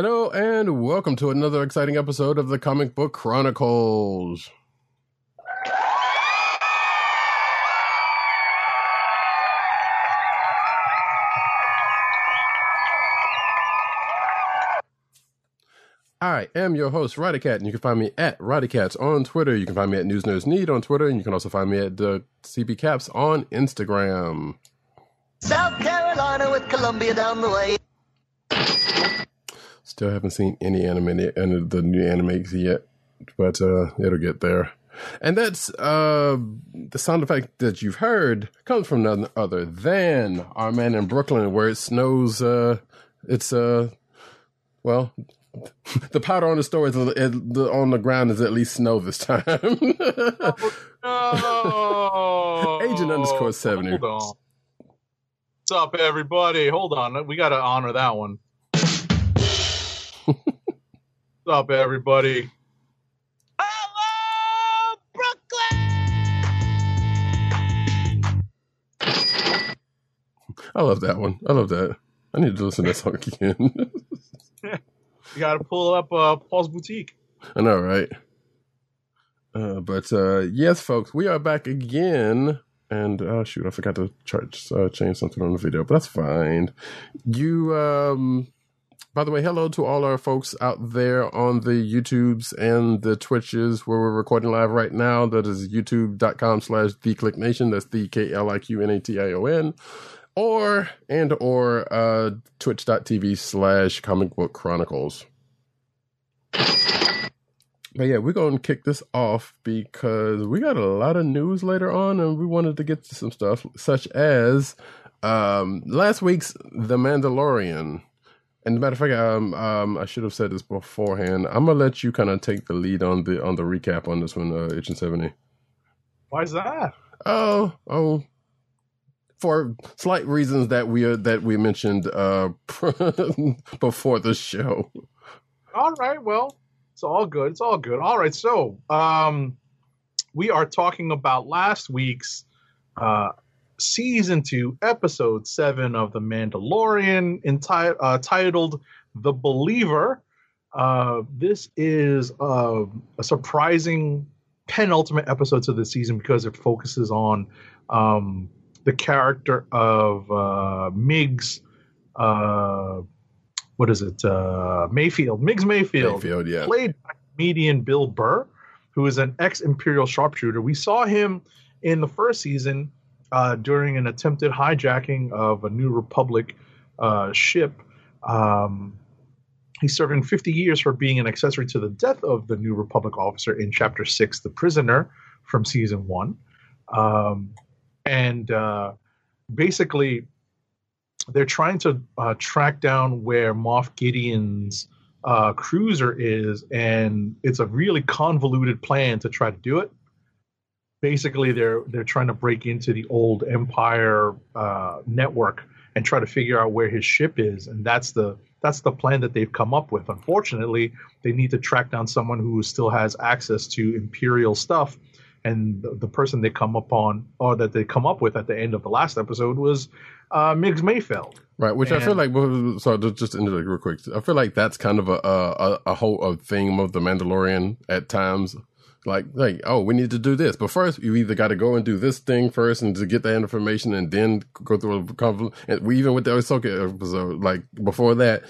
Hello, and welcome to another exciting episode of the Comic Book Chronicles. I am your host, Roddycat, and you can find me at Roddycats on Twitter. You can find me at News Nerds Need on Twitter, and you can also find me at the CB Caps on Instagram. South Carolina with Columbia down the way. Still haven't seen any anime and the new animes yet, but uh, it'll get there. And that's uh, the sound effect that you've heard comes from none other than our man in Brooklyn, where it snows. Uh, it's uh, well, the powder on the store is on the ground is at least snow this time. No. Agent underscore 70. Hold on. What's up, everybody? Hold on. We got to honor that one. What's up, everybody? Hello, Brooklyn! I love that one. I love that. I need to listen to that song again. You got to pull up uh, Paul's Boutique. I know, right? Uh, but uh, yes, folks, we are back again. And oh shoot, I forgot to charge, uh, change something on the video, but that's fine. You, um, by the way, hello to all our folks out there on the YouTubes and the Twitches where we're recording live right now. That is youtube.com slash the Kliq Nation. That's the K L I Q N A T I O N. Or and or uh twitch.tv slash comic book chronicles. But yeah, we're going to kick this off because we got a lot of news later on, and we wanted to get to some stuff such as um, last week's The Mandalorian. And matter of fact, um, um, I should have said this beforehand. I'm gonna let you kind of take the lead on the on the recap on this one, uh, Itch and Seventy. Why is that? Oh, oh, for slight reasons that we uh, that we mentioned uh, before the show. All right. Well, it's all good. It's all good. All right. So, um, we are talking about last week's uh, season two, episode seven of The Mandalorian, enti- uh, titled "The Believer." Uh, this is uh, a surprising penultimate episode to the season because it focuses on um, the character of uh, Migs. Uh, what is it? Uh, Mayfeld. Migs Mayfeld. Mayfeld, yeah. Played by comedian Bill Burr, who is an ex Imperial sharpshooter. We saw him in the first season uh, during an attempted hijacking of a New Republic uh, ship. Um, he's serving 50 years for being an accessory to the death of the New Republic officer in Chapter 6, The Prisoner, from Season 1. Um, and uh, basically, they're trying to uh, track down where Moff Gideon's uh, cruiser is, and it's a really convoluted plan to try to do it. Basically, they're they're trying to break into the old Empire uh, network and try to figure out where his ship is, and that's the that's the plan that they've come up with. Unfortunately, they need to track down someone who still has access to Imperial stuff, and the, the person they come upon or that they come up with at the end of the last episode was uh, Migs Mayfeld. Right, which I feel And- like. So just just interject real quick. I feel like that's kind of a a, a whole a theme of the Mandalorian at times. Like, like, oh, we need to do this, but first you either got to go and do this thing first, and to get that information, and then go through a couple And we even with the Ahsoka episode, like before that,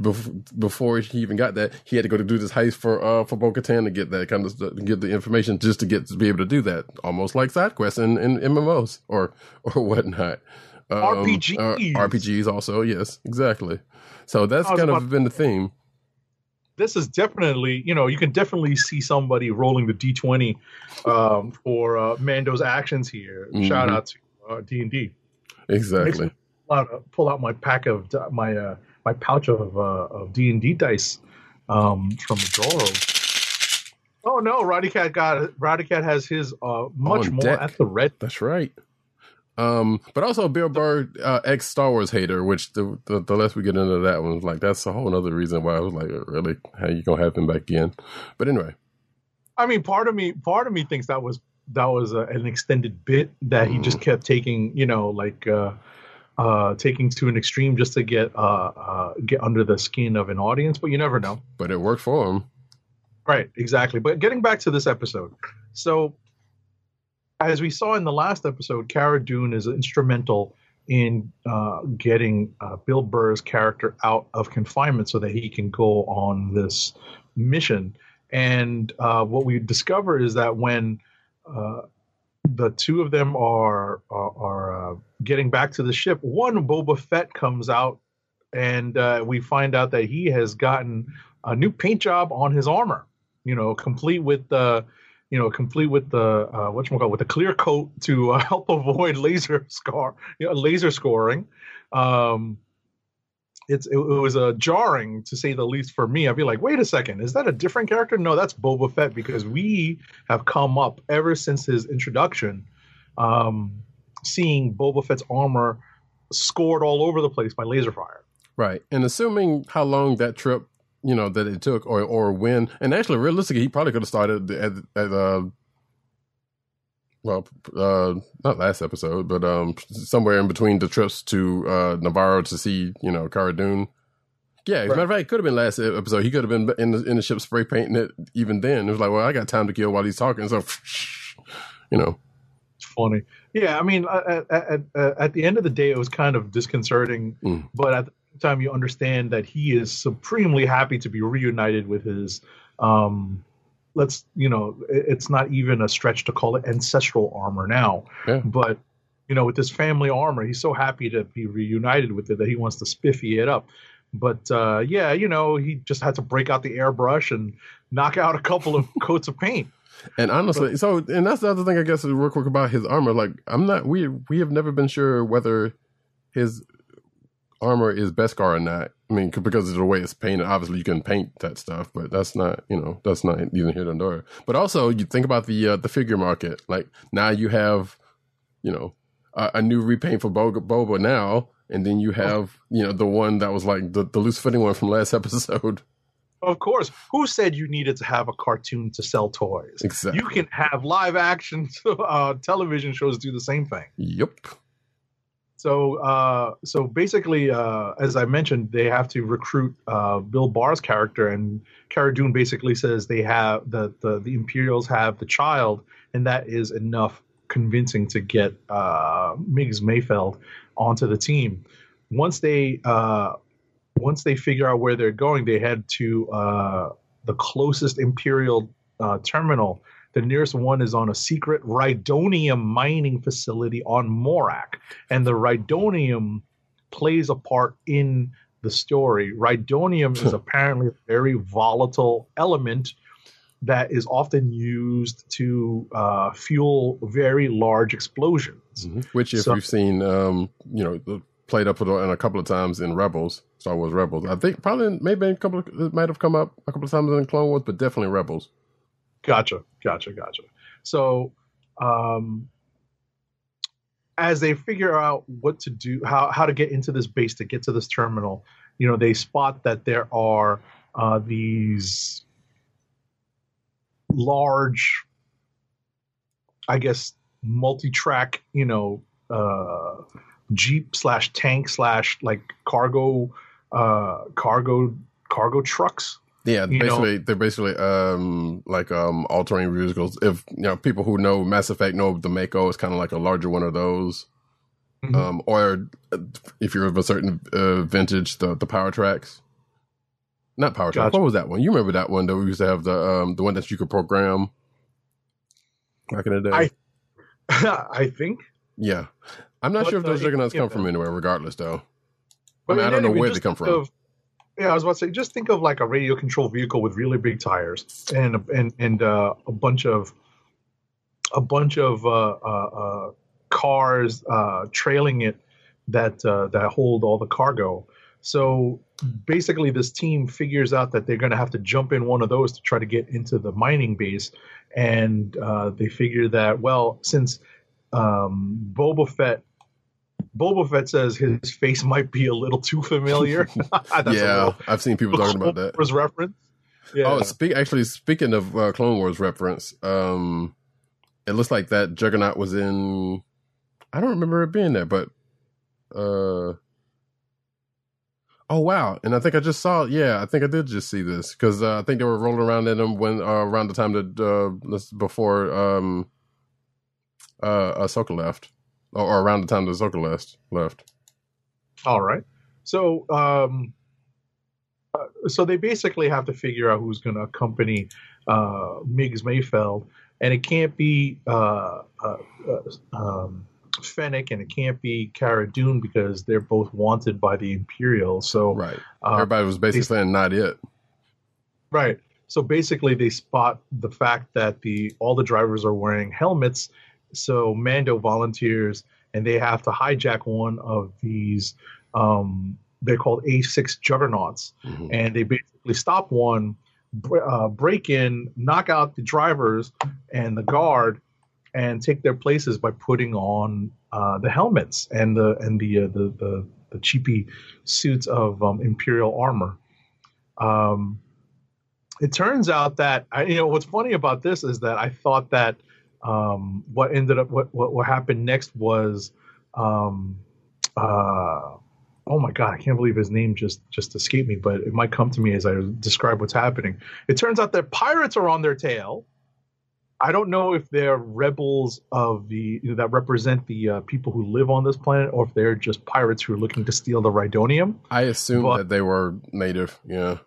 bef- before he even got that, he had to go to do this heist for uh for Bo Katan to get that kind of stuff, to get the information just to get to be able to do that, almost like side quests in, in MMOs or or whatnot. Um, RPGs. uh, RPGs also, yes, exactly. So that's kind of been the theme. This is definitely, you know, you can definitely see somebody rolling the d20 um, for uh, Mando's actions here. Shout Mhm. out to uh, D and D. Exactly. Pull out, pull out my pack of my uh, my pouch of uh, of D and D dice um, from the drawer. Oh no, Roddy Cat got Roddy Cat has his uh, much more at the red. That's right. Um, but also Bill Burr, uh, ex Star Wars hater, which the, the the less we get into that one, like that's a whole other reason why I was like, really, how you gonna have him back in? But anyway, I mean, part of me, part of me thinks that was that was a, an extended bit that he Mm. just kept taking, you know, like uh, uh, taking to an extreme just to get uh, uh, get under the skin of an audience. But you never know, but it worked for him. right? Exactly. But getting back to this episode, so as we saw in the last episode, Cara Dune is instrumental in uh, getting uh, Bill Burr's character out of confinement so that he can go on this mission. And uh, what we discover is that when uh, the two of them are are, are uh, getting back to the ship, one Boba Fett comes out, and uh, we find out that he has gotten a new paint job on his armor. You know, complete with the you know, complete with the uh, what you call with a clear coat to uh, help avoid laser scar, you know, laser scoring. Um, it's it, it was uh, jarring to say the least for me. I'd be like, wait a second, is that a different character? No, that's Boba Fett because we have come up ever since his introduction, um, seeing Boba Fett's armor scored all over the place by laser fire. Right. And assuming how long that trip, you know, that it took or or when and actually realistically he probably could have started at at uh well, uh not last episode, but um somewhere in between the trips to uh Nevarro to see, you know, Cara Dune. Yeah, as a matter of fact, it could have been last episode. He could have been in the in the ship spray painting it even then. It was like, well, I got time to kill while he's talking, so you know. It's funny. Yeah, I mean, at, at, at, at the end of the day, it was kind of disconcerting, Mm. but at time, you understand that he is supremely happy to be reunited with his. Um, let's you know, it's not even a stretch to call it ancestral armor now, Yeah. but you know, with this family armor, he's so happy to be reunited with it that he wants to spiffy it up. But uh, yeah, you know, he just had to break out the airbrush and knock out a couple of coats of paint. And honestly, so and that's the other thing I guess is real quick about his armor. Like I'm not we we have never been sure whether his armor is Beskar or not. I mean, because of the way it's painted, obviously you can paint that stuff, but that's not you know that's not even here nor there. But also you think about the uh, the figure market. Like now you have you know a, a new repaint for Boba, Boba now, and then you have you know the one that was like the, the loose fitting one from last episode. Of course. Who said you needed to have a cartoon to sell toys? Exactly. You can have live action uh, television shows do the same thing. Yep. So, uh, so basically, uh, as I mentioned, they have to recruit uh, Bill Burr's character, and Cara Dune basically says they have the, the the Imperials have the child, and that is enough convincing to get uh, Migs Mayfeld onto the team. Once they uh, once they figure out where they're going, they head to uh, the closest Imperial terminal. The nearest one is on a secret Rhydonium mining facility on Morak, and the Rhydonium plays a part in the story. Rhydonium is apparently a very volatile element that is often used to uh, fuel very large explosions. Mhm. Which, if So- you've seen, um, you know, the- played up with it a couple of times in Rebels, Star Wars Rebels. I think probably maybe a couple. Of, it might have come up a couple of times in Clone Wars, but definitely Rebels. Gotcha, gotcha, gotcha. So, um, as they figure out what to do, how how to get into this base to get to this terminal, you know, they spot that there are uh, these large, I guess, multi-track, you know, uh, jeep slash tank slash like cargo, uh, cargo cargo trucks. Yeah, You know- basically they're basically um like um all terrain vehicles. If you know people who know Mass Effect know the Mako is kind of like a larger one of those. Mhm. Um, or uh, if you're of a certain uh, vintage, the the power tracks. Not power tracks. What was that one? You remember that one that we used to have the um the one that you could program back in the day. I- I think. Yeah. I'm not But, sure if those juggernauts yeah, come from anywhere, regardless, though. I mean, I don't know where they come from. Of, Yeah, I was about to say, just think of like a radio controlled vehicle with really big tires and and and uh, a bunch of a bunch of uh, uh, uh, cars uh, trailing it that uh, that hold all the cargo. So basically, this team figures out that they're going to have to jump in one of those to try to get into the mining base, and they figure that well, since um, Boba Fett. Boba Fett says his face might be a little too familiar. Yeah, I've seen people talking about that. was reference. Yeah. Oh, speak actually speaking of uh, Clone Wars reference, um, it looks like that Juggernaut was in. I don't remember it being there, but uh, oh wow! And I think I just saw. Yeah, I think I did just see this because uh, I think they were rolling around in them when uh, around the time that uh, before um, uh, Ahsoka left, or, or around the time the Ahsoka left. Left. All right. So, um, uh, so they basically have to figure out who's going to accompany uh, Migs Mayfeld, and it can't be uh, uh, uh, um, Fennec and it can't be Cara Dune because they're both wanted by the Imperial. So, Right. uh, Everybody was basically they- saying not it. Right. So basically, they spot the fact that the all the drivers are wearing helmets. So Mando volunteers, and they have to hijack one of these. Um, they're called A6 juggernauts, Mhm. and they basically stop one, br- uh, break in, knock out the drivers and the guard, and take their places by putting on uh, the helmets and the and the uh, the, the the cheapy suits of um, Imperial armor. Um, it turns out that I, you know what's funny about this is that I thought that um, what ended up what, what what happened next was um, uh, oh my god I can't believe his name just just escaped me but it might come to me as I describe what's happening. It turns out that pirates are on their tail. I don't know if they're rebels of the that represent the uh, people who live on this planet, or if they're just pirates who are looking to steal the Rhydonium. I assume But- that they were native. Yeah.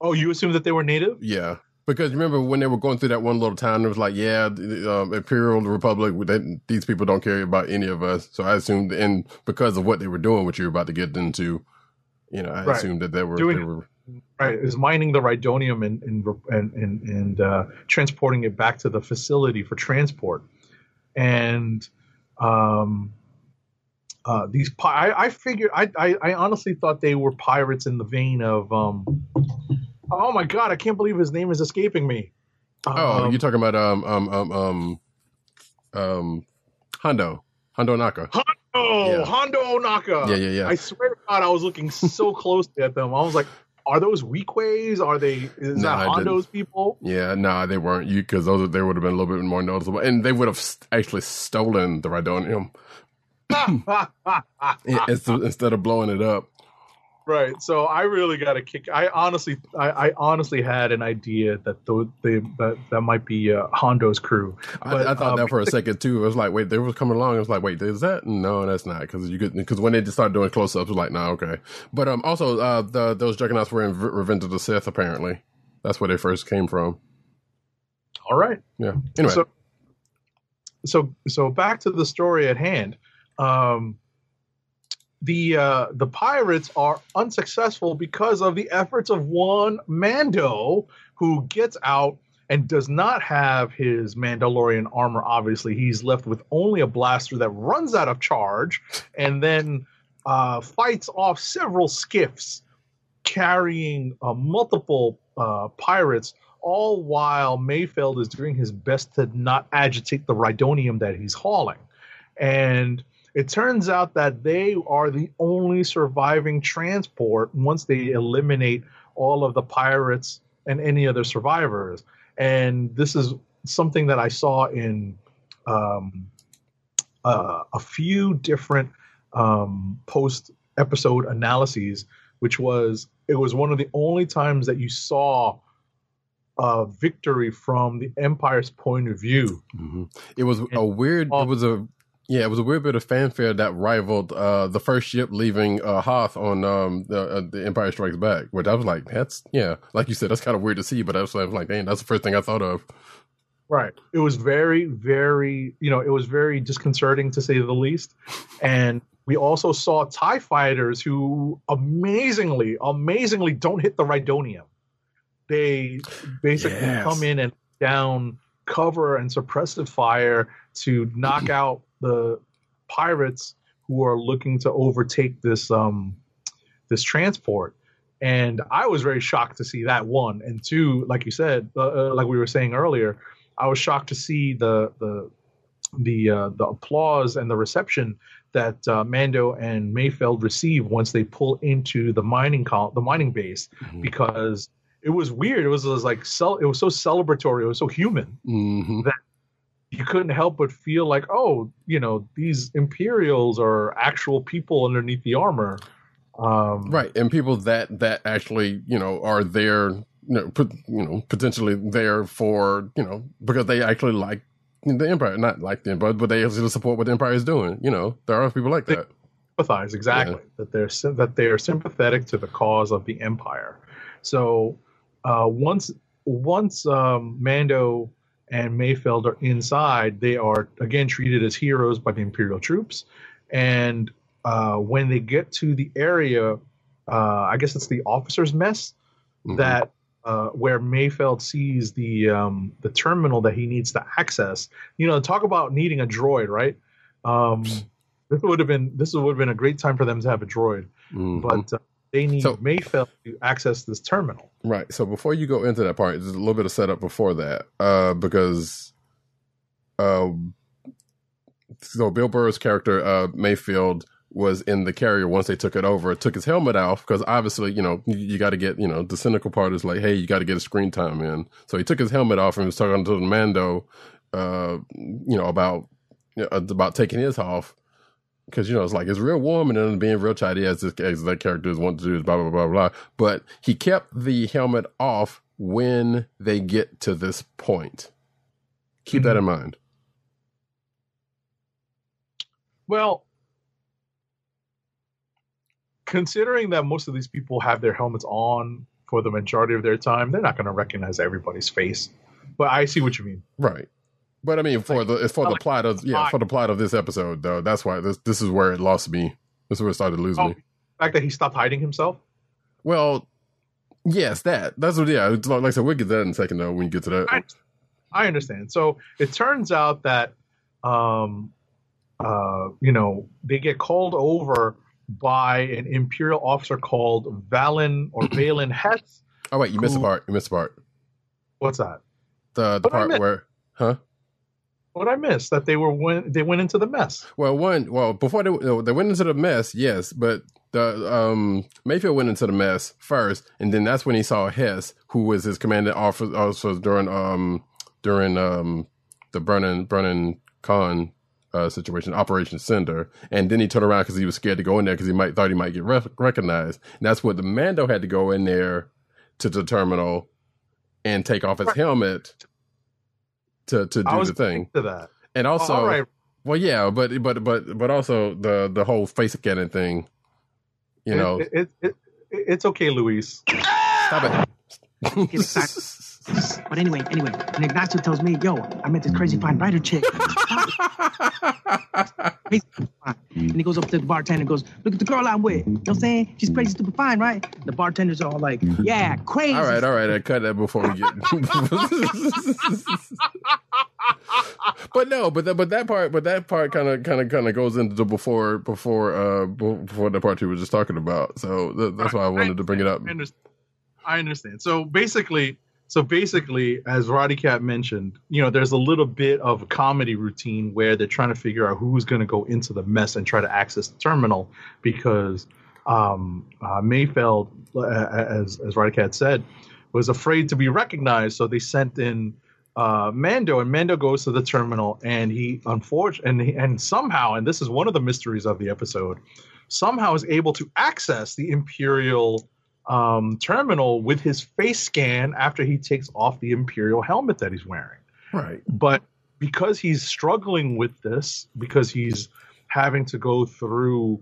Oh, you assume that they were native? Yeah, because remember when they were going through that one little town, it was like, yeah, the, um, Imperial Republic. They, these people don't care about any of us. So I assumed, and because of what they were doing, what you were about to get into, you know, I Right. assumed that they were. Doing- they were right is mining the rhydonium and and and and, and uh, transporting it back to the facility for transport and um uh, these pi- I, I figured I, I I honestly thought they were pirates in the vein of um oh my god I can't believe his name is escaping me oh, Um, you're talking about um um um um um Hondo Hondo Ohnaka. Hondo yeah. Hondo Ohnaka Yeah, yeah, yeah. I swear to God I was looking so closely at them I was like are those Weequays are they is No, I that. Hondo's people Yeah, nah, they weren't you because those they would have been a little bit more noticeable, and they would have s- actually stolen the Rhydonium instead of blowing it up. Right. So I really got a kick. I honestly, I, I honestly had an idea that those they, that that might be uh, Hondo's crew. But, I, I thought um, that for a second too. It was like, wait, they was coming along. It was like, wait, is that? No, that's not because you could because when they just started doing close ups, was like, nah, okay. But um, also, uh, the those juggernauts were in V- Revenge of the Sith. Apparently, that's where they first came from. All right. Yeah. Anyway, So, so so back to the story at hand. Um, the uh, the pirates are unsuccessful because of the efforts of one Mando who gets out and does not have his Mandalorian armor. Obviously, he's left with only a blaster that runs out of charge, and then uh, fights off several skiffs carrying uh, multiple uh, pirates. All while Mayfeld is doing his best to not agitate the Rhydonium that he's hauling, and it turns out that they are the only surviving transport once they eliminate all of the pirates and any other survivors. And this is something that I saw in um, uh, a few different um, post episode analyses, which was it was one of the only times that you saw uh, victory from the Empire's point of view. hmm it was a weird. It was a yeah, it was a weird bit of fanfare that rivaled uh, the first ship leaving uh, Hoth on um, the, uh, the Empire Strikes Back. Which I was like, that's yeah, like you said, that's kind of weird to see. But I was like, dang, that's the first thing I thought of. Right. It was very, very, you know, it was very disconcerting to say the least. And we also saw TIE fighters who amazingly, amazingly don't hit the Rhydonium. They basically Yes. come in and down cover and suppressive fire to knock out the pirates who are looking to overtake this um this transport. And I was very shocked to see that one and two, like you said, uh, uh, like we were saying earlier, I was shocked to see the the the uh, the applause and the reception that uh, Mando and Mayfeld receive once they pull into the mining col- the mining base Mhm. because it was weird. It was, it was like cel- it was so celebratory. It was so human. Mhm. You couldn't help but feel like, oh, you know, these Imperials are actual people underneath the armor. Um, Right, and people that that actually you know are there, you know, put, you know, potentially there for you know because they actually like the empire, not like the empire, but they actually support what the empire is doing. You know, there are people like that. sympathize exactly that they're that they are sympathetic to the cause of the empire. So uh, once once um, Mando and Mayfeld are inside, they are again treated as heroes by the Imperial troops, and uh, when they get to the area, uh, I guess it's the officers' mess Mhm. that. Uh, where Mayfeld sees the um, the terminal that he needs to access, you know, talk about needing a droid, right? Um, this would have been this would have been a great time for them to have a droid, Mhm. but uh, they need So- Mayfeld to access this terminal. Right. So before you go into that part, there's a little bit of setup before that, uh, because, um, so Bill Burr's character uh, Mayfeld was in the carrier once they took it over. Took his helmet off because obviously, you know, you, you got to get, you know, the cynical part is like, hey, you got to get a screen time in. So he took his helmet off and was talking to the Mando, uh, you know, about you know, about taking his off. Because you know it's like it's real warm and then being real chatty as, this, as that character is want to do is blah blah blah blah. But he kept the helmet off when they get to this point. Keep that mm-hmm. in mind. Well, considering that most of these people have their helmets on for the majority of their time, they're not going to recognize everybody's face. But I see what you mean. Right. But I mean, for the it's for the like- plot of yeah for the plot of this episode though. That's why this this is where it lost me. This is where it started to lose Oh, me. the fact that he stopped hiding himself. Well, yes, that that's what yeah. It's like, like I said, we'll get to that in a second though when you get to that. I, I understand. So it turns out that, um, uh, you know, they get called over by an imperial officer called Valen or Valen Hess. oh wait, you missed a part. You missed a part. What's that? The the What part where huh? What I missed? That they were when they went into the mess. Well, one, well, before they they went into the mess, yes, but the um Mayfeld went into the mess first, and then that's when he saw Hess, who was his commanding officer, officer during um during um the Burnin Burnin Konn uh, situation, Operation Cinder, and then he turned around because he was scared to go in there because he might thought he might get rec- recognized. And that's what the Mando had to go in there to the terminal and take off his helmet to to I do was the thing, to that. and also. All right. Well, yeah, but but but but also the the whole face canon thing. You know, it, it, it, it- it's okay, Luis. stop it. But anyway, anyway, and Ignacio tells me, yo, I met this crazy fine writer chick. Crazy fine. And he goes up to the bartender and goes, look at the girl I'm with. You know what I'm saying? She's crazy stupid fine, right? The bartender's are all like, yeah, crazy. all right, all right. I cut that before we get. but no, but that, but that part, but that part kind of kind of kind of goes into the before before uh before the part you were just talking about. So th- that's why I wanted to bring it up. I understand. I understand. So basically, so basically, as Roddy Cat mentioned, you know, there's a little bit of a comedy routine where they're trying to figure out who's going to go into the mess and try to access the terminal because um, uh, Mayfeld, uh, as as Roddy Cat said, was afraid to be recognized, so they sent in uh, Mando, and Mando goes to the terminal, and he unfortunately, and, and somehow, and this is one of the mysteries of the episode, somehow is able to access the Imperial um, terminal with his face scan after he takes off the Imperial helmet that he's wearing. Right. But because he's struggling with this, because he's having to go through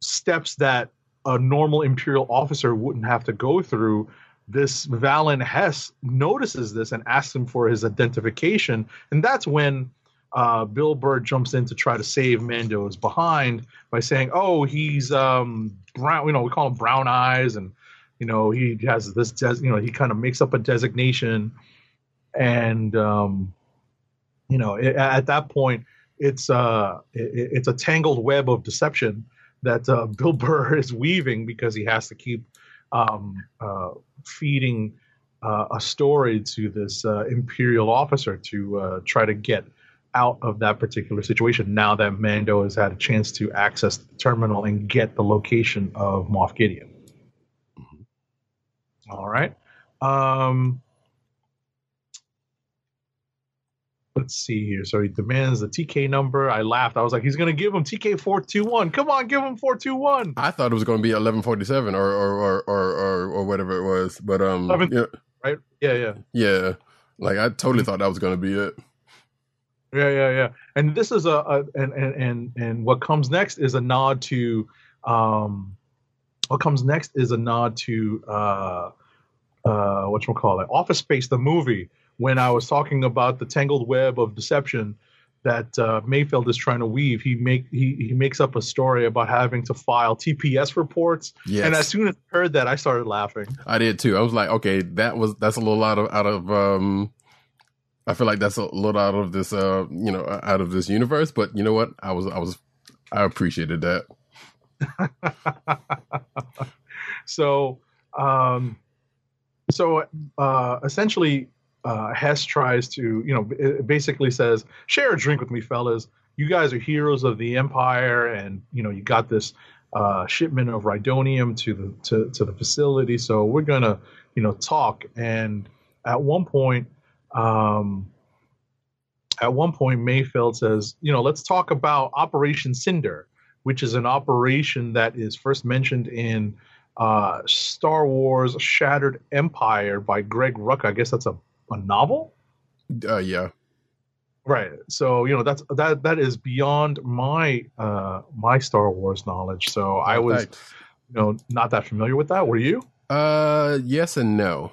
steps that a normal Imperial officer wouldn't have to go through, this Valen Hess notices this and asks him for his identification. And that's when uh, Bill Burr jumps in to try to save Mando's behind by saying, "Oh, he's um, brown. You know, we call him Brown Eyes, and you know he has this. Des- you know, he kind of makes up a designation, and um, you know, it, at that point, it's uh, it, it's a tangled web of deception that uh, Bill Burr is weaving because he has to keep um, uh, feeding." Uh, a story to this uh, imperial officer to uh, try to get out of that particular situation now that Mando has had a chance to access the terminal and get the location of Moff Gideon. All right. Um, let's see here. So he demands the TK number. I laughed. I was like, he's going to give him TK four two one. Come on, give him four two one. I thought it was going to be eleven forty seven or or, or or or or whatever it was, but um, 11 yeah, Right? Yeah, yeah. yeah, like I totally thought that was going to be it. Yeah, yeah, yeah. And this is a, a and, and and and what comes next is a nod to um what comes next is a nod to uh uh what you call it Office Space the movie when I was talking about the tangled web of deception that uh, Mayfeld is trying to weave. He make he he makes up a story about having to file TPS reports. Yes. And as soon as I heard that, I started laughing. I did too. I was like, okay, that was that's a little out of out of um I feel like that's a little out of this uh you know out of this universe, but you know what? I was I was I appreciated that. so um so uh essentially uh hess tries to you know basically says share a drink with me fellas you guys are heroes of the empire and you know you got this uh shipment of rhydonium to the to, to the facility so we're gonna you know talk and at one point um at one point mayfeld says you know let's talk about operation cinder which is an operation that is first mentioned in uh, Star Wars Shattered Empire by Greg Rucka. I guess that's a, a novel? Uh yeah. Right. So, you know, that's that that is beyond my uh my Star Wars knowledge. So I was Thanks. you know not that familiar with that. Were you? Uh, yes and no.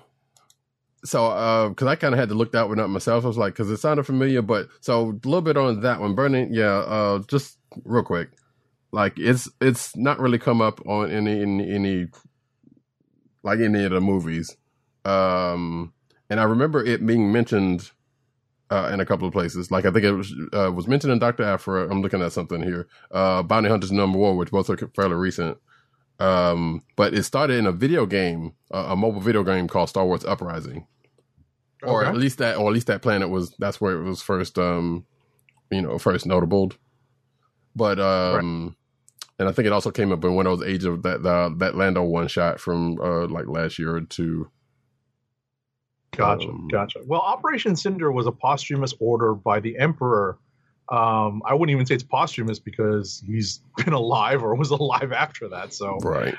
So, uh, because I kind of had to look that one up myself. I was like, because it sounded familiar, but so a little bit on that one. Burning, yeah. Uh, just real quick, like it's it's not really come up on any any, any like any of the movies. Um, and I remember it being mentioned uh, in a couple of places. Like I think it was uh, was mentioned in Doctor Aphra. I'm looking at something here. Uh, Bounty Hunters Number One, which both are fairly recent. Um, but it started in a video game, uh, a mobile video game called Star Wars Uprising, or Okay. at least that, or at least that planet was. That's where it was first, um, you know, first notable. But um, and I think it also came up in one of those Age of that the, that Lando one shot from uh like last year or two. Gotcha, Um, gotcha. Well, Operation Cinder was a posthumous order by the Emperor. Um, I wouldn't even say it's posthumous because he's been alive or was alive after that. So, Right.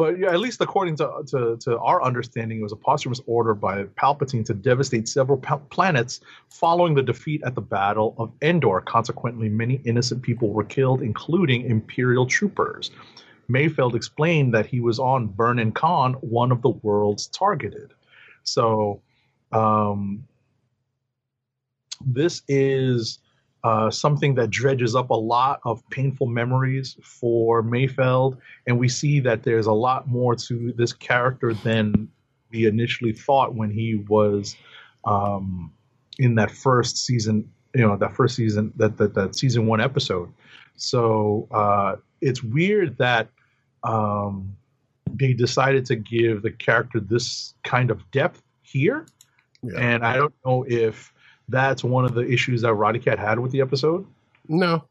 But yeah, at least according to, to to our understanding, it was a posthumous order by Palpatine to devastate several pa- planets following the defeat at the Battle of Endor. Consequently, many innocent people were killed, including Imperial troopers. Mayfeld explained that he was on Burnin Konn, one of the worlds targeted. So, um, this is uh, something that dredges up a lot of painful memories for Mayfeld, and we see that there's a lot more to this character than we initially thought when he was um, in that first season. You know, that first season, that that, that season one episode. So uh, it's weird that um, they decided to give the character this kind of depth here, Yeah. and I don't know if that's one of the issues that Roddy Cat had with the episode. No,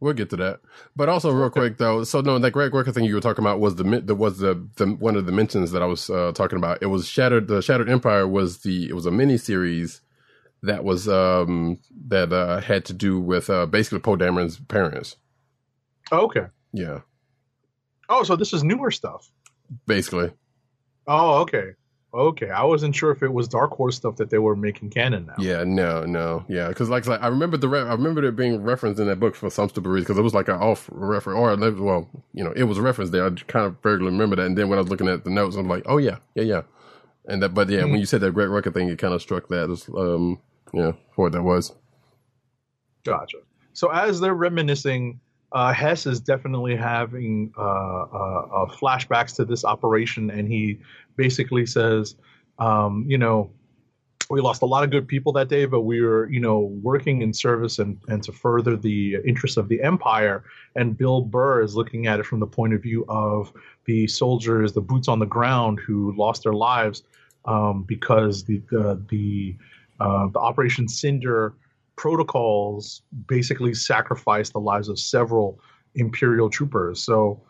we'll get to that. But also, real quick though, so no, that Greg Rucka thing you were talking about was the the was the, the one of the mentions that I was uh, talking about. It was Shattered. The Shattered Empire was the it was a mini series that was um that uh, had to do with uh, basically Poe Dameron's parents. Okay. Yeah, Oh, so this is newer stuff. basically. Oh, okay. Okay. I wasn't sure if it was Dark Horse stuff that they were making canon now. Yeah, no, no, yeah, because like, like I remember the re- I remember it being referenced in that book for some stupid reason because it was like an off reference or well, you know, it was referenced there. I kind of vaguely remember that, and then when I was looking at the notes, I'm like, oh yeah, yeah, yeah, and that, but yeah, when you said that Greg Rucka thing, it kind of struck that as um, yeah, for what that was. Gotcha. So as they're reminiscing, uh, Hess is definitely having uh, uh, uh, flashbacks to this operation, and he basically says, um, you know, we lost a lot of good people that day, but we were, you know, working in service and, and to further the interests of the empire. And Bill Burr is looking at it from the point of view of the soldiers, the boots on the ground who lost their lives um, because the the the, uh, the Operation Cinder protocols basically sacrificed the lives of several Imperial troopers. So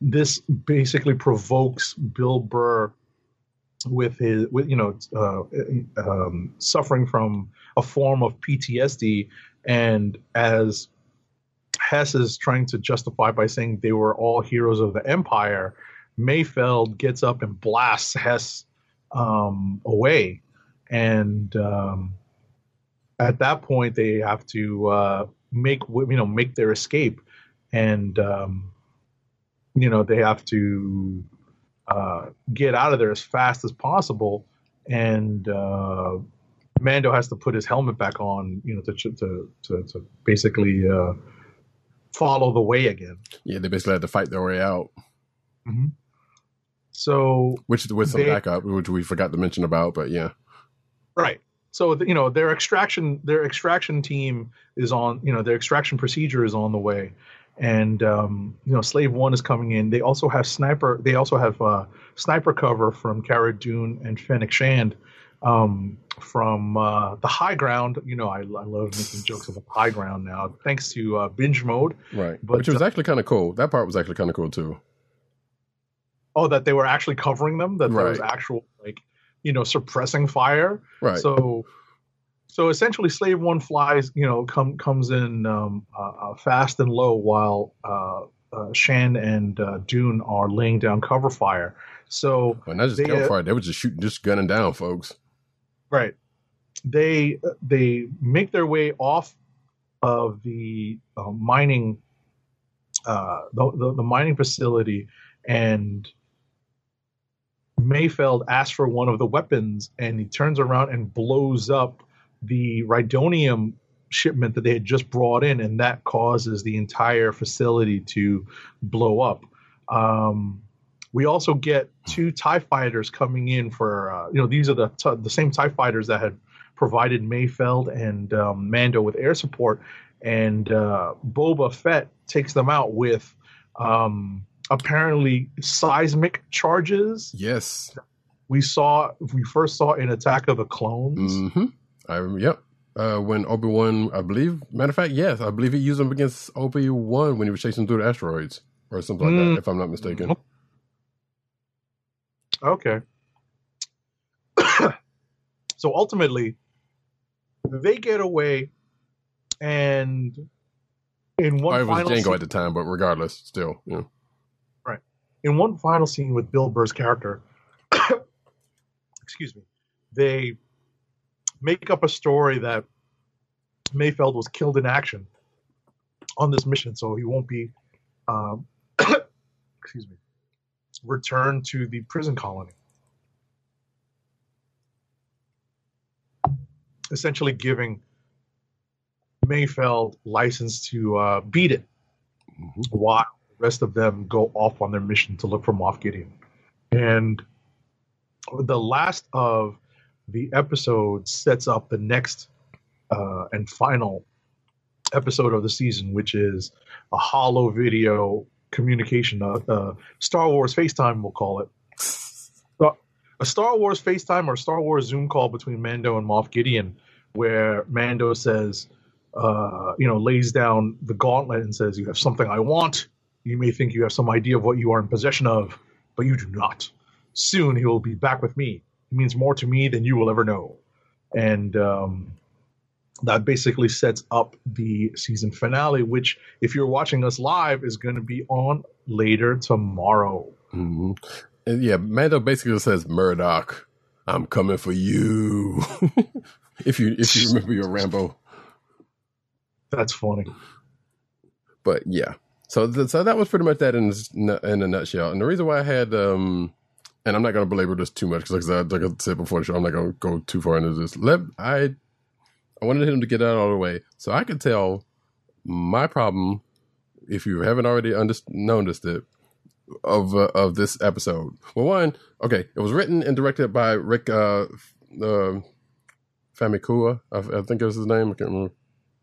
this basically provokes Bill Burr with his with you know uh, um, suffering from a form of PTSD, and as Hess is trying to justify by saying they were all heroes of the Empire, Mayfeld gets up and blasts Hess um, away, and um, at that point they have to uh, make you know make their escape, and um, you know they have to uh, get out of there as fast as possible, and uh, Mando has to put his helmet back on, you know, to to to, to basically uh, follow the way again. Yeah, they basically had to fight their way out. Mm-hmm. So, which with some they, backup, which we forgot to mention about, but yeah, right. So you know their extraction their extraction team is on you know their extraction procedure is on the way, and um, you know slave one is coming in. They also have sniper they also have uh, sniper cover from Cara Dune and Fennec Shand um, from uh, the high ground. You know I, I love making jokes about the high ground now thanks to uh, binge mode. Right. But, which was actually kind of cool. That part was actually kind of cool too. Oh that they were actually covering them? That right. there was actual like you know suppressing fire right so so essentially, Slave One flies, you know, come comes in um, uh, fast and low while uh, uh, Shand and uh, Dune are laying down cover fire. So well, not just they, cover fire; they were just shooting, just gunning down folks. Right. They they make their way off of the uh, mining, uh, the, the the mining facility, and Mayfeld asks for one of the weapons, and he turns around and blows up the rhydonium shipment that they had just brought in, and that causes the entire facility to blow up. Um, we also get two Tie fighters coming in for uh, you know these are the t- the same Tie fighters that had provided Mayfeld and um, Mando with air support, and uh, Boba Fett takes them out with um, apparently seismic charges. Yes, we saw we first saw in Attack of the Clones. Mm-hmm. I yep. Uh, when Obi Wan, I believe, matter of fact, yes, I believe he used them against Obi Wan when he was chasing through the asteroids or something like Mm. that, if I'm not mistaken. Okay. so ultimately, they get away, and in one it was Django scene, at the time, but regardless, still, yeah. In one final scene with Bill Burr's character, excuse me, they make up a story that Mayfeld was killed in action on this mission, so he won't be, um, excuse me, returned to the prison colony. Essentially, giving Mayfeld license to uh, beat it, while the rest of them go off on their mission to look for Moff Gideon. And the last of the episode sets up the next uh, and final episode of the season, which is a hollow video communication, uh, uh, Star Wars FaceTime, we'll call it. A Star Wars FaceTime or Star Wars Zoom call between Mando and Moff Gideon, where Mando says, uh, you know, lays down the gauntlet and says, You have something I want. You may think you have some idea of what you are in possession of, but you do not. Soon he will be back with me. He means more to me than you will ever know. And um, that basically sets up the season finale, which, if you're watching us live, is going to be on later tomorrow. hmm And yeah, Mando basically says, Murdock, I'm coming for you. if you if you remember your Rambo. That's funny. But yeah, so so that was pretty much that in in a nutshell. And the reason why I had um, and I'm not going to belabor this too much because like I like I said before the show, I'm not going to go too far into this. Let I I wanted him to get that out of the way so I could tell my problem, if you haven't already noticed it, of uh, of this episode. Well, one, okay, it was written and directed by Rick uh, uh, Famuyiwa. I, I think it was his name. I can't remember.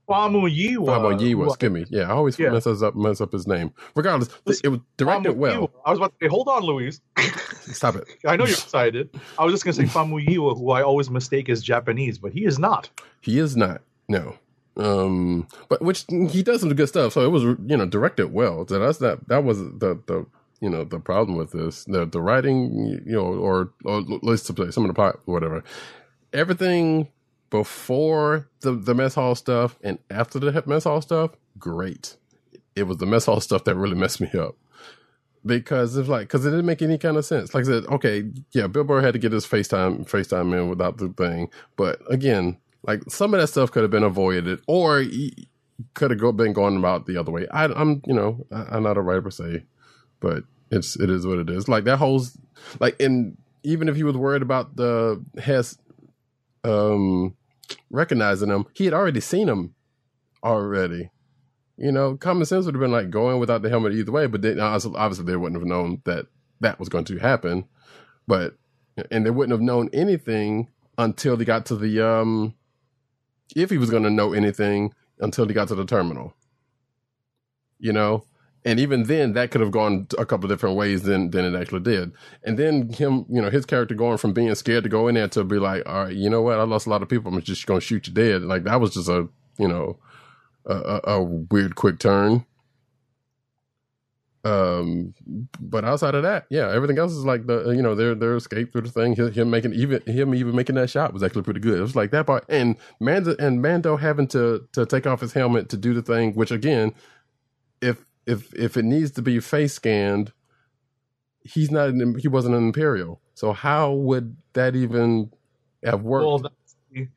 Famuyiwa. Fabo Yiwa, who- excuse me. Yeah, I always Yeah. mess us up, mess up his name. Regardless, Listen, it was directed well. I was about to say, hold on, Louise. Stop it. I know you're excited. I was just going to say Famuyiwa, who I always mistake as Japanese, but he is not. He is not. No. Um, but which he does some good stuff. So it was, you know, directed well. So that's that. That was the the you know the problem with this. The the writing, you know, or or let's say some of the part, whatever. Everything before the the mess hall stuff and after the mess hall stuff, great. It was the mess hall stuff that really messed me up. Because it's like, because it didn't make any kind of sense. Like I said, okay, yeah, Bill Burr had to get his FaceTime FaceTime in without the thing, but again, like some of that stuff could have been avoided, or could have go, been going about the other way. I, I'm, you know, I, I'm not a writer per se, but it's it is what it is. Like that whole, like, and even if he was worried about the Hess, um, recognizing him, he had already seen him already. You know, common sense would have been like going without the helmet either way, but then obviously obviously they wouldn't have known that that was going to happen. But and they wouldn't have known anything until they got to the um if he was going to know anything until he got to the terminal. You know, and even then that could have gone a couple of different ways than than it actually did. And then him, you know, his character going from being scared to go in there to be like, all right, you know what, I lost a lot of people. I'm just going to shoot you dead. Like that was just a you know a, a, weird quick turn. Um, but outside of that, yeah, everything else is like the you know their their escape through the thing. Him making even him even making that shot was actually pretty good. It was like that part, and Mando and Mando having to to take off his helmet to do the thing. Which again, if if if it needs to be face scanned, he's not an, he wasn't an Imperial. So how would that even have worked? Well, that's the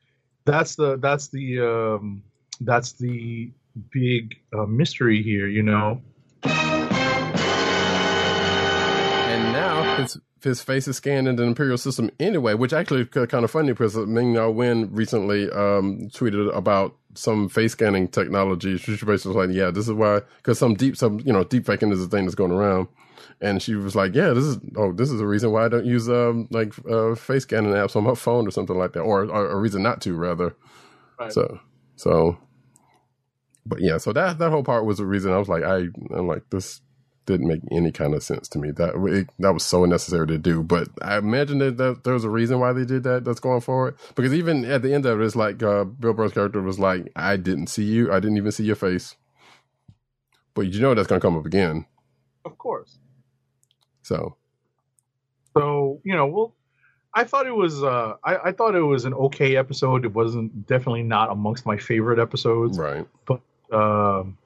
that's the that's the um, that's the big uh, mystery here. You know, and now his his face is scanned in the imperial system anyway, which actually kind of funny because Ming-Na Wen recently um, tweeted about some face scanning technology. She basically was like, "Yeah, this is why," because some deep some you know deep faking is a thing that's going around, and she was like, "Yeah, this is oh this is a reason why I don't use um like uh, face scanning apps on my phone or something like that, or, or a reason not to rather." Right. So so, but yeah, so that that whole part was the reason I was like, I I'm like this didn't make any kind of sense to me. That it, that was so unnecessary to do. But I imagine that, that there was a reason why they did that. That's going forward because even at the end of it, it's like uh, Bill Burr's character was like, "I didn't see you. I didn't even see your face." But you know that's going to come up again. of course. So So you know, well, I thought it was uh, I, I thought it was an okay episode. It wasn't definitely not amongst my favorite episodes. right, But. um,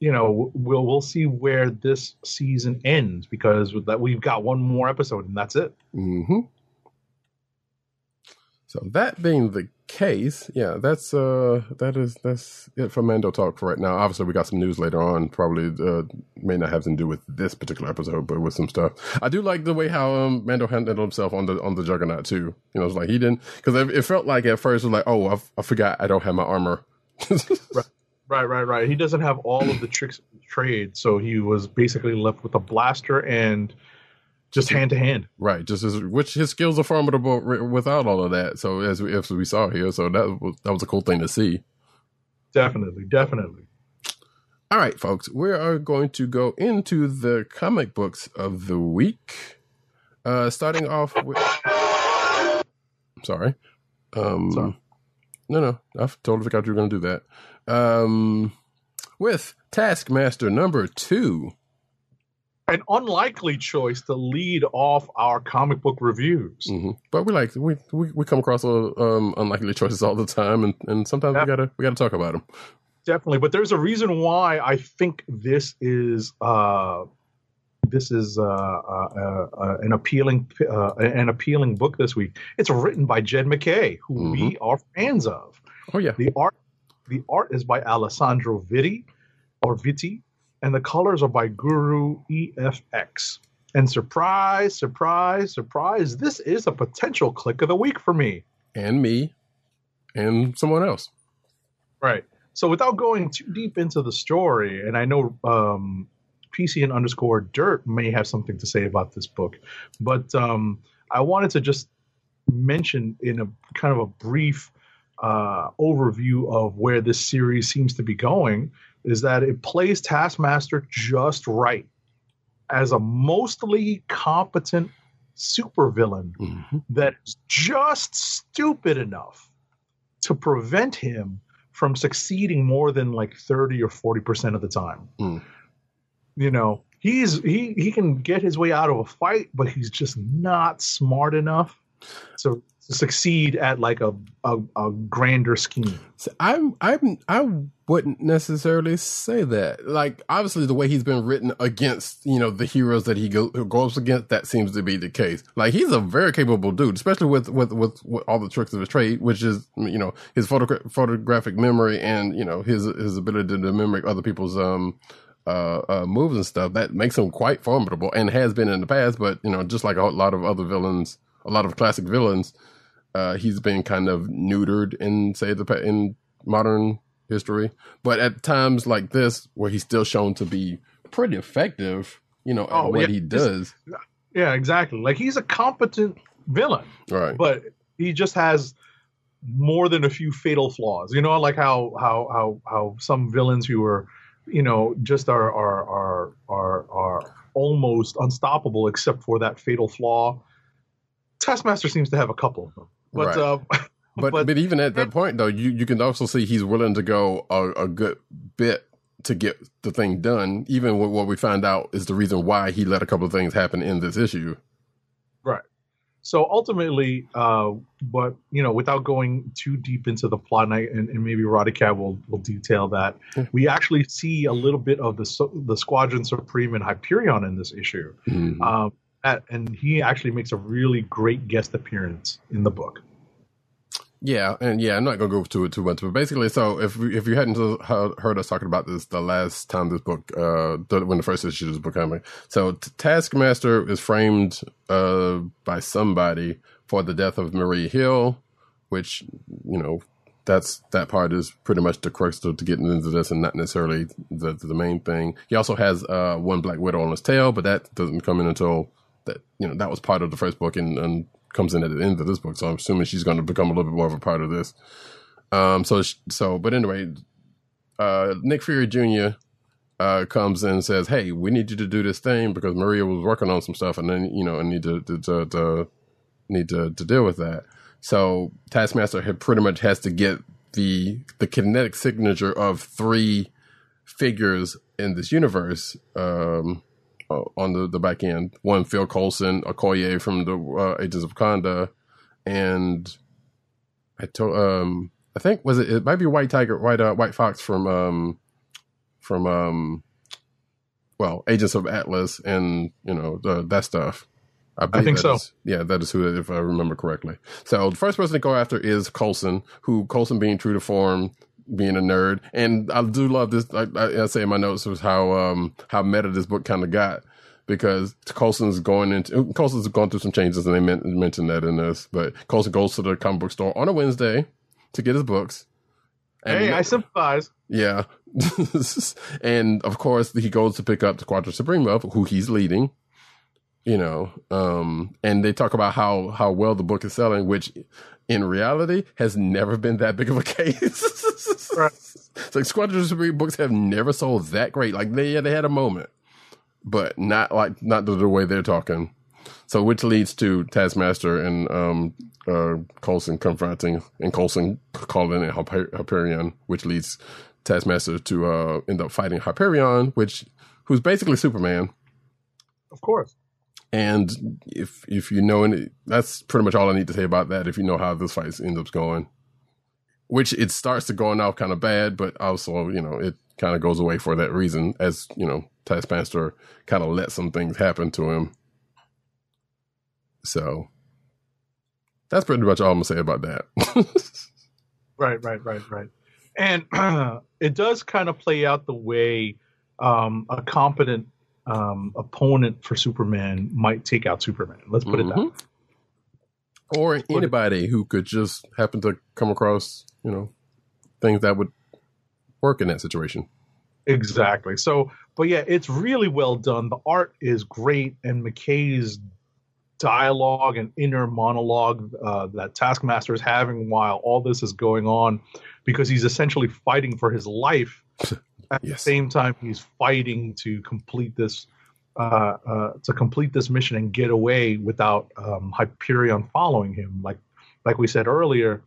you know, we'll we'll see where this season ends because with that we've got one more episode and that's it. hmm So that being the case, yeah, that's uh that is that's it for Mando talk for right now. Obviously, we got some news later on. Probably uh, may not have to do with this particular episode, but with some stuff. I do like the way how um, Mando handled himself on the on the Juggernaut too. You know, it's like he didn't because it, it felt like at first it was like, oh, I, I forgot I don't have my armor. Right, right, right. Right. He doesn't have all of the tricks of the trade, so he was basically left with a blaster and just hand to hand. Right, just as which his skills are formidable without all of that. So as we, as we saw here, so that was that was a cool thing to see. Definitely, definitely. All right, folks, we are going to go into the comic books of the week. Uh, starting off with. Sorry. Um, Sorry. No, no, I totally forgot you were going to do that. Um, with Taskmaster number two. An unlikely choice to lead off our comic book reviews. hmm But we like we, we we come across uh, um, unlikely choices all the time, and, and sometimes we gotta we gotta talk about them. Definitely, but there's a reason why I think this is uh, this is uh, uh, uh, uh, an appealing uh, an appealing book this week. It's written by Jed MacKay, who we are fans of. Oh yeah, The art the art is by Alessandro Vitti or Vitti, and the colors are by Guru EFX. And surprise, surprise, surprise, this is a potential click of the week for me. and me, and someone else. Right. So without going too deep into the story, and I know um, PC and underscore dirt may have something to say about this book, but um, I wanted to just mention in a kind of a brief uh, overview of where this series seems to be going is that it plays Taskmaster just right as a mostly competent supervillain Mhm. that is just stupid enough to prevent him from succeeding more than like 30 or 40% of the time. Mm. You know, he's he he can get his way out of a fight, but he's just not smart enough to succeed at like a, a a grander scheme. So I'm I'm I wouldn't necessarily say that. Like obviously the way he's been written against, you know, the heroes that he go, goes against, that seems to be the case. Like he's a very capable dude, especially with with with, with all the tricks of his trade, which is you know his photogra- photographic memory and you know his his ability to mimic other people's um uh, uh moves and stuff. That makes him quite formidable and has been in the past. But you know, just like a lot of other villains, a lot of classic villains uh, he's been kind of neutered in say the in modern history. But at times like this, where he's still shown to be pretty effective, you know, at Oh, what yeah. he does. Yeah, exactly. Like he's a competent villain. Right. but he just has more than a few fatal flaws. You know, like how how how how some villains who are, you know, just are are are are are almost unstoppable except for that fatal flaw. Taskmaster seems to have a couple of them, but Right. uh, but, but but- even at that point though, you you can also see he's willing to go a, a good bit to get the thing done, even with what we find out is the reason why he let a couple of things happen in this issue. right. So ultimately, uh, but you know, without going too deep into the plot, and, I, and, and maybe Roddy Cat will will detail that, we actually see a little bit of the the Squadron Supreme and Hyperion in this issue. Mhm. Um, and he actually makes a really great guest appearance in the book. Yeah, and yeah, I'm not gonna go to it too much, but basically, so if if you hadn't heard us talking about this the last time this book, uh, when the first issue of this book coming, so Taskmaster is framed uh by somebody for the death of Maria Hill, which you know that's that part is pretty much the crux to, to getting into this, and not necessarily the the main thing. He also has uh one Black Widow on his tail, but that doesn't come in until that you know that was part of the first book and, and comes in at the end of this book. So I'm assuming she's going to become a little bit more of a part of this. Um. So so, but anyway, uh, Nick Fury Jr. Uh, comes in and says, "Hey, we need you to do this thing because Maria was working on some stuff, and then you know, I need to to, to, to need to to deal with that." So Taskmaster had pretty much has to get the the kinetic signature of three figures in this universe um, uh, on the, the back end. One, Phil Coulson, Okoye from the uh, Agents of Wakanda, and I told um I think was it it might be White Tiger, White uh, White Fox from um from um well Agents of Atlas and you know the, that stuff. I think so. is- yeah, that is who, if I remember correctly. So the first person to go after is Coulson, who Coulson being true to form, being a nerd, and I do love this. I, I, I say in my notes was how um how meta this book kind of got because Coulson's going into Coulson's going through some changes, and they men- mentioned that in this. But Coulson goes to the comic book store on a Wednesday to get his books. And hey, I sympathize. yeah. and of course, he goes to pick up the Squadron Supreme of who he's leading. You know, um, and they talk about how how well the book is selling, which in reality has never been that big of a case. Right. It's like Squadron Supreme books have never sold that great. Like they they had a moment, but not like not the, the way they're talking. So, which leads to Taskmaster and um, uh, Coulson confronting and Coulson calling in Hyper- Hyperion, which leads Taskmaster to uh, end up fighting Hyperion, which who's basically Superman. Of course. And if if you know, any, that's pretty much all I need to say about that. If you know how this fight ends up going, which it starts to going off kind of bad, but also you know it kind of goes away for that reason, as you know Taskmaster kind of let some things happen to him. So that's pretty much all I'm gonna say about that. Right, right, right, right. And it does kind of play out the way um, a competent um, opponent for Superman might take out Superman. Let's put it that way. Mhm. or anybody who could just happen to come across, you know, things that would work in that situation. Exactly. So, but yeah, it's really well done. The art is great, and MacKay's dialogue and inner monologue uh, that Taskmaster is having while all this is going on, because he's essentially fighting for his life. At Yes. the same time, he's fighting to complete this. Uh, uh, to complete this mission and get away without um, Hyperion following him, like like we said earlier,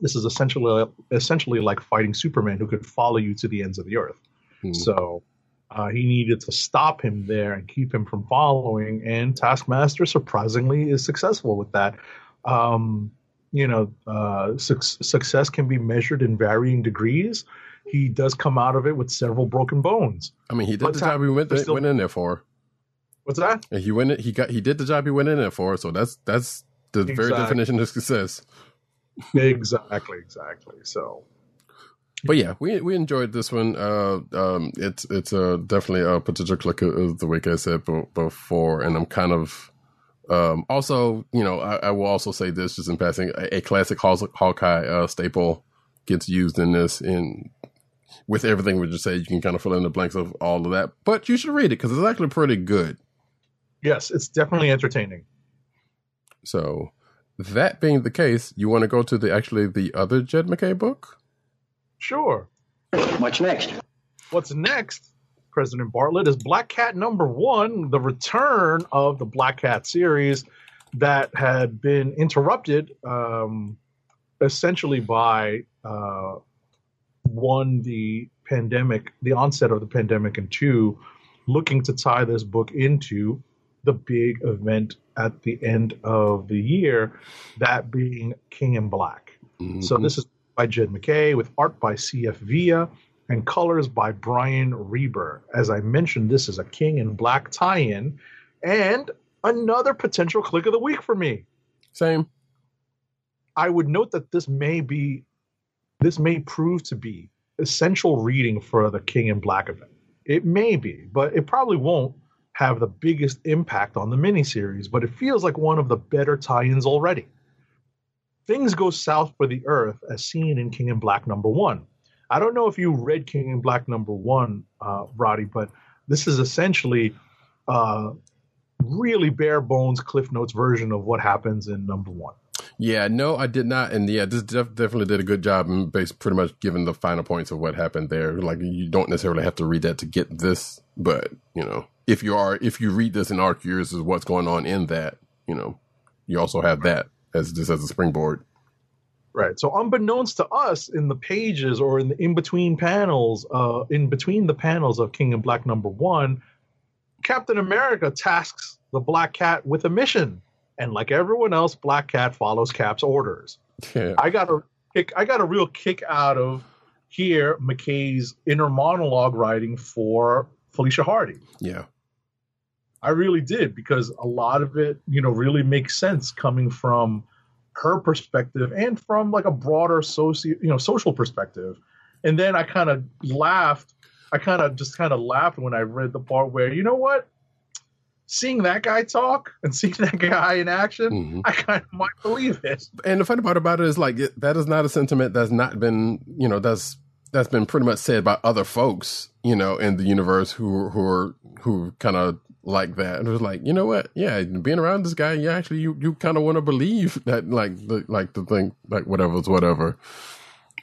this is essentially essentially like fighting Superman, who could follow you to the ends of the earth. Hmm. So uh, he needed to stop him there and keep him from following. And Taskmaster, surprisingly, is successful with that. Um, you know, uh, suc success can be measured in varying degrees. He does come out of it with several broken bones. I mean, he did But the job he went, still- went in there for. What's that? And he went. He got. He did the job he went in there for. So that's that's the very definition of success. exactly, exactly. So But yeah, we we enjoyed this one. Uh, um, it's it's uh, definitely a potential click of the week I said be- before, and I'm kind of um, also you know I, I will also say this just in passing a, a classic Haw- Hawkeye uh, staple gets used in this in with everything we just said. You can kind of fill in the blanks of all of that, but you should read it because it's actually pretty good. yes, it's definitely entertaining. So that being the case, you want to go to the actually the other Jed MacKay book? Sure. What's next? What's next, President Bartlett, is Black Cat number one, the return of the Black Cat series that had been interrupted um, essentially by uh, one, the pandemic, the onset of the pandemic, and two, looking to tie this book into the big event at the end of the year, that being King in Black. So Mhm. this is by Jed MacKay with art by C.F. Villa and colors by Brian Reber. As I mentioned, this is a King in Black tie-in and another potential click of the week for me. same. I would note that this may be this may prove to be essential reading for the King in Black event. It may be, but it probably won't have the biggest impact on the miniseries, but it feels like one of the better tie-ins already. Things go south for the Earth as seen in King in Black number one. I don't know if you read King in Black number one, uh, Roddy, but this is essentially uh, really bare bones Cliff Notes version of what happens in number one. Yeah, no, I did not, and yeah, this def- definitely did a good job in base pretty much giving the final points of what happened there. Like you don't necessarily have to read that to get this, but you know, if you are if you read this and are curious as what's going on in that, you know, you also have that as just as a springboard. Right. So, unbeknownst to us, in the pages or in the in between panels, uh, in between the panels of King in Black number one, Captain America tasks the Black Cat with a mission, and like everyone else, Black Cat follows Cap's orders. Yeah, I got a kick. I got a real kick out of here MacKay's inner monologue writing for Felicia Hardy. yeah, I really did because a lot of it, you know, really makes sense coming from her perspective and from like a broader socio, you know, social perspective. And then I kind of laughed. I kind of just kind of laughed when I read the part where, you know what? Seeing that guy talk and seeing that guy in action, Mhm. I kind of might believe it. And the funny part about it is like it, that is not a sentiment that's not been you know that's that's been pretty much said by other folks you know in the universe who who are who kind of like that and it was like you know what yeah being around this guy you actually you you kind of want to believe that like the like the thing like whatever's whatever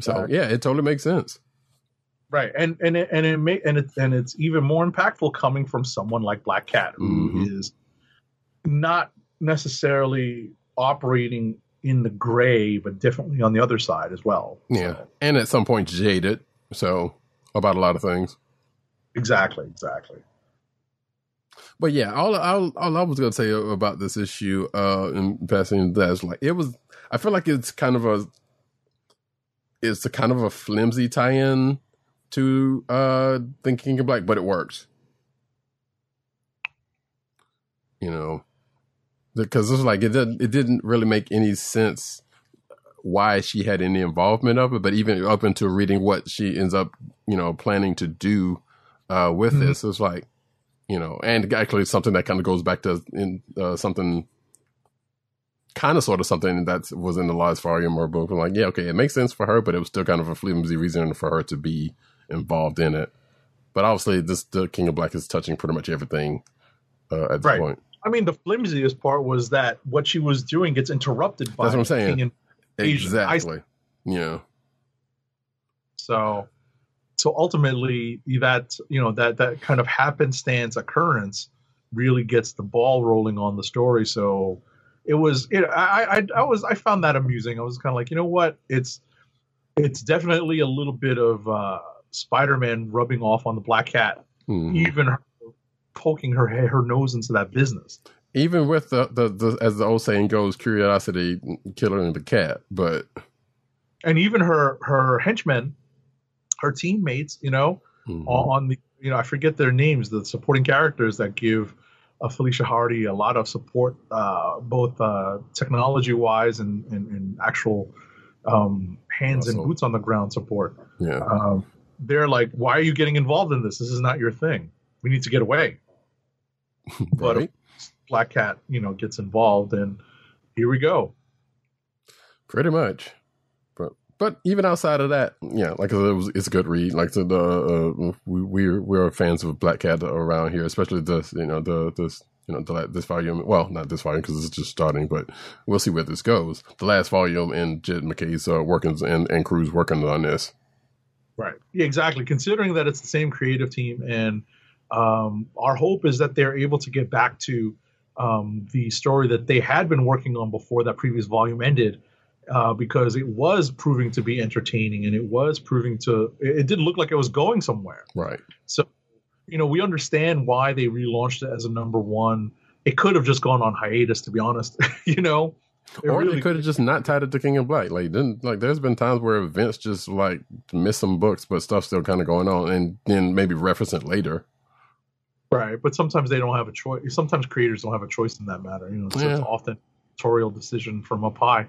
so yeah it totally makes sense Right, and and it, and it may and it and it's even more impactful coming from someone like Black Cat, who is Mhm. not necessarily operating in the gray, but definitely on the other side as well. yeah So, and at some point jaded so about a lot of things exactly, exactly. But yeah, all, all all I was gonna say about this issue, uh, in passing that is like it was. I feel like it's kind of a, it's a kind of a flimsy tie-in to uh, Thinking of Black, but it works. You know, because it's like it didn't it didn't really make any sense why she had any involvement of it, but even up until reading what she ends up, you know, planning to do uh, with Mhm. this, it's like you know, and actually something that kind of goes back to in uh, something kind of sort of something that was in the last volume or book. I'm like, yeah, okay, it makes sense for her, but it was still kind of a flimsy reason for her to be involved in it. But obviously, this the King in Black is touching pretty much everything uh, at this Right. point. I mean, the flimsiest part was that what she was doing gets interrupted by That's what I'm saying. King and Asian. Exactly. Yeah. So, so ultimately, that you know that that kind of happenstance occurrence really gets the ball rolling on the story. So, it was it. I I, I was I found that amusing. I was kind of like, you know what? It's it's definitely a little bit of uh, Spider-Man rubbing off on the Black Cat, Mhm. even her poking her her nose into that business. Even with the, the the as the old saying goes, curiosity killing the cat. But and even her her henchmen, her teammates, you know, mhm. on the you know I forget their names, the supporting characters that give uh, Felicia Hardy a lot of support, uh, both uh, technology wise and, and, and actual um, hands and boots on the ground support. yeah. Um, they're like, why are you getting involved in this? This is not your thing. We need to get away. But. Black Cat, you know, gets involved, and here we go. Pretty much. But even outside of that, yeah, like I said, it was, it's a good read. Like the, the uh, we we're we're fans of Black Cat around here, especially this you know the this you know the this volume. Well, not this volume because it's just starting, but we'll see where this goes. The last volume and Jed MacKay's uh, workings and and crew's working on this. Right. Yeah, exactly. Considering that it's the same creative team, and um, our hope is that they're able to get back to um, the story that they had been working on before that previous volume ended, uh, because it was proving to be entertaining and it was proving to. It, didn't look like it was going somewhere. Right. So, you know, we understand why they relaunched it as a number one. It could have just gone on hiatus, to be honest. you know, It or really- they could have just not tied it to King in Black. Like didn't like there's been times where events just like miss some books, but stuff's still kind of going on, and then maybe reference it later. Right, but sometimes they don't have a choice. Sometimes creators don't have a choice in that matter. You know, it's, it's Yeah. often editorial decision from up high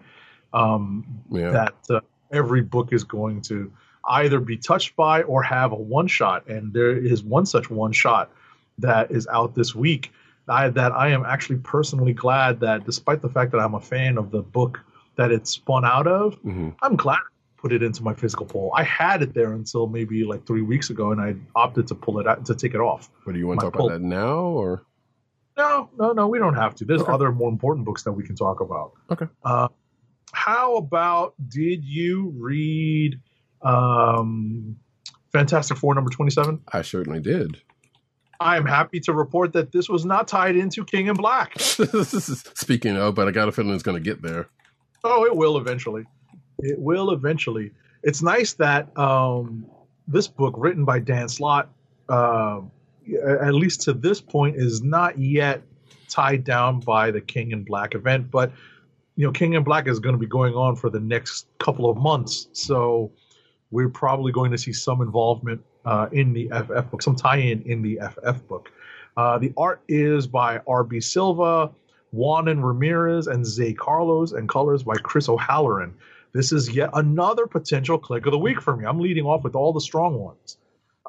um, Yeah. that uh, every book is going to either be touched by or have a one shot. And there is one such one shot that is out this week. I, that I am actually personally glad that, despite the fact that I'm a fan of the book that it spun out of, hmm I'm glad I put it into my physical poll. I had it there until maybe like three weeks ago, and I opted to pull it out to take it off. But do you want to talk pull. about that now or? No, no, no, we don't have to. There's Okay. other more important books that we can talk about. Okay. Uh, how about did you read um, Fantastic Four number 27? I certainly did. I am happy to report that this was not tied into King in Black. Speaking of, but I got a feeling it's going to get there. Oh, it will eventually. It will eventually. It's nice that um, this book, written by Dan Slott, uh, at least to this point, is not yet tied down by the King in Black event. But you know, King in Black is going to be going on for the next couple of months, so we're probably going to see some involvement uh, in the FF book, some tie-in in the FF book. Uh, the art is by R.B. Silva, Juan and Ramirez, and Zay Carlos, and colors by Chris O'Halloran. This is yet another potential click of the week for me. I'm leading off with all the strong ones.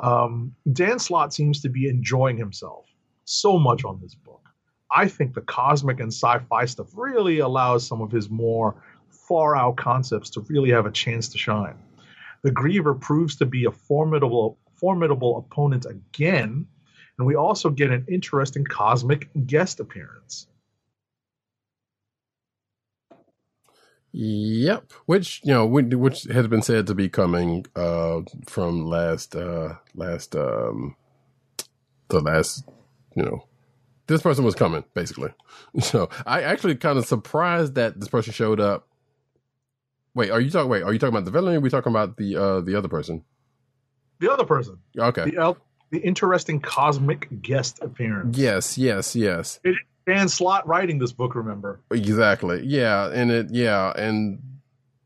Um, Dan Slott seems to be enjoying himself so much on this book. I think the cosmic and sci-fi stuff really allows some of his more far-out concepts to really have a chance to shine. The Griever proves to be a formidable, formidable opponent again, and we also get an interesting cosmic guest appearance. Yep, which you know, which which has been said to be coming uh, from last uh, last um, the last you know this person was coming basically. So I actually kind of surprised that this person showed up. Wait, are you talking? Wait, are you talking about the villain? Or are we talking about the uh, the other person? The other person, Okay. the el- the interesting cosmic guest appearance. Yes, yes, yes. It is Dan Slott writing this book. Remember? Exactly. Yeah, and it yeah, and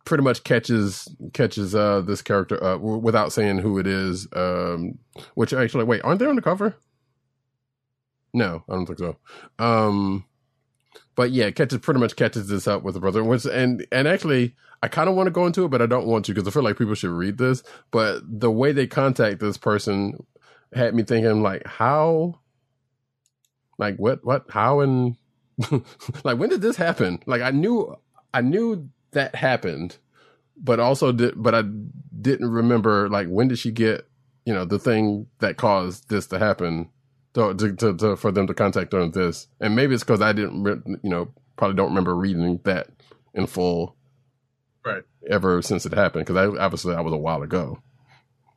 pretty much catches catches uh this character uh w- without saying who it is. Um which actually wait, aren't they on the cover? No, I don't think so. Um but yeah, catches pretty much catches this up with the brother, and and actually I kind of want to go into it, but I don't want to because I feel like people should read this. But the way they contact this person had me thinking like how, like what what how and like when did this happen? Like I knew I knew that happened, but also did but I didn't remember like when did she get you know the thing that caused this to happen to, to, to, to for them to contact on this and maybe it's because I didn't re- you know probably don't remember reading that in full Right. ever since it happened because I obviously that was a while ago.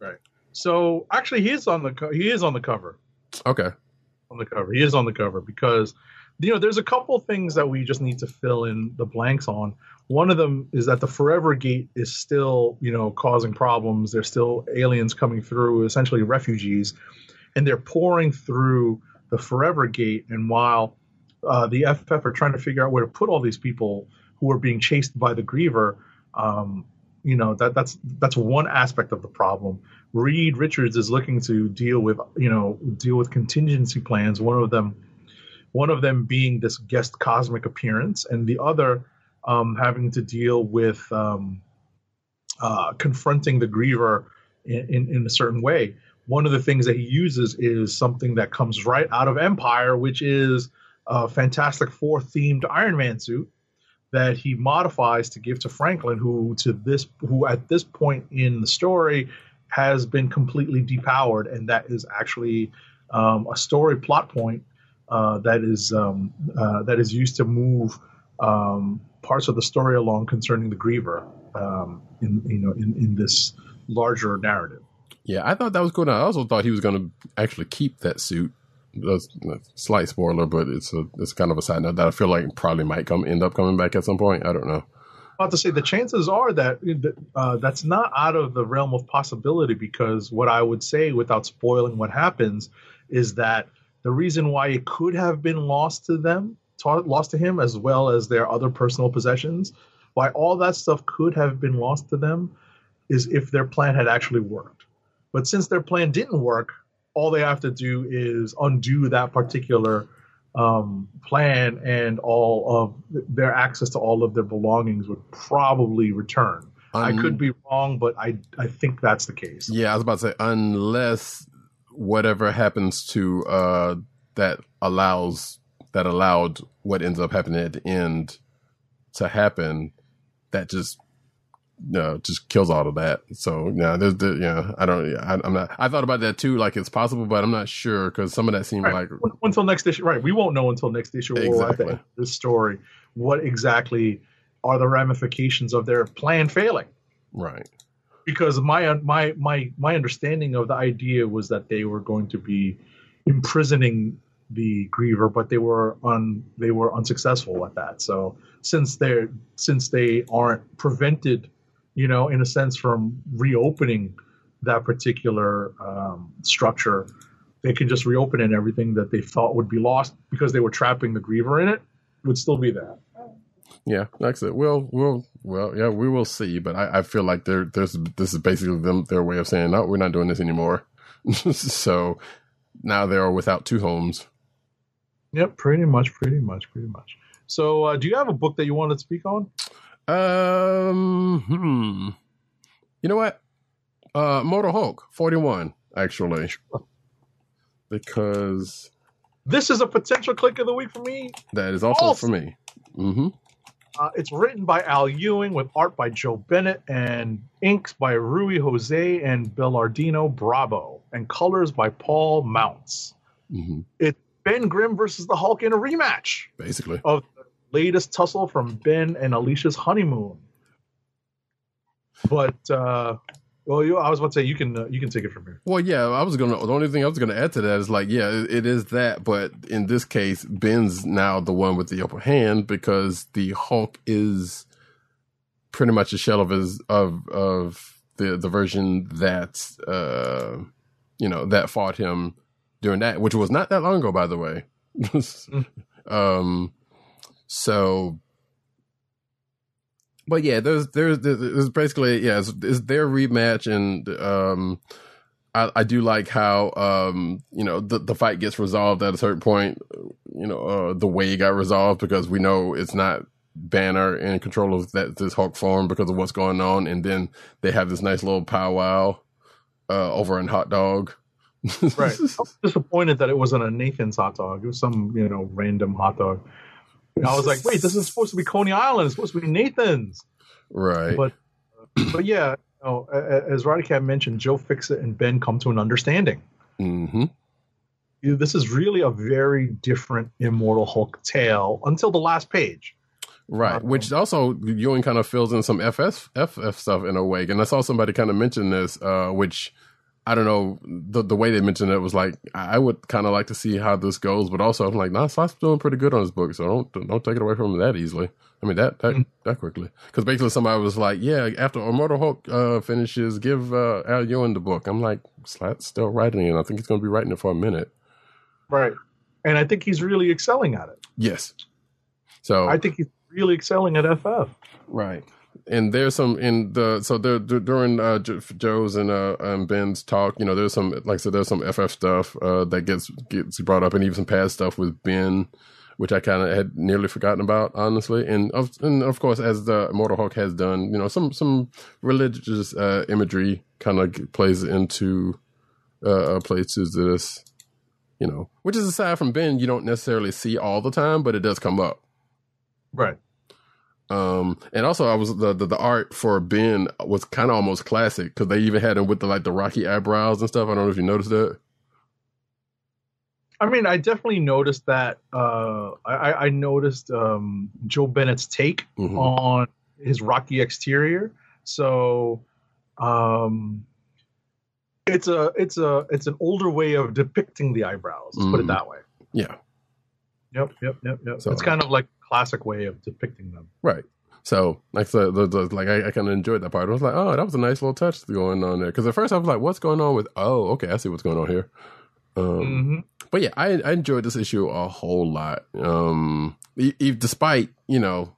Right? So actually, he is on the co- he is on the cover. Okay. on the cover. He is on the cover because you know there's a couple things that we just need to fill in the blanks on. One of them is that the Forever Gate is still you know causing problems. There's still aliens coming through, essentially refugees, and they're pouring through the Forever Gate. And while uh, the FF are trying to figure out where to put all these people who are being chased by the Griever, um, you know that that's that's one aspect of the problem. Reed Richards is looking to deal with you know deal with contingency plans. One of them, one of them being this guest cosmic appearance, and the other um, having to deal with um, uh, confronting the Griever in, in, in a certain way. One of the things that he uses is something that comes right out of Empyre, which is a Fantastic Four themed Iron Man suit that he modifies to give to Franklin, who to this who at this point in the story has been completely depowered, and that is actually um, a story plot point uh, that is um, uh, that is used to move um, parts of the story along concerning the Griever um, in you know in, in this larger narrative. Yeah, I thought that was going cool. I also thought he was going to actually keep that suit. That's a slight spoiler, but it's a it's kind of a side note that I feel like probably might come end up coming back at some point. I don't know. about to say the chances are that uh, that's not out of the realm of possibility because what I would say without spoiling what happens is that the reason why it could have been lost to them, ta- lost to him, as well as their other personal possessions, why all that stuff could have been lost to them is if their plan had actually worked. But since their plan didn't work, all they have to do is undo that particular um, plan, and all of their access to all of their belongings would probably return. I could be wrong, but I I think that's the case. Yeah, I was about to say unless whatever happens to uh that allows that allowed what ends up happening at the end to happen, that just no, just kills all of that. So yeah, there's the yeah. I don't. I, I'm not. I thought about that too. Like it's possible, but I'm not sure because some of that seemed Right. like until next issue, right? We won't know until next issue Exactly. of this story what exactly are the ramifications of their plan failing. right. Because my my my my understanding of the idea was that they were going to be imprisoning the griever, but they were un they were unsuccessful at that. So since they're since they aren't prevented, you know, in a sense from reopening that particular um, structure, they can just reopen it and everything that they thought would be lost because they were trapping the griever in it would still be there. Yeah, like I said, we'll, we'll, well, yeah, we will see. But I, I feel like they're, there's, this is basically them, their way of saying, no, we're not doing this anymore. so now they are without two homes. Yep, pretty much, pretty much, pretty much. So, uh, do you have a book that you want to speak on? Um, hmm. You know what? Uh, Immortal Hulk 41, actually. Because This is a potential click of the week for me. that is also Also- for me. Mm-hmm. Uh, it's written by Al Ewing with art by Joe Bennett and inks by Ruy Jose and Belardino Brabo and colors by Paul Mounts. Mm-hmm. It's Ben Grimm versus the Hulk in a rematch Basically. of latest tussle from Ben and Alicia's honeymoon. But uh, well, you, I was about to say you can uh, you can take it from here. Well, yeah, I was gonna. The only thing I was gonna add to that is like, yeah, it, it is that, but in this case, Ben's now the one with the upper hand because the Hulk is pretty much a shell of his of of the the version that uh you know that fought him during that, which was not that long ago, by the way. um, so but yeah, there's there's there's basically yeah, it's, it's their rematch, and um, I, I do like how um, you know the the fight gets resolved at a certain point. You know, uh, the way it got resolved because we know it's not Banner in control of that this Hulk form because of what's going on, and then they have this nice little powwow uh, over in hot dog. Right. I was disappointed that it wasn't a Nathan's hot dog. It was some you know random hot dog. And I was like, wait, this is supposed to be Coney Island. It's supposed to be Nathan's. right. But but yeah, you know, as Roddy Cat mentioned, Joe Fixit and Ben come to an understanding. hmm This is really a very different Immortal Hulk tale until the last page. Right, Um, which also Ewing kind of fills in some FS FF stuff in a way, and I saw somebody kind of mention this, uh, which I don't know the the way they mentioned it was like I would kind of like to see how this goes, but also I'm like, nah, Slott's doing pretty good on his book, so don't don't take it away from him that easily. I mean that that that quickly, because basically somebody was like, yeah, after Immortal Hulk uh, finishes, give uh, Al Ewing the book. I'm like, Slott's still writing it. I think he's going to be writing it for a minute. Right. And I think he's really excelling at it. Yes. So I think he's really excelling at FF. Right. And there's some in the so there, dur- during uh, Jo- Joe's and uh, um, Ben's talk, you know, there's some like I said, there's some FF stuff uh, that gets gets brought up, and even some past stuff with Ben, which I kind of had nearly forgotten about, honestly. And of and of course, as the Mortal Hulk has done, you know, some some religious uh, imagery kind of plays into uh, uh, plays to this, you know, which is aside from Ben, you don't necessarily see all the time, but it does come up. Right. Um, and also I was the, the, the art for Ben was kind of almost classic because they even had him with the like the rocky eyebrows and stuff. I don't know if you noticed that. I mean, I definitely noticed that. Uh, I, I noticed um, Joe Bennett's take Mhm. on his rocky exterior. So, um, it's a it's a it's an older way of depicting the eyebrows. Let's put it Mhm. that way. Yeah, Yep, yep, yep, yep. So- it's kind of like classic way of depicting them. right. So like the, the, the like I, I kind of enjoyed that part. I was like, oh, that was a nice little touch going on there. Because at first I was like, what's going on with? Oh, okay, I see what's going on here. Um, hmm but yeah, I, I enjoyed this issue a whole lot. Um, e- e- despite you know,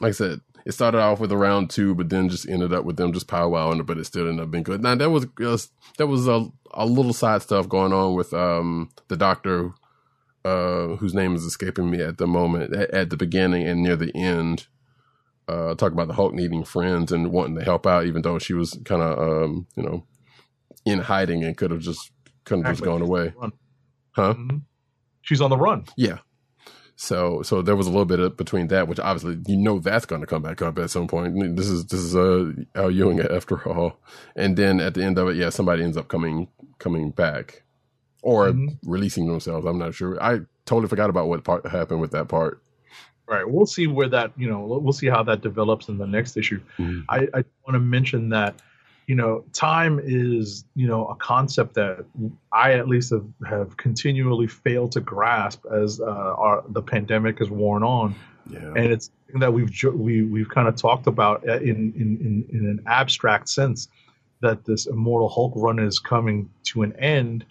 like I said, it started off with a round two, but then just ended up with them just powwowing, it, but it still ended up being good. Now that was just, there was a a little side stuff going on with um the doctor, uh, whose name is escaping me at the moment at, at the beginning and near the end. Uh, talk about the Hulk needing friends and wanting to help out, even though she was kind of um you know in hiding and could have just could have just gone away, huh? Mhm. She's on the run. Yeah. So so there was a little bit of, between that, which obviously you know that's going to come back up at some point. This is this is uh, Al Ewing after all, and then at the end of it, yeah, somebody ends up coming coming back or Mhm. releasing themselves. I'm not sure. I totally forgot about what part happened with that part. Right. We'll see where that, you know, we'll see how that develops in the next issue. Mhm. I, I want to mention that, you know, time is, you know, a concept that I at least have, have continually failed to grasp as uh, our, the pandemic has worn on. Yeah. And it's something that we've we, we've kind of talked about uh, in, in, in, in an abstract sense that this Immortal Hulk run is coming to an end.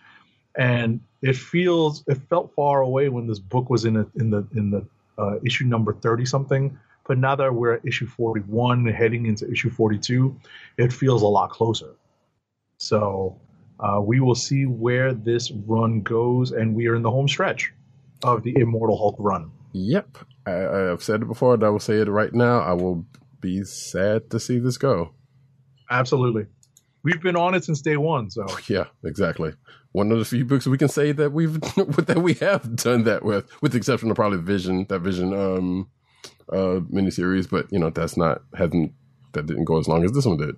And it feels, it felt far away when this book was in, a, in the, in the, uh, issue number 30 something. But now that we're at issue 41, heading into issue 42, it feels a lot closer. So uh, we will see where this run goes, and we are in the home stretch of the Immortal Hulk run. Yep. I, I've said it before, and I will say it right now. I will be sad to see this go. Absolutely. We've been on it since day one, so Yeah, exactly. One of the few books we can say that we've that we have done that with, with the exception of probably Vision, that Vision um uh miniseries, but you know that's not hasn't that didn't go as long as this one did.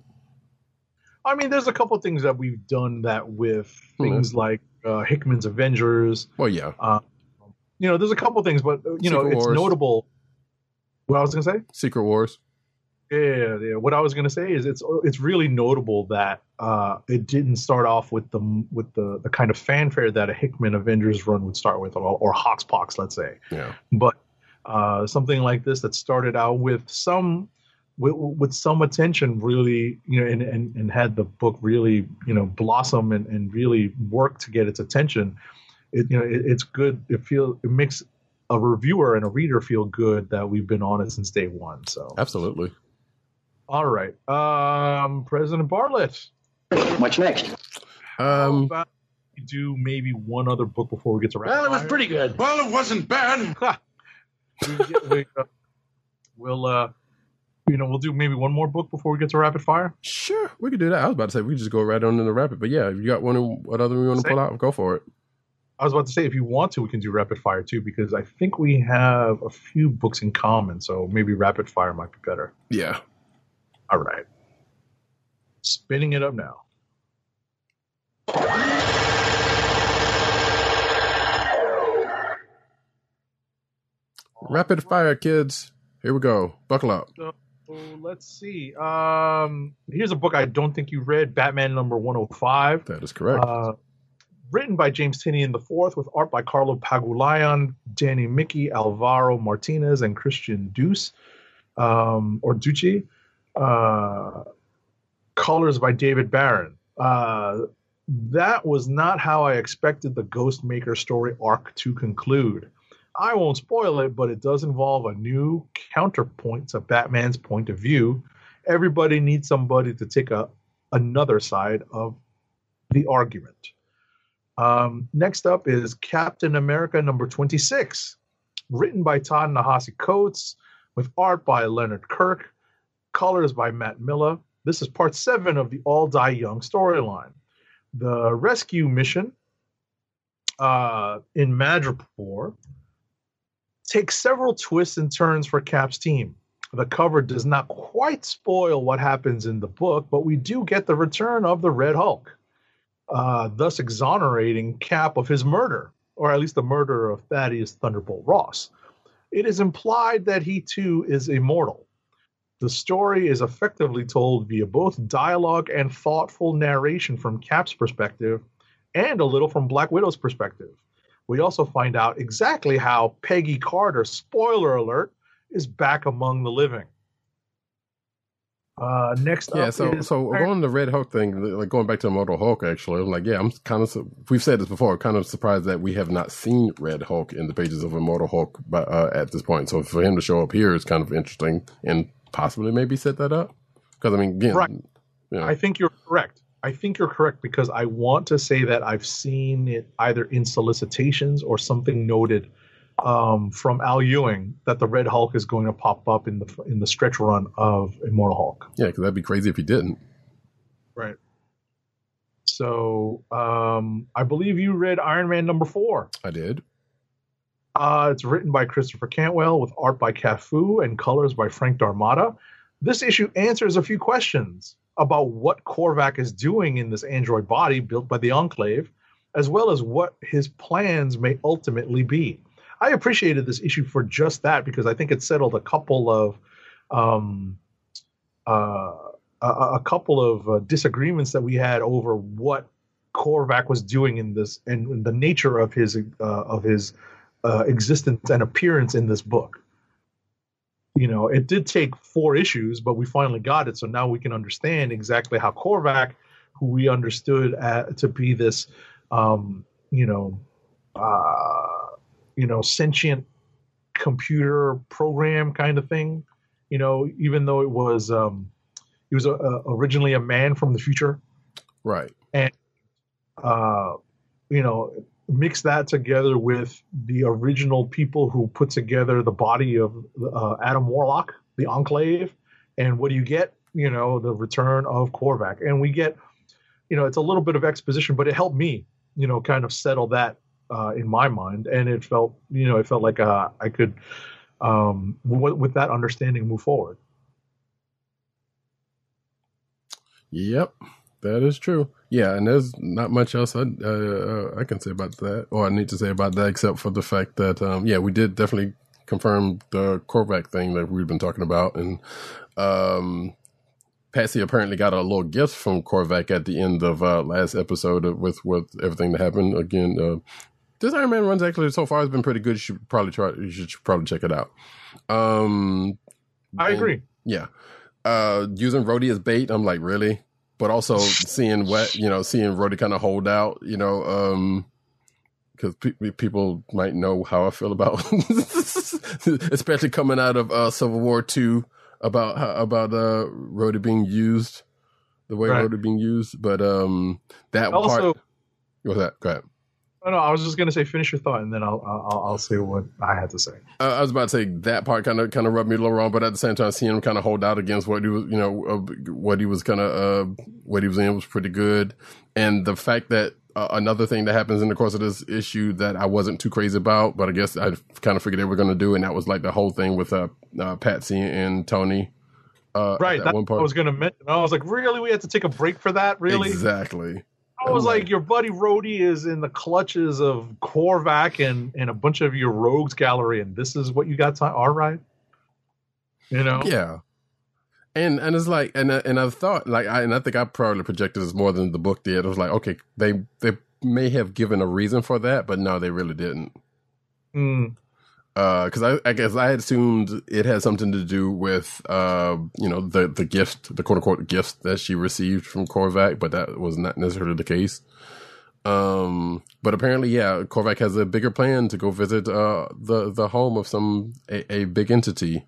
I mean, there's a couple things that we've done that with Hmm. things like uh, Hickman's Avengers. Well, yeah, Uh, You know, there's a couple things, but uh, you know, Secret it's Wars. notable. What I was gonna say? Secret Wars. Yeah, yeah. What I was gonna say is it's it's really notable that uh, it didn't start off with the with the the kind of fanfare that a Hickman Avengers run would start with, or, or Hoxpox, let's say. Yeah, But uh, something like this that started out with some with, with some attention, really, you know, and, and and had the book really, you know, blossom and, and really work to get its attention. It you know it, it's good. It feel it makes a reviewer and a reader feel good that we've been on it since day one. So. absolutely. All right. Um, President Bartlett. What's next? Um, we do maybe one other book before we get to rapid Well, it was pretty good. Well, it wasn't bad. We get- we, uh, we'll uh, you know, we'll do maybe one more book before we get to rapid fire. sure, we could do that. I was about to say we could just go right on into the rapid, but yeah, if you got one, what other we want to pull out? Go for it. I was about to say, if you want to, we can do rapid fire too, because I think we have a few books in common. So maybe rapid fire might be better. Yeah. All right. Spinning it up now. Rapid fire, kids. Here we go. Buckle up. So let's see. Um, here's a book I don't think you read Batman number 105. That is correct. Uh, written by James Tynion IV with art by Carlo Pagulayan, Danny Miki, Alvaro Martinez, and Christian Deuce, um, or Ducci. Uh, colors by David Baron. Uh, that was not how I expected the Ghostmaker story arc to conclude. I won't spoil it, but it does involve a new counterpoint to Batman's point of view. Everybody needs somebody to take a another side of the argument. Um, next up is Captain America number 26, written by Ta-Nehisi Coates, with art by Leonard Kirk, colors by Matt Milla. This is part seven of the All Die Young storyline. The rescue mission uh, in Madripoor takes several twists and turns for Cap's team. The cover does not quite spoil what happens in the book, but we do get the return of the Red Hulk uh, thus exonerating Cap of his murder, or at least the murder of Thaddeus Thunderbolt Ross. It is implied that he too is immortal. The story is effectively told via both dialogue and thoughtful narration from Cap's perspective, and a little from Black Widow's perspective. We also find out exactly how Peggy Carter, spoiler alert, is back among the living. Uh, next yeah, up so so on the Red Hulk thing, like going back to Immortal Hulk, actually, I'm like, yeah, I'm kind of we've said this before, kind of surprised that we have not seen Red Hulk in the pages of Immortal Hulk, but uh, at this point, so for him to show up here is kind of interesting and possibly maybe set that up because I mean, again, Right. you know, I think you're correct. I think you're correct because I want to say that I've seen it either in solicitations or something noted um, from Al Ewing that the Red Hulk is going to pop up in the in the stretch run of Immortal Hulk. yeah, because that'd be crazy if he didn't. Right. So um, I believe you read Iron Man number four. I did. Uh, it's written by Christopher Cantwell with art by Cafu and colors by Frank D'Armata. This issue answers a few questions about what Korvac is doing in this android body built by the Enclave, as well as what his plans may ultimately be. I appreciated this issue for just that because I think it settled a couple of um, uh, a, a couple of uh, disagreements that we had over what Korvac was doing in this and the nature of his uh, of his uh, existence and appearance in this book. You know, it did take four issues, but we finally got it. So now we can understand exactly how Korvac, who we understood uh to be this, um, you know, uh, you know, sentient computer program kind of thing. You know, even though it was, um, he was a, a, originally a man from the future Right. And uh, you know, mix that together with the original people who put together the body of uh, Adam Warlock, the Enclave, and what do you get? You know, the return of Korvac, and we get, you know, it's a little bit of exposition, but it helped me, you know, kind of settle that uh, in my mind, and it felt, you know, it felt like uh, I could, um, with, with that understanding, move forward. Yep, that is true. Yeah, and there's not much else I uh, I can say about that, or I need to say about that, except for the fact that um, yeah, we did definitely confirm the Korvac thing that we've been talking about, and um, Patsy apparently got a little gift from Korvac at the end of uh, last episode with with everything that happened. Again, uh, this Iron Man runs actually so far has been pretty good. You should probably try. You should probably check it out. Um, I and- agree. yeah. Uh, using Rhodey as bait, I'm like, really? But also seeing what, you know, seeing Rhodey kind of hold out, you know, um, because pe- people might know how I feel about, especially coming out of uh, Civil War Two about how, about uh, Rhodey being used, the way Right. Rhodey being used. But um, that Also, part, what's that? Go ahead. Oh, no, I was just gonna say finish your thought, and then I'll I'll, I'll say what I had to say. Uh, I was about to say that part kind of kind of rubbed me a little wrong, but at the same time, seeing him kind of hold out against what he was, you know, uh, what he was kind of uh, what he was in was pretty good, and the fact that uh, another thing that happens in the course of this issue that I wasn't too crazy about, but I guess I kind of figured they were going to do, and that was like the whole thing with uh, uh Patsy and Tony. Uh, Right. at That's one part. I was going to mention. I was like, really? We had to take a break for that? Really? Exactly. I was like, your buddy Rhodey is in the clutches of Korvac and, and a bunch of your rogues gallery, and this is what you got time. All right. You know? Yeah. And and it's like and I- and I thought like I and I think I probably projected this more than the book did. It was like okay, they they may have given a reason for that, but no, they really didn't. Mm, because I, I guess I had assumed it had something to do with, uh, you know, the the gift, the quote unquote gift that she received from Korvac, but that was not necessarily the case. Um, but apparently, yeah, Korvac has a bigger plan to go visit uh, the the home of some a, a big entity.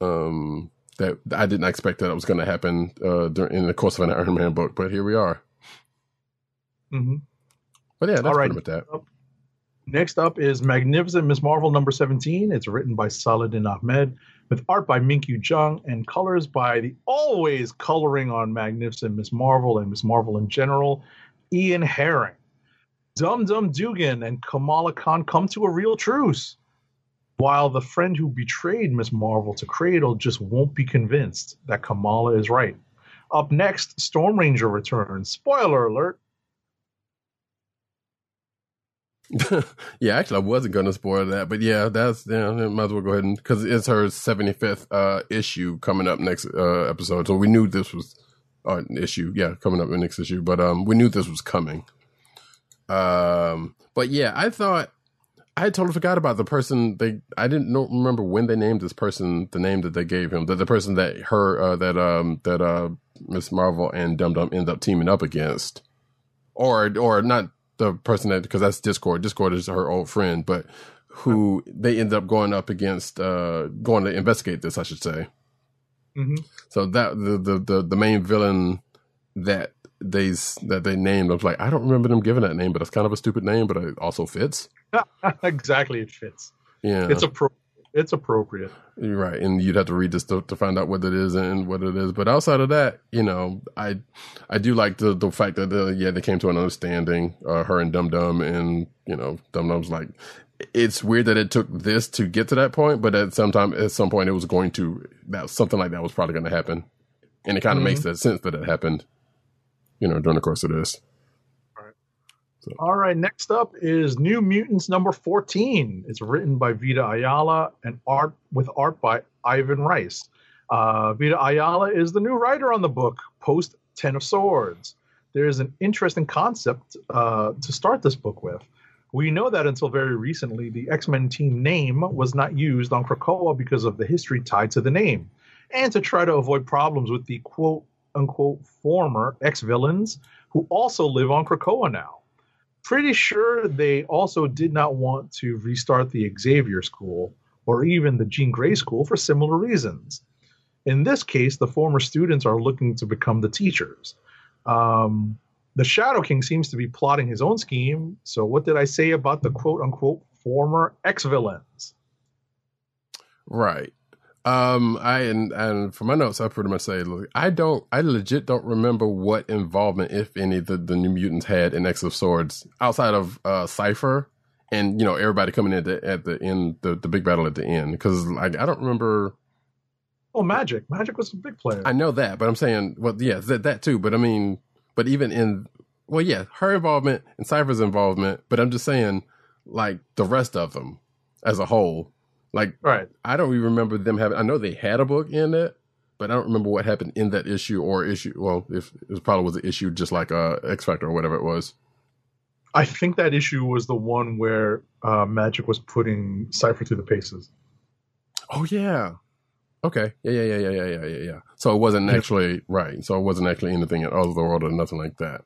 Um, that I didn't expect that it was going to happen uh, during, in the course of an Iron Man book, but here we are. hmm But yeah, that's All right. pretty much that. Next up is Magnificent Miss Marvel number 17. It's written by Saladin Ahmed with art by Minkyu Jung and colors by the always coloring on Magnificent Miss Marvel and Miss Marvel in general, Ian Herring. Dum Dum Dugan and Kamala Khan come to a real truce, while the friend who betrayed Miss Marvel to Cradle just won't be convinced that Kamala is right. Up next, Storm Ranger returns. Spoiler alert. yeah, actually, I wasn't going to spoil that, but yeah, that's yeah. Might as well go ahead and because it's her seventy fifth uh, issue coming up next uh, episode, so we knew this was uh, an issue. Yeah, coming up in next issue, but um, we knew this was coming. Um, but yeah, I thought I totally forgot about the person they. I didn't know, remember when they named this person the name that they gave him. That the person that her uh, that um that uh Miss Marvel and Dum Dum end up teaming up against, or or not the person that because that's Discord. Discord is her old friend, but who they end up going up against, uh, going to investigate this, I should say. hmm So that the the the, the main villain that they that they named, I was like, I don't remember them giving that name, but it's kind of a stupid name, but it also fits. exactly, it fits. Yeah, It's appro- It's appropriate. You're right, and you'd have to read this to, to find out what it is and what it is. But outside of that, you know, I I do like the the fact that uh, yeah they came to an understanding, uh, her and Dum Dum, and you know Dum Dum's like, it's weird that it took this to get to that point, but at some time at some point it was going to that something like that was probably going to happen, and it kind of makes that sense that it happened, you know, during the course of this. All right, next up is New Mutants number 14. It's written by Vita Ayala and art with art by Ivan Rice. Uh, Vita Ayala is the new writer on the book post Ten of Swords. There's an interesting concept uh, to start this book with. We know that until very recently, the X Men team name was not used on Krakoa because of the history tied to the name, and to try to avoid problems with the quote unquote former X villains who also live on Krakoa now pretty sure they also did not want to restart the Xavier School or even the Jean Grey School for similar reasons. In this case, the former students are looking to become the teachers. Um, the Shadow King seems to be plotting his own scheme. So, what did I say about the quote unquote former ex villains? Right. Um, I and and for my notes, I pretty much say, look, I don't, I legit don't remember what involvement, if any, the the New Mutants had in X of Swords outside of uh Cypher and you know everybody coming in at the, at the end, the the big battle at the end. Because like I don't remember. Oh, Magik. Magik was a big player. I know that, but I'm saying, well, yeah, that that too. But I mean, but even in, well, yeah, her involvement and Cypher's involvement. But I'm just saying, like the rest of them as a whole, like right. I don't even remember them having. I know they had a book in it, but I don't remember what happened in that issue or issue. Well, if it was probably was an issue just like uh, X Factor or whatever it was. I think that issue was the one where uh, Magik was putting Cypher through the paces. Oh yeah. Okay. Yeah. Yeah. Yeah. Yeah. Yeah. Yeah. Yeah. yeah. So it wasn't actually right. So it wasn't actually anything in Otherworld or nothing like that.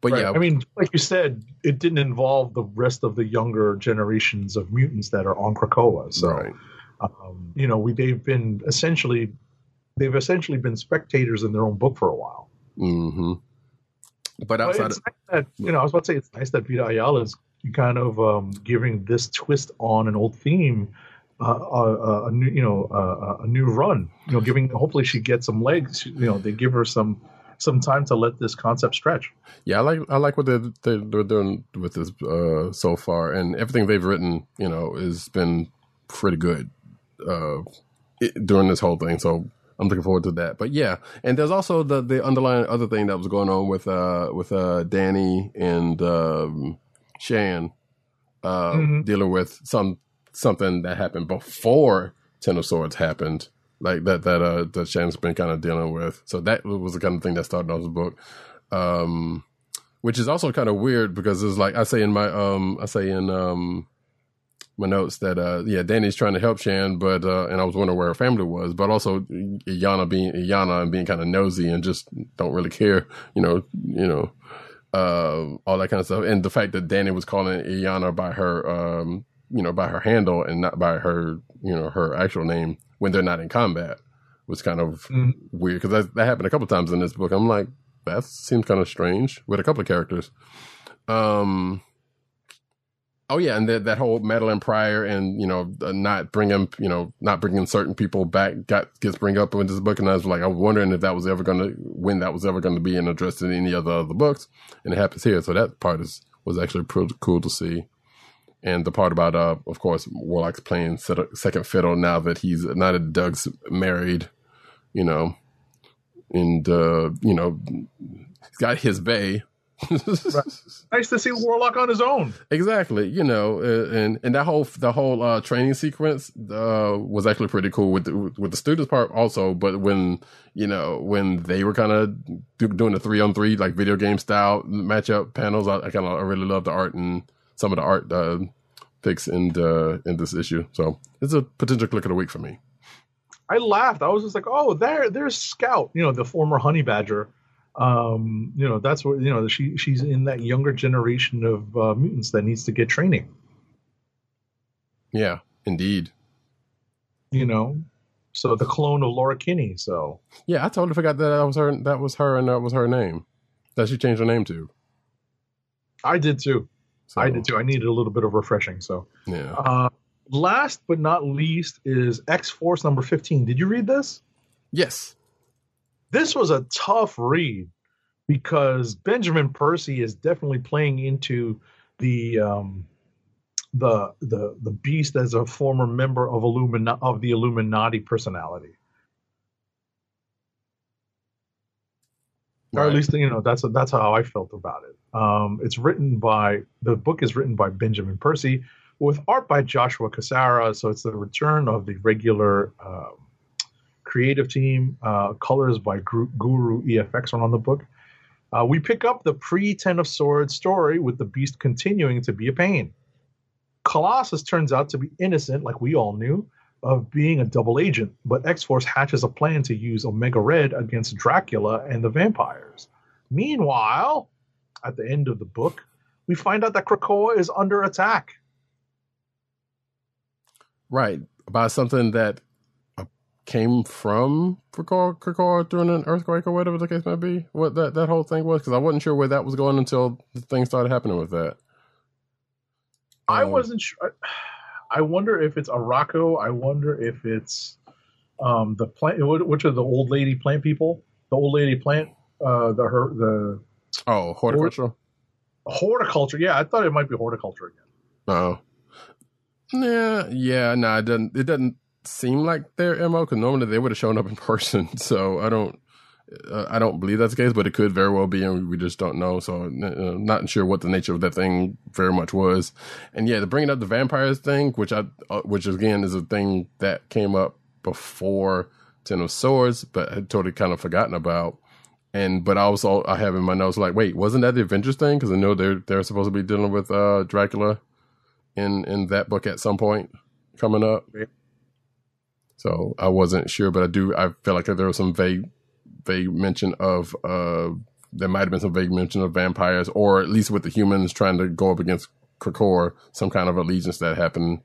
But Right. yeah, I mean, like you said, it didn't involve the rest of the younger generations of mutants that are on Krakoa. So, right. um, you know, we they've been essentially they've essentially been spectators in their own book for a while. hmm But But outside, it's of, nice that you know, I was about to say it's nice that Vita Ayala is kind of um, giving this twist on an old theme. Uh, a, a new, you know, uh, a new run. You know, giving. Hopefully, she gets some legs. You know, they give her some some time to let this concept stretch. Yeah, I like I like what they're they're, they're doing with this uh, so far, and everything they've written, you know, has been pretty good uh, it, during this whole thing. So I'm looking forward to that. But yeah, and there's also the the underlying other thing that was going on with uh with uh Danny and um, Shan uh, Mhm. dealing with some something that happened before Ten of Swords happened. Like that, that uh, that Shan's been kind of dealing with. So that was the kind of thing that started off the book. Um, which is also kind of weird because it's like I say in my um I say in um my notes that uh yeah Danny's trying to help Shan but uh and I was wondering where her family was but also Yana being Yana and being kind of nosy and just don't really care you know you know uh all that kind of stuff and the fact that Danny was calling Yana by her um you know by her handle and not by her you know her actual name when they're not in combat was kind of Mhm. weird because that, that happened a couple times in this book I'm like that seems kind of strange with a couple of characters um Oh yeah, and that that whole Madelyne Pryor and you know uh, not bringing you know not bringing certain people back got gets bring up in this book, and I was like, I'm wondering if that was ever going to when that was ever going to be and addressed in any other other books, and it happens here. So that part is was actually pretty cool to see, and the part about uh of course Warlock's playing set- second fiddle now that he's now that Doug's married, you know, and uh you know he's got his bay. Nice to see Warlock on his own. Exactly, you know, uh, and and that whole the whole uh, training sequence uh, was actually pretty cool with the, with the students part also. But when you know when they were kind of do, doing the three on three like video game style matchup panels, I, I kind of I really love the art and some of the art uh, picks in the, in this issue. So it's a potential click of the week for me. I laughed. I was just like, "Oh, there, there's Scout. You know, the former Honey Badger. Um, you know, that's what you know. She she's in that younger generation of uh, mutants that needs to get training. Yeah, indeed. You know, so the clone of Laura Kinney. So Yeah, I totally forgot that that was her. That was her, and that was her name that she changed her name to. I did too. So, I did too. I needed a little bit of refreshing. So Yeah. uh, last but not least is X Force number fifteen. Did you read this? Yes. this was a tough read because Benjamin Percy is definitely playing into the um, the the the beast as a former member of Illumina- of the Illuminati personality. Or at least you know that's that's how I felt about it. Um, it's written by the book is written by Benjamin Percy with art by Joshua Cassara. So it's the return of the regular um, creative team. Uh, colors by Gru- Guru EFX are on the book. Uh, we pick up the pre Ten of Swords story with the Beast continuing to be a pain. Colossus turns out to be innocent, like we all knew, of being a double agent, but X Force hatches a plan to use Omega Red against Dracula and the vampires. Meanwhile, at the end of the book, we find out that Krakoa is under attack. Right. By something that uh, came from Krakoa, Krakoa during an earthquake or whatever the case may be. What that, that whole thing was. Because I wasn't sure where that was going until the things started happening with that. I Um, wasn't sure. I wonder if it's Arakko. I wonder if it's um, the plant. Which are the old lady plant people? The old lady plant. Uh, the her the Oh, Hordeculture? Hordeculture. Yeah, I thought it might be Hordeculture again. Oh. Yeah, yeah, no, it doesn't. It doesn't seem like their mo because normally they would have shown up in person. So I don't, uh, I don't believe that's the case, but it could very well be, and we just don't know. So uh, not sure what the nature of that thing very much was. And yeah, the bringing up the vampires thing, which I, uh, which again is a thing that came up before Ten of Swords, but had totally kind of forgotten about. And but I also I have in my notes like, wait, wasn't that the Avengers thing? Because I know they're they're supposed to be dealing with uh Dracula in in that book at some point coming up. So I wasn't sure, but I do. I feel like there was some vague vague mention of uh there might have been some vague mention of vampires, or at least with the humans trying to go up against Krakoa, some kind of allegiance that happened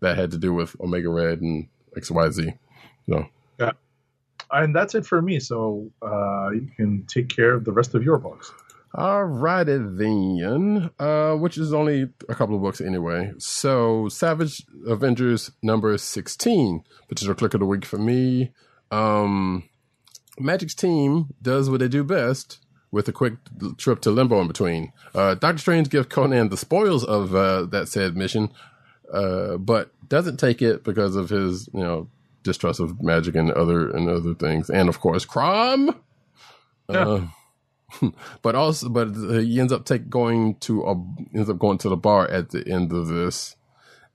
that had to do with Omega Red and X Y Z. So yeah, And that's it for me. So uh, you can take care of the rest of your books. Alrighty then, uh, which is only a couple of books anyway. So, Savage Avengers number 16, potential click of the week for me. Um, Magik's team does what they do best with a quick trip to Limbo in between. Uh, Doctor Strange gives Conan the spoils of uh, that said mission, uh, but doesn't take it because of his, you know, distrust of magic and other and other things, and of course, Crom. Uh, but also, but he ends up take going to a ends up going to the bar at the end of this.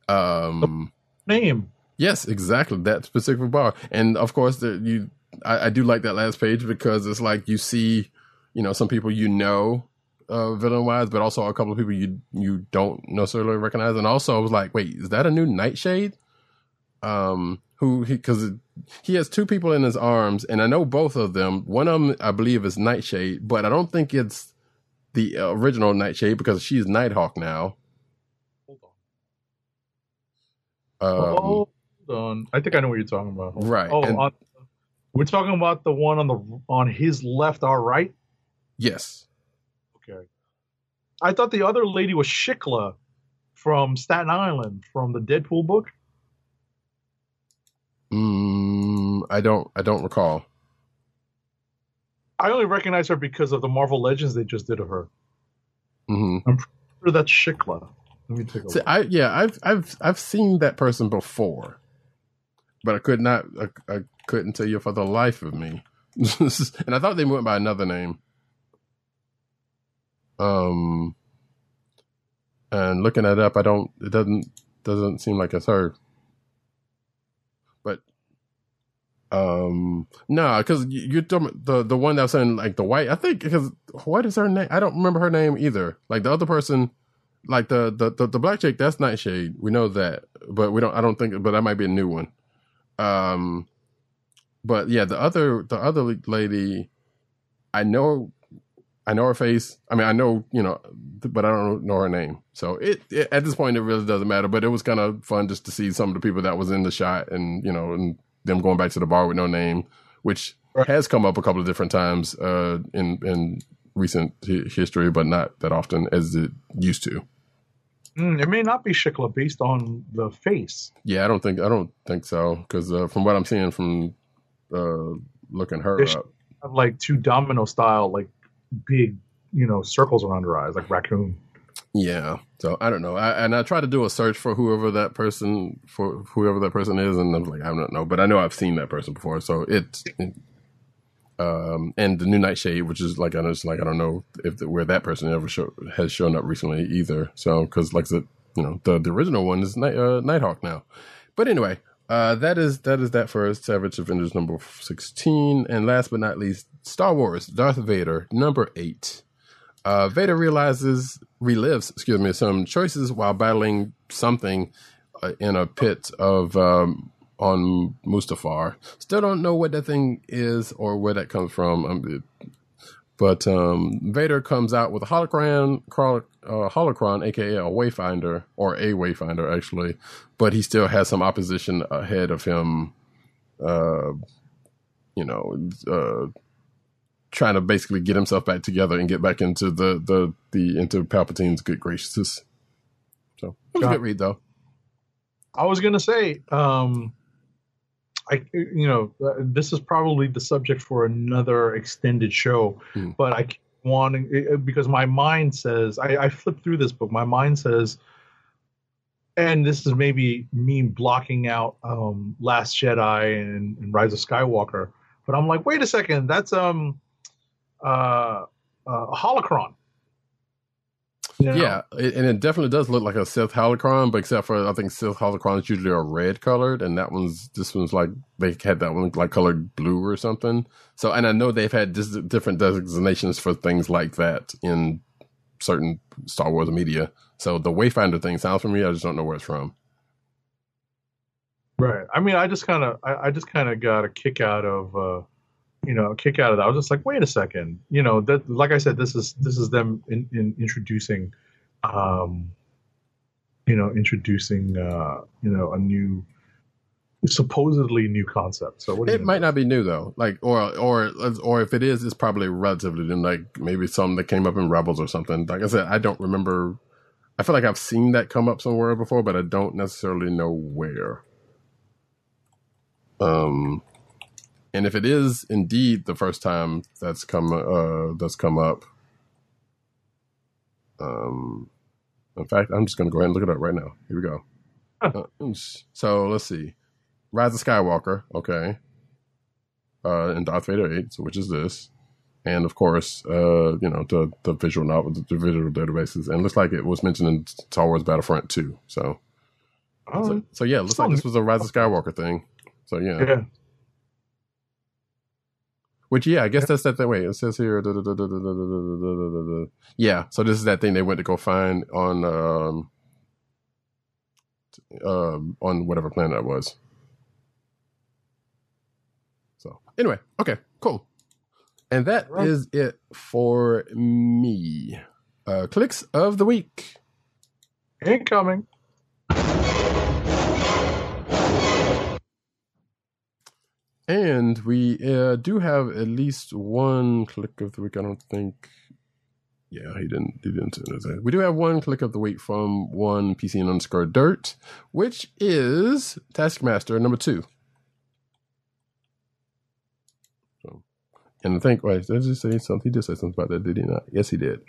Um, Name. Yes, exactly that specific bar, and of course, the, you. I, I do like that last page because it's like you see, you know, some people you know, uh, villain wise, but also a couple of people you you don't necessarily recognize, and also I was like, wait, is that a new Nightshade? Um, who he because he has two people in his arms, and I know both of them. One of them, I believe, is Nightshade, but I don't think it's the original Nightshade because she's Nighthawk now. Hold on. Um, Hold on. I think I know what you're talking about. Right, Oh, and- on, we're talking about the one on the on his left, our right. yes, Okay. I thought the other lady was Shiklah from Staten Island from the Deadpool book. mm, I don't, I don't recall. I only recognize her because of the Marvel Legends they just did of her. hmm I'm Sure, that's Shiklah. Let me take a See, look. I yeah, I've I've I've seen that person before, but I could not, I, I couldn't tell you for the life of me. and I thought they went by another name. Um, and looking it up, I don't. It doesn't doesn't seem like it's her. But um, no, because you're talking the the one that's saying like the white. I think because what is her name? I don't remember her name either. Like the other person like the, the the the black chick that's nightshade we know that but we don't i don't think but that might be a new one um but yeah the other the other lady i know i know her face i mean i know you know but i don't know her name so it, it at this point it really doesn't matter but it was kind of fun just to see some of the people that was in the shot and you know and them going back to the bar with no name which Right. has come up a couple of different times uh in in recent hi- history but not that often as it used to Mm, it may not be Shiklah based on the face. Yeah, I don't think I don't think so because uh, from what I'm seeing from uh, looking her up, Have like two domino style, like big, you know, circles around her eyes, like raccoon. yeah. So I don't know. I, and I tried to do a search for whoever that person for whoever that person is, and I was like, I don't know, but I know I've seen that person before. So it's it, um and the new Nightshade, which is like I was like I don't know if the, where that person ever show, has shown up recently either. So because like said, you know the the original one is Night, uh, Nighthawk now. But anyway, uh, that is that is that for Savage Avengers number sixteen, and last but not least, Star Wars Darth Vader number eight. Uh, Vader realizes relives, excuse me, some choices while battling something uh, in a pit of um, on Mustafar. Still don't know what that thing is or where that comes from. Um, but um, Vader comes out with a holocron, uh, holocron, aka a Wayfinder or a Wayfinder, actually. But he still has some opposition ahead of him. Uh, you know, uh, trying to basically get himself back together and get back into the the the into Palpatine's good graces. So it was a good read though. I was gonna say, um, I you know, uh, this is probably the subject for another extended show, Hmm. but I keep wanting because my mind says I, I flipped through this book. My mind says, and this is maybe me blocking out um, Last Jedi and, and Rise of Skywalker, but I'm like, wait a second, that's um, uh, uh, a holocron. Know? Yeah, it, and it definitely does look like a Sith holocron, but except for I think Sith holocrons usually are red colored, and that one's this one's like they had that one like colored blue or something. So, and I know they've had dis- different designations for things like that in certain Star Wars media. So the Wayfinder thing sounds familiar. I just don't know where it's from. Right. I mean, I just kind of, I, I just kind of got a kick out of, uh, you know, kick out of that. I was just like, wait a second, you know, that, like I said, this is this is them in, in introducing, um, you know, introducing, uh, you know, a new, supposedly new concept. So what It might not be new though, like or or or if it is, it's probably relatively new. Like maybe some that came up in Rebels or something. Like I said, I don't remember. I feel like I've seen that come up somewhere before, but I don't necessarily know where. Um, And if it is indeed the first time that's come uh, that's come up, um, in fact, I'm just going to go ahead and look it up right now. Here we go. Uh, so let's see, Rise of Skywalker, okay, uh, and Darth Vader Eight, so which is this, and of course, uh, you know the the visual novel, the, the visual databases, and looks like it was mentioned in Star Wars Battlefront 2. So, Oh, so, so yeah, looks like this was a Rise of Skywalker thing. So yeah, yeah. Which yeah, I guess that's that, that way. It says here. Yeah, so this is that thing they went to go find on um, uh, on whatever planet that was. So anyway, okay, cool, and that right. is it for me. Uh, clicks of the week incoming. And we uh, do have at least one click of the week. I don't think. Yeah, he didn't. He didn't. We do have one click of the week from one PC and underscore dirt, which is Taskmaster number two. So, and I think. Wait, did he say something? He did say something about that, did he not? Yes, he did.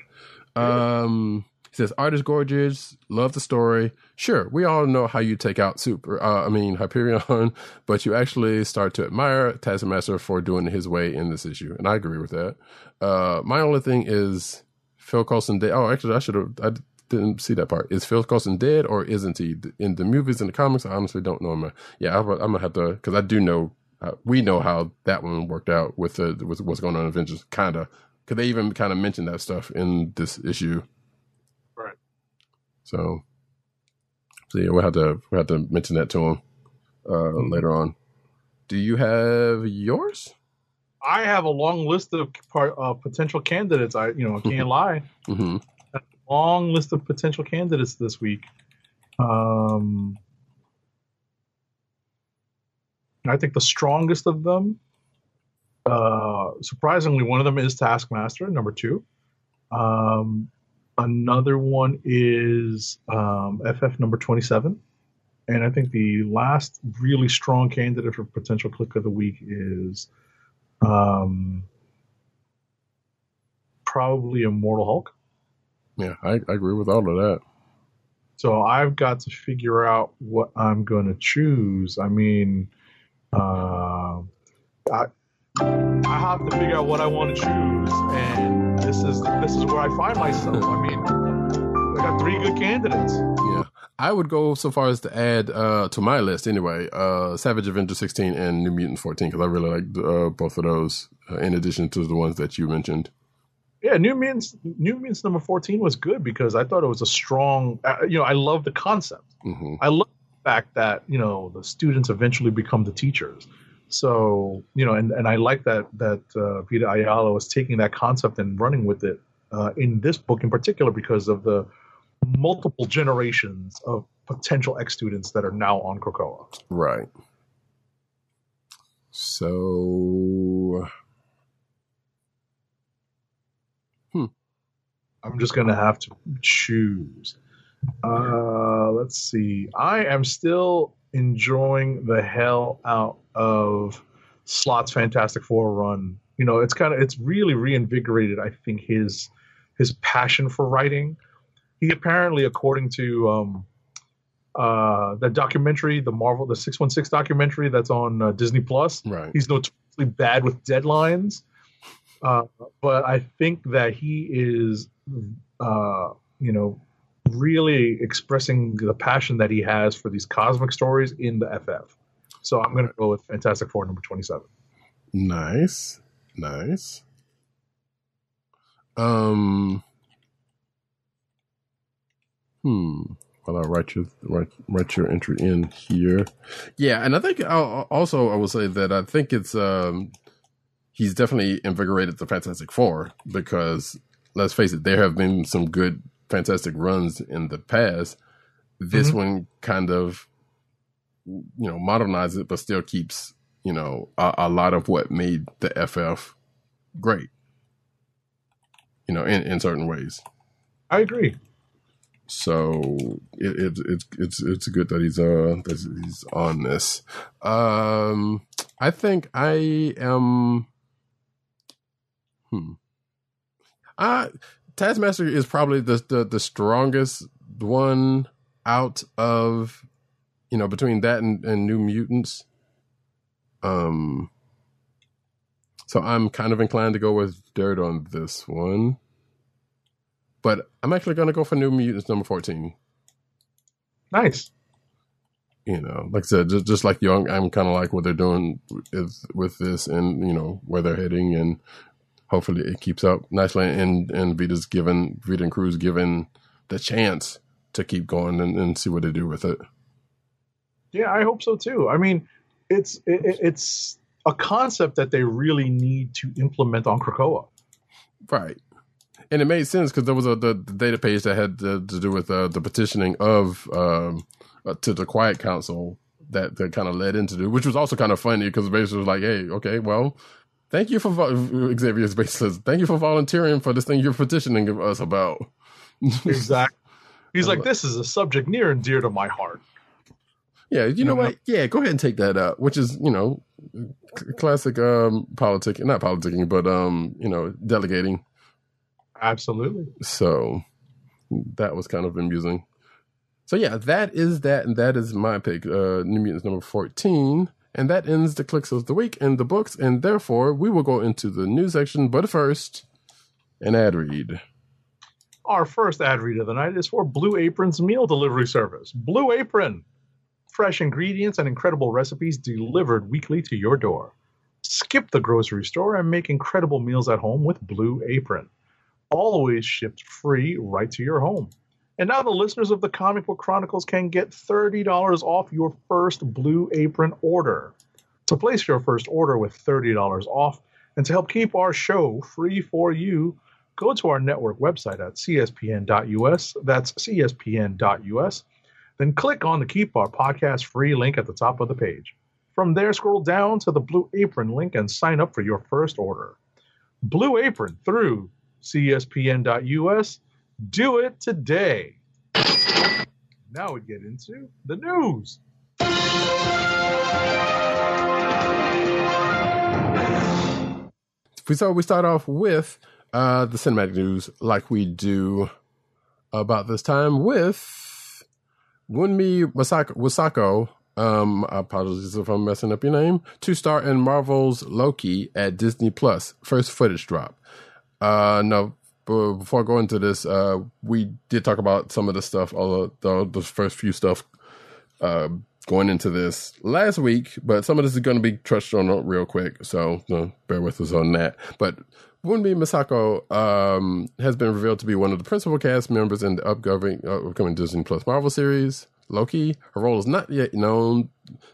Um, says, "Art is gorgeous. Love the story. Sure, we all know how you take out Super. Uh, I mean Hyperion, but you actually start to admire Taskmaster for doing his way in this issue, and I agree with that. Uh, my only thing is Phil Coulson dead. Oh, actually, I should have. I didn't see that part. Is Phil Coulson dead or isn't he? In the movies and the comics, I honestly don't know. Yeah, I'm, gonna have to because I do know. Uh, we know how that one worked out with the with what's going on in Avengers, kinda. Because they even kind of mentioned that stuff in this issue. So, so yeah, we'll have to we'll have to mention that to him uh, later on. Do you have yours? I have a long list of part, uh, potential candidates. I, you know, I can't lie. Mm-hmm. Long list of potential candidates this week. Um, I think the strongest of them, uh, surprisingly, one of them is Taskmaster, number two. Um, another one is um, FF number 27. And I think the last really strong candidate for potential click of the week is um, probably Immortal Hulk. Yeah, I, I agree with all of that. So I've got to figure out what I'm going to choose. I mean, uh, I I have to figure out what I want to choose, and this is this is where I find myself. I mean, got three good candidates. Yeah. I would go so far as to add uh, to my list anyway, uh, Savage Avenger 16 and New Mutants 14 because I really like uh, both of those. Uh, in addition to the ones that you mentioned. Yeah, New Mutants New Mutants number fourteen was good because I thought it was a strong. Uh, you know, I love the concept. hmm I love the fact that you know the students eventually become the teachers. So you know, and, and I like that that uh, Vita Ayala was taking that concept and running with it uh, in this book in particular because of the multiple generations of potential ex students that are now on Krakoa. Right. So hmm. I'm just gonna have to choose. Uh, let's see. I am still enjoying the hell out of Slott's Fantastic Four run. You know, it's kind of it's really reinvigorated. I think his his passion for writing. He apparently, according to um, uh, that documentary, the Marvel, the Six One Six documentary that's on uh, Disney Plus, right. he's notoriously bad with deadlines. Uh, but I think that he is, uh, you know, really expressing the passion that he has for these cosmic stories in the FF. So I'm going to go with Fantastic Four number 27. Nice. Nice. Um. Hmm. Well, I'll write your write, write your entry in here. Yeah, and I think I'll, also I will say that I think it's um he's definitely invigorated the Fantastic Four because let's face it, there have been some good Fantastic runs in the past. This Mhm. one kind of you know modernizes it, but still keeps you know a, a lot of what made the FF great. You know, in in certain ways. I agree. So it, it it's it's it's good that he's uh that he's on this. Um, I think I am. Hmm. Uh Taskmaster is probably the the, the strongest one out of you know between that and, and New Mutants. Um. So I'm kind of inclined to go with Dirt on this one. But I'm actually going to go for New Mutants number 14. Nice. You know, like I said, just, just like Young, I'm kind of like what they're doing with, with this and, you know, where they're heading. And hopefully it keeps up nicely. And, and Vita's given, Vita and Cruz given the chance to keep going and, and see what they do with it. Yeah, I hope so too. I mean, it's it, it's a concept that they really need to implement on Krakoa. Right. And it made sense because there was a the, the, data page that had to, to do with uh, the petitioning of um, uh, to the Quiet Council that that kind of led into it, which was also kind of funny because basically was like, hey, okay, well, thank you for vo- Xavier's basically says, thank you for volunteering for this thing you're petitioning us about. Exactly. He's like, this is a subject near and dear to my heart. Yeah, you know what? Yeah, go ahead and take that up, which is you know, c- classic um politic, not politicking, but um, you know, delegating. Absolutely. So that was kind of amusing. So yeah, that is that, and that is my pick. Uh, New Mutants number fourteen, and that ends the clicks of the week and the books, and therefore we will go into the news section. But first, an ad read. Our first ad read of the night is for Blue Apron's meal delivery service. Blue Apron. Fresh ingredients and incredible recipes delivered weekly to your door. Skip the grocery store and make incredible meals at home with Blue Apron. Always shipped free right to your home. And now the listeners of the Comic Book Chronicles can get $30 off your first Blue Apron order. To place your first order with $30 off and to help keep our show free for you, go to our network website at cspn.us. That's cspn.us. Then click on the Keep Our Podcast free link at the top of the page. From there, scroll down to the Blue Apron link and sign up for your first order. Blue Apron through cspn.us. Do it today. Now we get into the news. We so we start off with uh, the cinematic news, like we do about this time with Wunmi Wasako. Wasako um, apologies if I'm messing up your name. To star in Marvel's Loki at Disney Plus. First footage drop. Uh, no, but before I go into this, uh, we did talk about some of the stuff, all the, the, first few stuff uh, going into this last week, but some of this is going to be touched on real quick, so uh, bear with us on that. But Wunmi Mosaku um, has been revealed to be one of the principal cast members in the upcoming, uh, upcoming Disney Plus Marvel series. Loki. Her role is not yet known,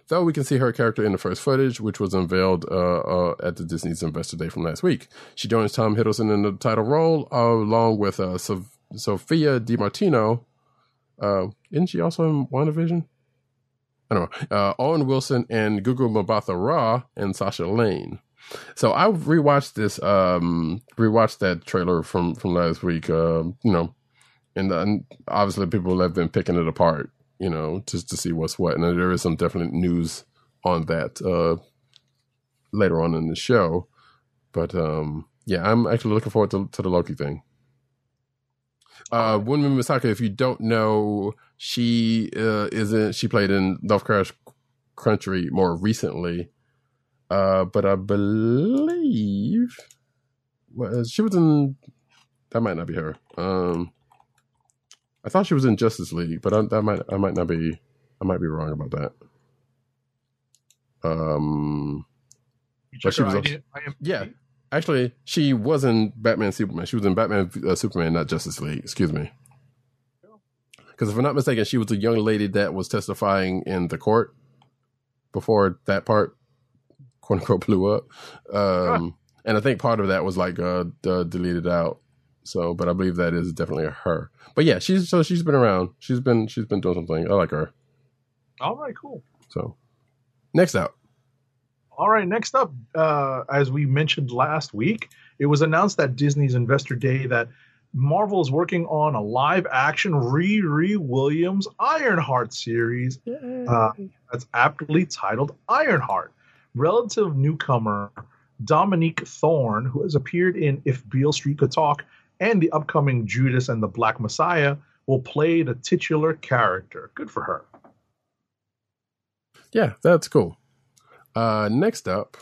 though we can see her character in the first footage, which was unveiled uh, uh, at the Disney's Investor Day from last week. She joins Tom Hiddleston in the title role, uh, along with uh, Sof- Sophia Di Martino. Uh, isn't she also in WandaVision? I don't know. Uh, Owen Wilson and Gugu Mbatha Raw and Sasha Lane. So I rewatched this, um, rewatched that trailer from from last week. You know, and obviously people have been picking it apart you know, just to see what's what. And there is some definite news on that uh, later on in the show. But um, yeah, I'm actually looking forward to, to the Loki thing. Uh, Wunmi Mosaku, if you don't know, she uh, isn't. she played in Lovecraft Country more recently. Uh, but I believe well, she was in. That might not be her. Um, I thought she was in Justice League, but I, that might I might not be I might be wrong about that. Um, but she was also, yeah. Actually, she was in Batman Superman. She was in Batman uh, Superman, not Justice League. Excuse me. Because if I'm not mistaken, she was a young lady that was testifying in the court before that part, quote unquote, blew up. Um, And I think part of that was like uh, uh, deleted out. So, but I believe that is definitely her. But yeah, she's so she's been around. She's been she's been doing something. I like her. All right, cool. So, next up. All right, next up, uh, as we mentioned last week, it was announced at Disney's Investor Day that Marvel is working on a live action Riri Williams Ironheart series uh, that's aptly titled Ironheart. Relative newcomer Dominique Thorne, who has appeared in If Beale Street Could Talk and the upcoming Judas and the Black Messiah, will play the titular character. Good for her. Yeah, that's cool. Uh, next up,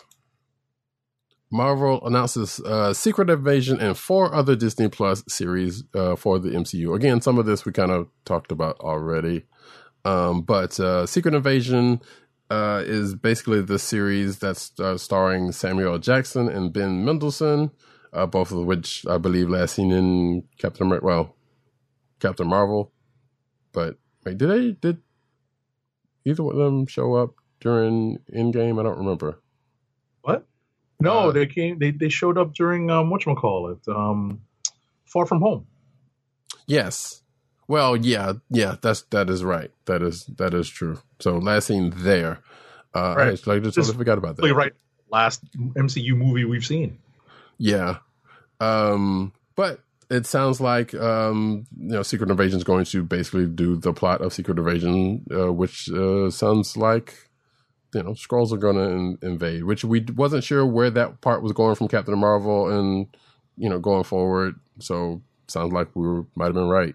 Marvel announces uh, Secret Invasion and four other Disney Plus series uh, for the MCU. Again, some of this we kind of talked about already. Um, but uh, Secret Invasion uh, is basically the series that's uh, starring Samuel Jackson and Ben Mendelsohn, uh, both of which I believe last seen in Captain America. Well, Captain Marvel. But wait, did they did either one of them show up during Endgame? I don't remember. What? No, Uh, they came. They, they showed up during um, what call it? Um, Far From Home. Yes. Well, yeah, yeah, that's that is right. That is that is true. So last scene there. Uh Right. I just, like, just Just totally forgot about that. Right. Last MCU movie we've seen. Yeah. Um but it sounds like um you know Secret Invasion is going to basically do the plot of Secret Invasion uh, which uh, sounds like you know Skrulls are going to in- invade which we wasn't sure where that part was going from Captain Marvel and you know going forward so sounds like we were, might have been right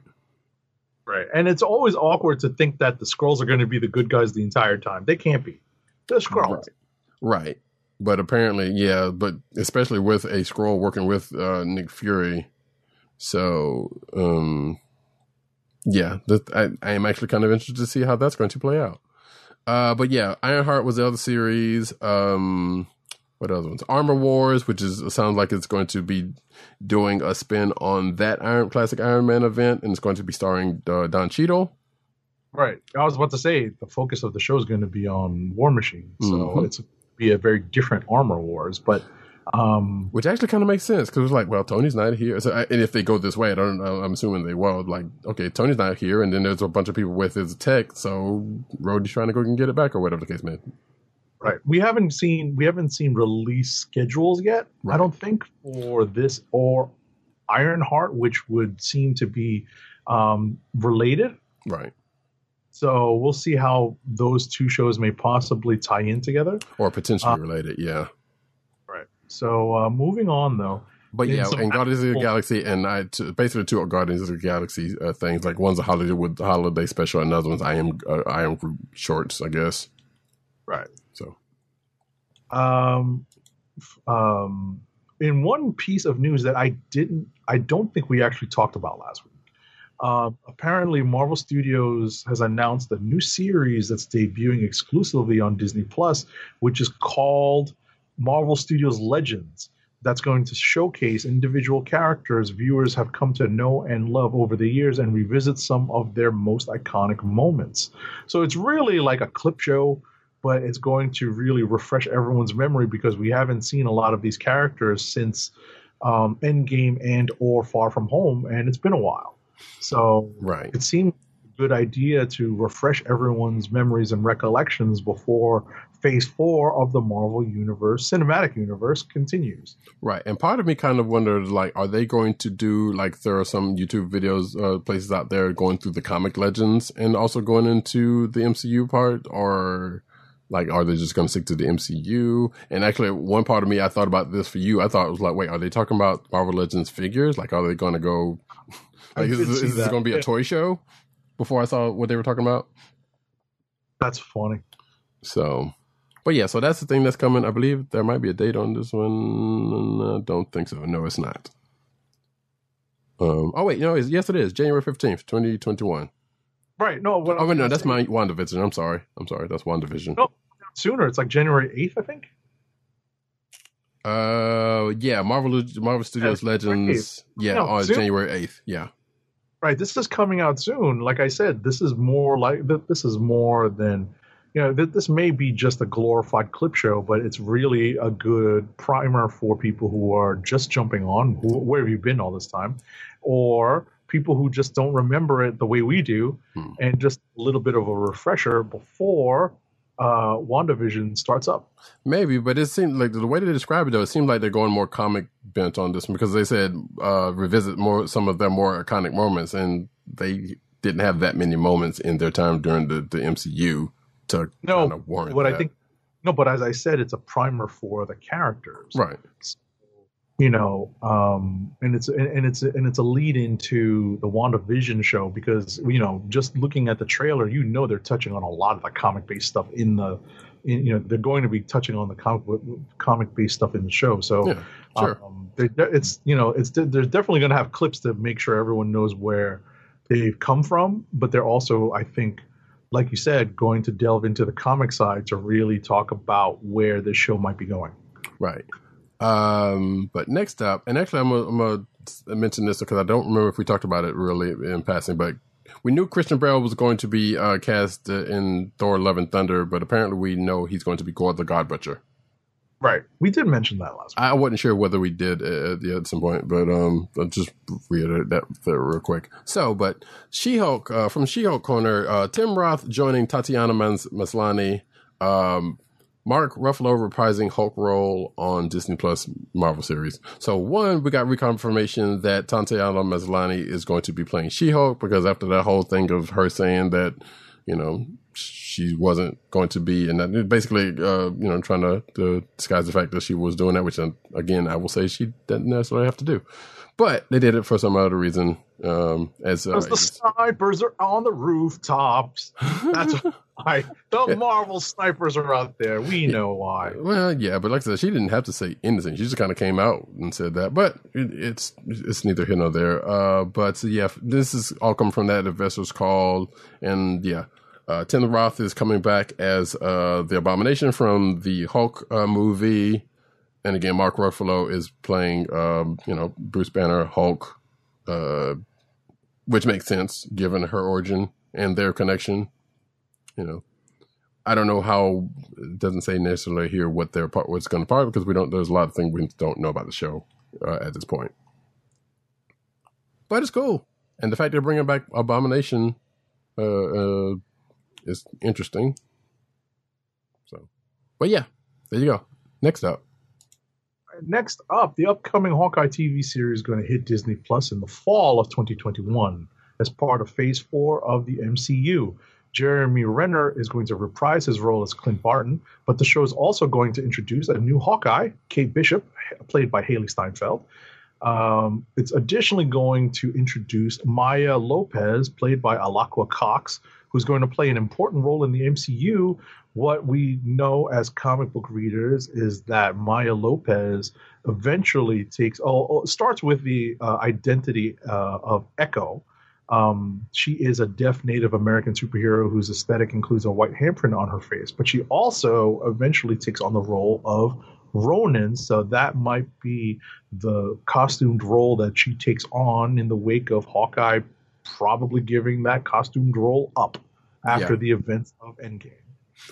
Right. And it's always awkward to think that the Skrulls are going to be the good guys the entire time. They can't be. They're Skrulls. Right. But apparently, yeah, but especially with a Skrull working with uh, Nick Fury. So, um, yeah, that, I, I am actually kind of interested to see how that's going to play out. Uh, but yeah, Ironheart was the other series. Um, what other ones? Armor Wars, which is sounds like it's going to be doing a spin on that Iron classic Iron Man event, and it's going to be starring uh, Don Cheadle. Right. I was about to say the focus of the show is going to be on War Machine. So Mhm. it's be a very different armor wars. But um which actually kind of makes sense because it's like, well, Tony's not here, so I, and if they go this way, I don't know. I'm assuming they will. Like, okay, Tony's not here, and then there's a bunch of people with his tech, so Rhodey's trying to go and get it back, or whatever the case may. be. right. We haven't seen we haven't seen release schedules yet, I don't think, for this or Ironheart, which would seem to be um related. Right, So we'll see how those two shows may possibly tie in together. or potentially Uh, related, yeah. Right. So uh, moving on though. But yeah, and Guardians of the Galaxy, and I t- basically two are Guardians of the Galaxy uh, things. Like one's a holiday with holiday special, another one's I am uh, I am group shorts, I guess. Right. So Um, um, in one piece of news that I didn't, I don't think we actually talked about last Um, apparently, Marvel Studios has announced a new series that's debuting exclusively on Disney Plus, which is called Marvel Studios Legends. That's going to showcase individual characters viewers have come to know and love over the years and revisit some of their most iconic moments. So it's really like a clip show but it's going to really refresh everyone's memory because we haven't seen a lot of these characters since um, Endgame and or Far From Home, and it's been a while. So right, it seemed a good idea to refresh everyone's memories and recollections before Phase Four of the Marvel Universe, cinematic universe, continues. Right. And part of me kind of wondered, like, are they going to do, like, there are some YouTube videos, uh, places out there going through the comic legends and also going into the MCU part? Or, like, are they just going to stick to the MCU? And actually, one part of me, I thought about this for you. I thought it was like, wait, are they talking about Marvel Legends figures? Like, are they going to go, like, is, did this- is this going to be a toy show? Before I saw what they were talking about. That's funny. So, but yeah, so that's the thing that's coming. I believe there might be a date on this one. I don't think so. No, it's not. Um. Oh wait, no. It's, yes, it is January fifteenth, twenty twenty one. Right? No. What Oh wait, no, that's say- my Wandavision. I'm sorry. I'm sorry. That's Wandavision. No. sooner. It's like January eighth, I think. Uh, yeah, Marvel Marvel Studios Yeah, Legends. Yeah, No, on soon. January eighth. Yeah. Right this is coming out soon. Like i said this is more like this is more than you know th- this may be just a glorified clip show but it's really a good primer for people who are just jumping on. Who, where have you been all this time? Or people who just don't remember it the way we do Hmm. and just a little bit of a refresher before uh, WandaVision starts up. Maybe, but it seemed like the way they describe it though, it seemed like they're going more comic bent on this because they said uh, revisit more some of their more iconic moments, and they didn't have that many moments in their time during the, the MCU to No, kind of warrant what I that. think, no, but as I said, it's a primer for the characters. right. You know um and it's and, it's and it's a lead into the WandaVision show because you know just looking at the trailer you know they're touching on a lot of the comic based stuff in the in, you know they're going to be touching on the comic comic based stuff in the show so Yeah, sure. um, it's you know it's they're definitely going to have clips to make sure everyone knows where they've come from but they're also I think like you said going to delve into the comic side to really talk about where this show might be going Right. Um, but next up, and actually, I'm gonna, I'm gonna mention this because I don't remember if we talked about it really in passing, but we knew Christian Bale was going to be uh, cast uh, in Thor: Love and Thunder, but apparently we know he's going to be Gorr the God Butcher. right we did mention that last week. I wasn't sure whether we did at, at some point, but um, I'll just reiterate that real quick. So, but She-Hulk uh, from She-Hulk corner, uh, Tim Roth joining Tatiana Mas- Maslany, um, Mark Ruffalo reprising Hulk role on Disney Plus Marvel series. So, one, we got reconfirmation that Tatiana Maslany is going to be playing She-Hulk because after that whole thing of her saying that, you know, she wasn't going to be, and that basically, uh, you know, trying to, to disguise the fact that she was doing that, which again, I will say she didn't necessarily have to do, but they did it for some other reason. Um, as uh, the snipers are on the rooftops. That's why the Marvel snipers are out there. We know why. Well, yeah, but like I said, she didn't have to say anything. She just kind of came out and said that. But it, it's it's neither here nor there. Uh, but yeah, this is all come from that investors call, and yeah, uh, Tim Roth is coming back as uh, the Abomination from the Hulk uh, movie, and again, Mark Ruffalo is playing, um, you know, Bruce Banner, Hulk, uh, which makes sense given her origin and their connection. You know, I don't know how it doesn't say necessarily here what their part what's going to part because we don't. There's a lot of things we don't know about the show uh, at this point, but it's cool, and the fact they're bringing back Abomination uh, uh, is interesting. So, but yeah, there you go. Next up, Next up, the upcoming Hawkeye TV series is going to hit Disney Plus in the fall of 2021 as part of Phase 4 of the MCU. Jeremy Renner is going to reprise his role as Clint Barton, but the show is also going to introduce a new Hawkeye, Kate Bishop, played by Hailee Steinfeld. Um, it's additionally going to introduce Maya Lopez, played by Alaqua Cox, who's going to play an important role in the MCU. What we know as comic book readers is that Maya Lopez eventually takes, oh, oh, starts with the uh, identity uh, of Echo. Um, she is a deaf Native American superhero whose aesthetic includes a white handprint on her face, but she also eventually takes on the role of Ronin, so that might be the costumed role that she takes on in the wake of Hawkeye, probably giving that costumed role up after Yeah. the events of Endgame.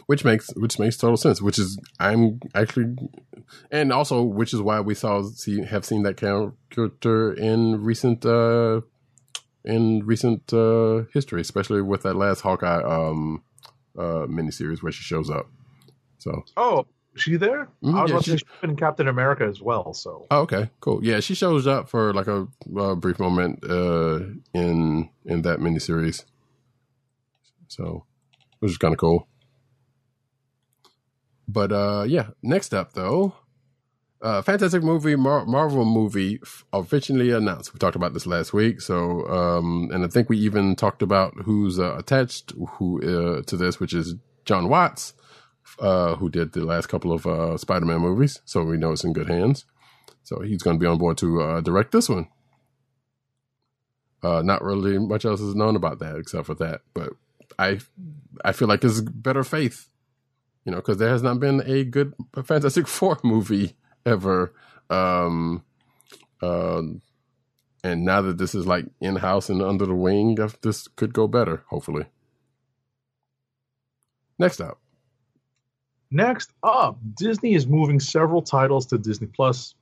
which makes which makes total sense. Which is I'm actually, and also which is why we saw see have seen that character in recent uh in recent uh history, especially with that last Hawkeye um uh miniseries where she shows up. So Oh, she there? Mhm, I was yeah, about to say she- she's in Captain America as well. So Oh, okay, cool. Yeah, she shows up for like a, uh brief moment uh, in in that miniseries, so which is kind of cool. But uh, yeah, next up though, uh, fantastic movie Mar- Marvel movie officially announced. We talked about this last week, so um, and I think we even talked about who's uh, attached who uh, to this, which is John Watts, uh, who did the last couple of uh, Spider-Man movies. So we know it's in good hands. So he's going to be on board to uh, direct this one. Uh, not really much else is known about that except for that, but I I feel like it's better faith, you know, because there has not been a good Fantastic Four movie ever. Um, um, and now that this is like in house and under the wing, this could go better. Hopefully. Next up, Next up, Disney is moving several titles to Disney Plus,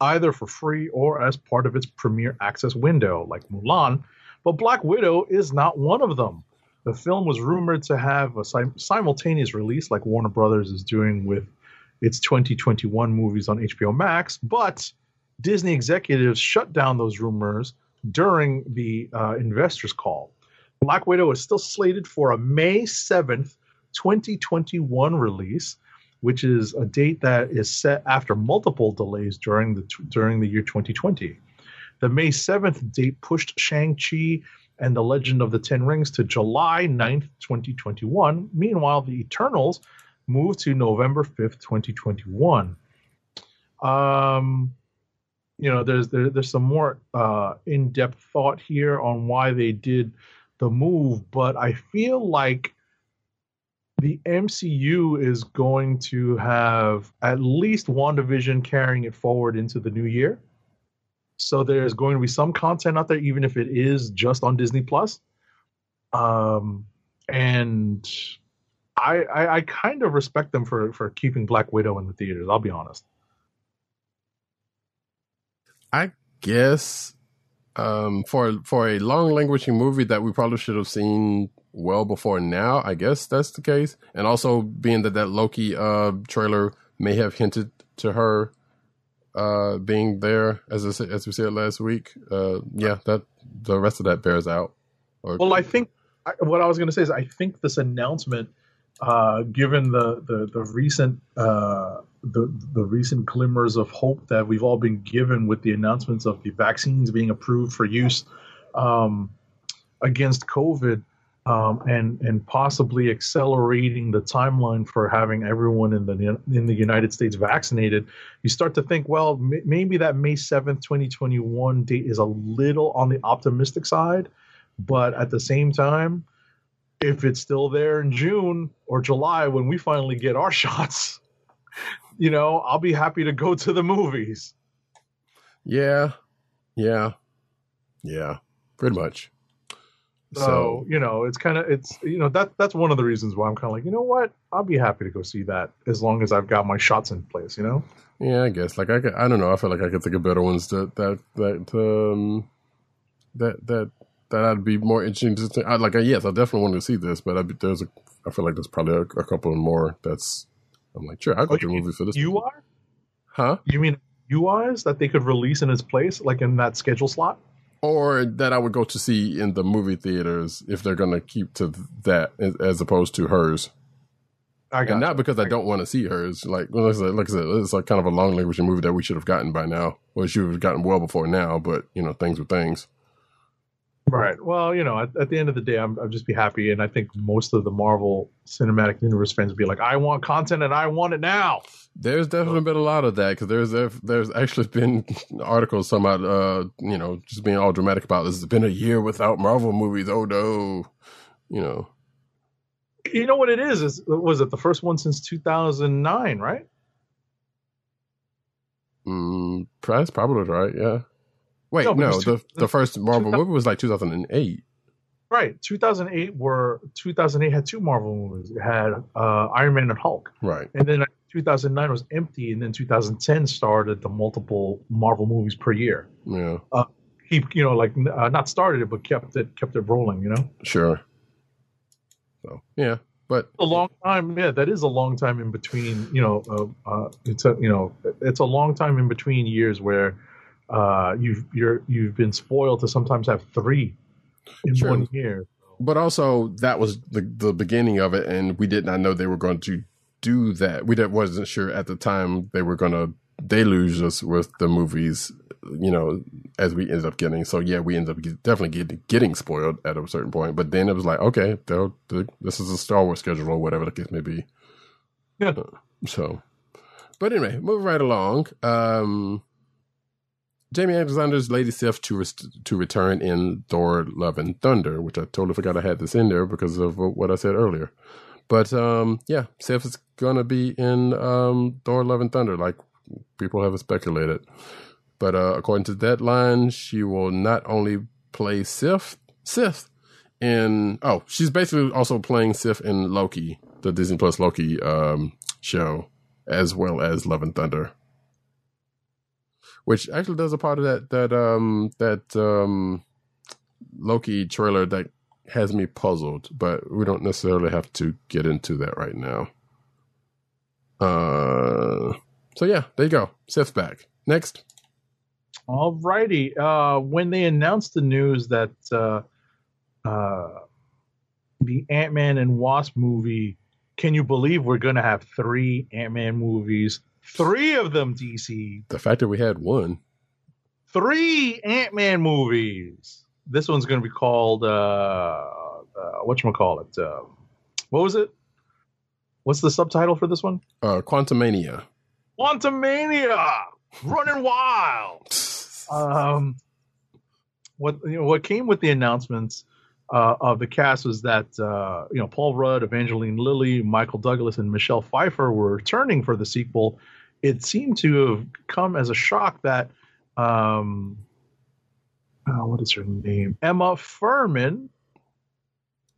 either for free or as part of its premiere access window, like Mulan. But Black Widow is not one of them. The film was rumored to have a sim- simultaneous release, like Warner Brothers is doing with its 2021 movies on HBO Max, but Disney executives shut down those rumors during the uh, investors' call. Black Widow is still slated for a May 7th, 2021 release, which is a date that is set after multiple delays during the during the year 2020. The May 7th date pushed Shang-Chi and the Legend of the Ten Rings to July 9th, 2021. Meanwhile, the Eternals moved to November 5th, 2021. Um, you know, there's there, there's some more uh, in-depth thought here on why they did the move, but I feel like the MCU is going to have at least WandaVision carrying it forward into the new year. So there's going to be some content out there, even if it is just on Disney Plus. Um, and I, I, I kind of respect them for for keeping Black Widow in the theaters. I'll be honest. I guess um, for for a long languishing movie that we probably should have seen well before now, I guess that's the case. And also being that that Loki uh, trailer may have hinted to her uh, being there, as I, as we said last week. Uh, yeah, that the rest of that bears out. Or, Well, I think I, what I was going to say is I think this announcement, uh, given the the the recent uh, the the recent glimmers of hope that we've all been given with the announcements of the vaccines being approved for use um, against COVID. Um, and and possibly accelerating the timeline for having everyone in the in the United States vaccinated, you start to think, well, m- maybe that May seventh, twenty twenty one date is a little on the optimistic side, but at the same time, if it's still there in June or July when we finally get our shots, you know, I'll be happy to go to the movies. yeah, yeah, yeah, pretty much. So, you know, it's kind of it's you know that that's one of the reasons why I'm kind of like, you know what, I'll be happy to go see that as long as I've got my shots in place. You know, Yeah, I guess. Like I, could, I don't know. I feel like I could think of better ones that that that um that that that I'd be more interested. to. see. I, like, yes, I definitely want to see this, but I, there's a. I feel like there's probably a, a couple more. That's. I'm like, sure, I'll go Oh, to you- movie for this. you are huh? you mean UIs that they could release in its place, like in that schedule slot? Or that I would go to see in the movie theaters if they're going to keep to that as, opposed to hers. I got and not because I don't want to see hers. Like, well, like I said, like I said, it's like kind of a long language movie that we should have gotten by now. Well, should have gotten well before now, but you know, things were things. Right. Well, you know, at, at the end of the day, I'm, I'll just be happy, and I think most of the Marvel Cinematic Universe fans would be like, "I want content, and I want it now." There's definitely been a lot of that because there's there's actually been articles talking about uh you know just being all dramatic about this. It's been a year without Marvel movies. Oh no, you know. You know what it is? Is was it the first one since 2009? Right. Mm, that's probably right. Yeah. Wait, No, no, because the the first Marvel movie was like 2008. Right. 2008 were 2008 had two Marvel movies. It had uh, Iron Man and Hulk, Right. and then 2009 was empty, and then 2010 started the multiple Marvel movies per year. Yeah. He, you know, like uh, not started it, but kept it kept it rolling. You know. Sure. So yeah, but a long time yeah that is a long time in between you know uh, uh, it's a you know it's a long time in between years where uh, you've you're you've been spoiled to sometimes have three in True. one year but also that was the the beginning of it, and we did not know they were going to do that. We wasn't sure at the time they were going to deluge us with the movies, you know, as we ended up getting. So yeah, we ended up get, definitely getting getting spoiled at a certain point. But then it was like, okay, they'll, they this is a Star Wars schedule or whatever the case may be. Yeah. So, but anyway, moving right along. Um, Jaimie Alexander's Lady Sif to rest- to return in Thor: Love and Thunder, which I totally forgot I had this in there because of what I said earlier. But um, yeah, Sif is gonna be in um, Thor: Love and Thunder, like people have speculated. But uh, according to Deadline, she will not only play Sif, Sif in oh, she's basically also playing Sif in Loki, the Disney Plus Loki um, show, as well as Love and Thunder which actually does a part of that that um that um Loki trailer that has me puzzled, but we don't necessarily have to get into that right now. Uh, so yeah, there you go. Seth's back. Next. Alrighty. Uh, when they announced the news that uh, uh, the Ant Man and Wasp movie, can you believe we're going to have three Ant Man movies? Three of them, DC. The fact that we had one. Three Ant Man movies. This one's going to be called, uh, uh, whatchamacallit? Uh, what was it? What's the subtitle for this one? Uh, Quantumania. Quantumania, running wild. Um, what you know, what came with the announcements uh, of the cast was that uh, you know Paul Rudd, Evangeline Lilly, Michael Douglas, and Michelle Pfeiffer were returning for the sequel. It seemed to have come as a shock that um, uh, what is her name? Emma Fuhrmann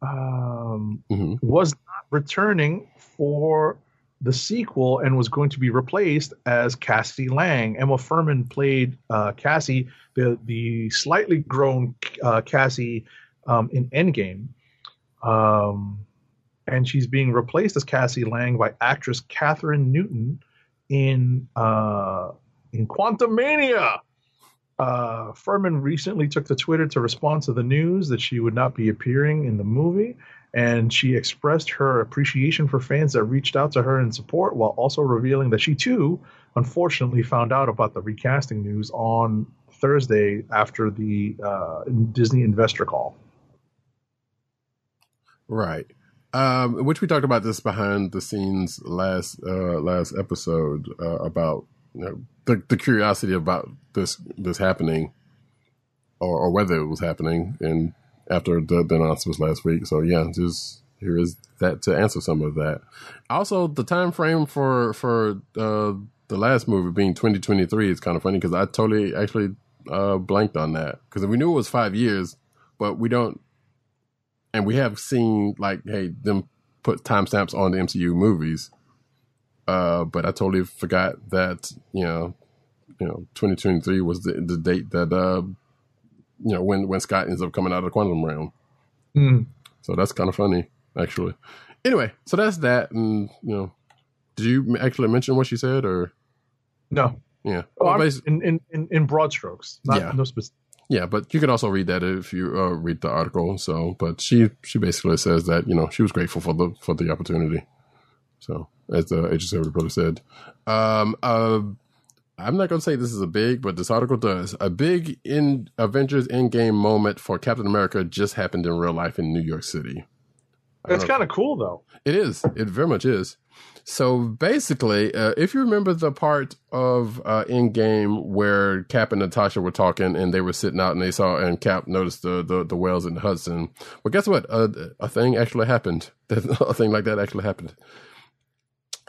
um, hmm was not returning for the sequel and was going to be replaced as Cassie Lang. Emma Fuhrmann played uh, Cassie, the the slightly grown uh, Cassie um, in Endgame, um, and she's being replaced as Cassie Lang by actress Kathryn Newton in uh, in Quantumania. Uh, Fuhrmann recently took to Twitter to respond to the news that she would not be appearing in the movie, and she expressed her appreciation for fans that reached out to her in support, while also revealing that she too, unfortunately, found out about the recasting news on Thursday after the uh, Disney investor call. Right. Um, which we talked about this behind the scenes last uh, last episode uh, about you know, the the curiosity about this this happening, or, or whether it was happening, and after the, the was last week. So yeah, just here is that to answer some of that. Also, the time frame for for uh, the last movie being 2023 is kind of funny because I totally actually uh, blanked on that because we knew it was five years, but we don't and we have seen like hey them put timestamps on the MCU movies. Uh, but I totally forgot that you know, you know, 2023 was the the date that uh, you know when when Scott ends up coming out of the quantum realm. Hmm. So that's kind of funny, actually. Anyway, so that's that, and you know, did you actually mention what she said, or No, yeah? Well, in, in, in, in broad strokes, not Yeah. no specific. Yeah, but you can also read that if you uh, read the article. So, but she she basically says that you know she was grateful for the for the opportunity. So, as the agency reporter said, um, uh, I'm not going to say this is a big, but this article does a big in Avengers Endgame moment for Captain America just happened in real life in New York City. It's kind of cool though. it is. It very much is. So basically, uh, if you remember the part of uh, Endgame where Cap and Natasha were talking, and they were sitting out, and they saw, and Cap noticed the the, the whales in the Hudson. Well, guess what? Uh, a thing actually happened. a thing like that actually happened.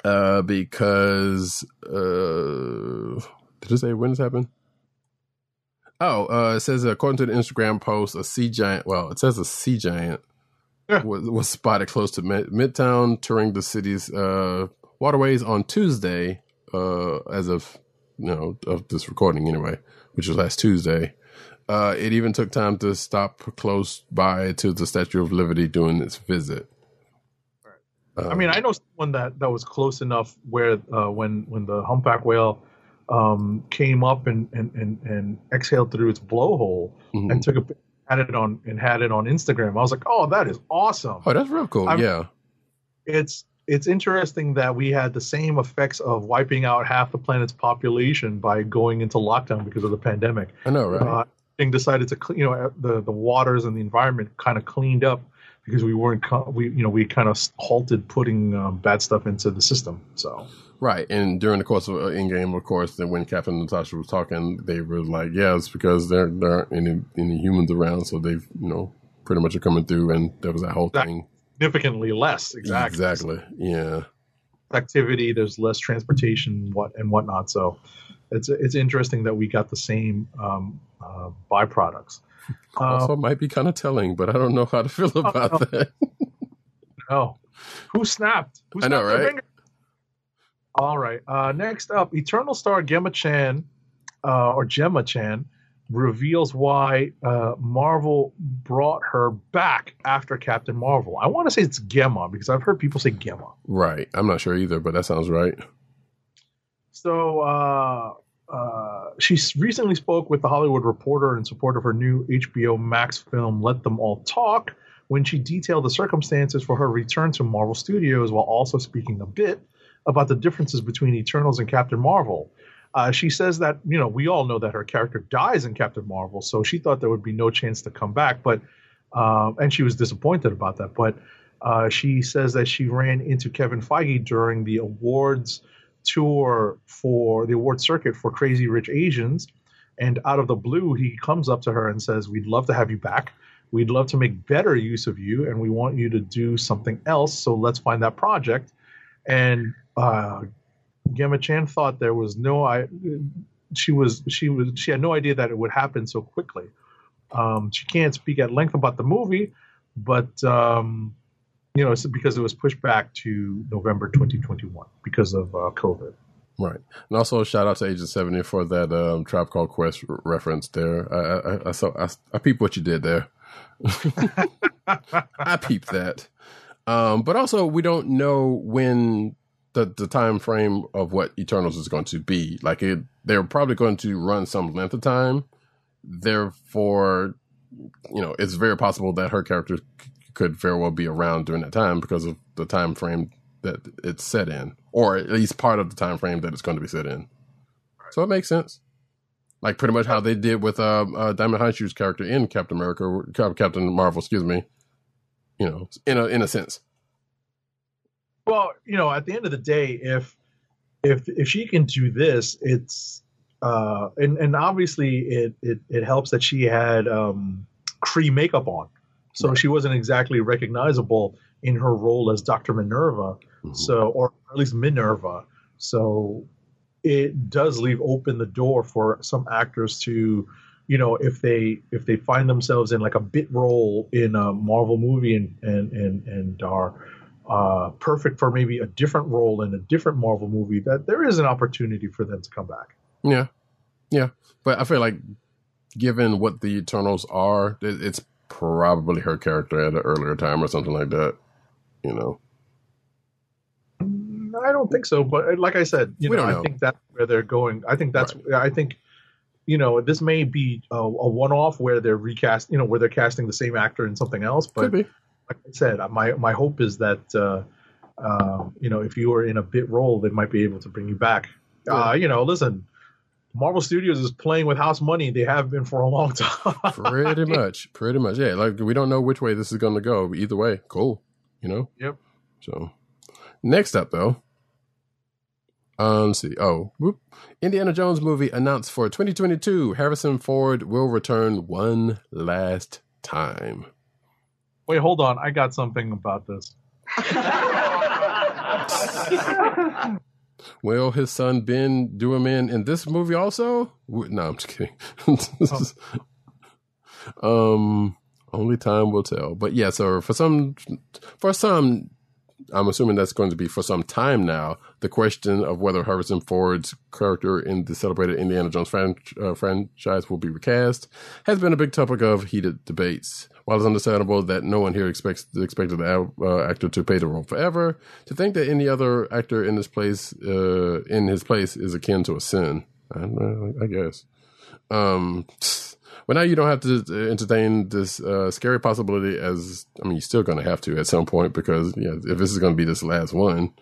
Uh, because uh, did it say when this happened? Oh, uh, it says according to the Instagram post, a sea giant. Well, it says a sea giant. Was, was spotted close to Mid- Midtown, touring the city's uh, waterways on Tuesday. Uh, as of you know of this recording anyway, which was last Tuesday. Uh, it even took time to stop close by to the Statue of Liberty during its visit. Um, I mean, I know someone that that was close enough where uh, when when the humpback whale um, came up and, and and and exhaled through its blowhole mhm. and took a had it on and had it on Instagram. I was like, oh, that is awesome. oh, that's real cool. I'm- yeah, It's it's interesting that we had the same effects of wiping out half the planet's population by going into lockdown because of the pandemic. I know, right? Uh, thing decided to clean, you know, the the waters and the environment kind of cleaned up because we weren't, we you know, we kind of halted putting um, bad stuff into the system. So Right, and during the course of uh, Endgame, of course, then when Captain Natasha was talking, they were like, "Yeah, it's because there there aren't any any humans around, so they've you know pretty much are coming through." And there was that whole Exact- thing. significantly less, exactly. Exactly. Yeah. Activity, there's less transportation, what and whatnot. So it's it's interesting that we got the same um, uh, byproducts. Also, might be kind of telling, but I don't know how to feel about oh. that. no, who snapped? Who I know, snapped right? All right. Uh, next up, Eternal Star Gemma Chan, uh, or Gemma Chan, reveals why uh, Marvel brought her back after Captain Marvel. I want to say it's Gemma because I've heard people say Gemma. Right. I'm not sure either, but that sounds right. So uh, uh, she recently spoke with the Hollywood Reporter in support of her new HBO Max film, Let Them All Talk, when she detailed the circumstances for her return to Marvel Studios while also speaking a bit about the differences between Eternals and Captain Marvel. Uh, she says that, you know, we all know that her character dies in Captain Marvel, so she thought there would be no chance to come back, but, um, and she was disappointed about that. But uh, she says that she ran into Kevin Feige during the awards tour for the award circuit for Crazy Rich Asians. And out of the blue, he comes up to her and says, We'd love to have you back. We'd love to make better use of you, and we want you to do something else. So let's find that project. And uh, Gemma Chan thought there was no, I, she was, she was, she had no idea that it would happen so quickly. Um, she can't speak at length about the movie, but um, you know, it's because it was pushed back to November 2021 because of uh, COVID. Right. And also shout out to Agent 70 for that um, Tribe Called Quest r- reference there. I, I, I, saw, I, I peeped what you did there. I peeped that. Um, but also, we don't know when the, the time frame of what Eternals is going to be. Like, it, they're probably going to run some length of time. Therefore, you know, it's very possible that her character c- could very well be around during that time because of the time frame that it's set in, or at least part of the time frame that it's going to be set in. So it makes sense. Like pretty much how they did with uh, uh, Djimon Hounsou's character in Captain America, Cap- Captain Marvel, excuse me. You know, in a in a sense. Well, you know, at the end of the day, if if if she can do this, it's uh, and and obviously it it it helps that she had um, Kree makeup on, so she wasn't exactly recognizable in her role as Doctor Minerva. So, or at least Minerva. So, it does leave open the door for some actors to, you know, if they if they find themselves in like a bit role in a Marvel movie and and and and are uh, perfect for maybe a different role in a different Marvel movie, that there is an opportunity for them to come back. Yeah, yeah. But I feel like, given what the Eternals are, it's probably her character at an earlier time or something like that. You know. I don't think so, but uh, like I said, you know, don't I think that's where they're going. I think that's. I think, you know, this may be a, a one-off where they're recast. You know, where they're casting the same actor in something else. But Could be. Like I said, my my hope is that uh, uh, you know if you are in a bit role, they might be able to bring you back. Uh, you know, listen, Marvel Studios is playing with house money. They have been for a long time. pretty much, pretty much. Yeah, like we don't know which way this is going to go. But either way, cool. You know. Yep. So, next up though, um, let's see. Oh, whoop. Indiana Jones movie announced for 2022. Harrison Ford will return one last time. Wait, hold on. I got something about this. Will his son Ben do him in in this movie also? No, I'm just kidding. um, only time will tell. But yeah, so for some, for some, I'm assuming that's going to be for some time now. The question of whether Harrison Ford's character in the celebrated Indiana Jones fran- uh, franchise will be recast has been a big topic of heated debates. While it's understandable that no one here expects expected the uh, actor to play the role forever, to think that any other actor in this place uh, in his place is akin to a sin. I, I guess. Um, but now you don't have to entertain this uh, scary possibility as I mean, you're still going to have to at some point because yeah, if this is going to be this last one,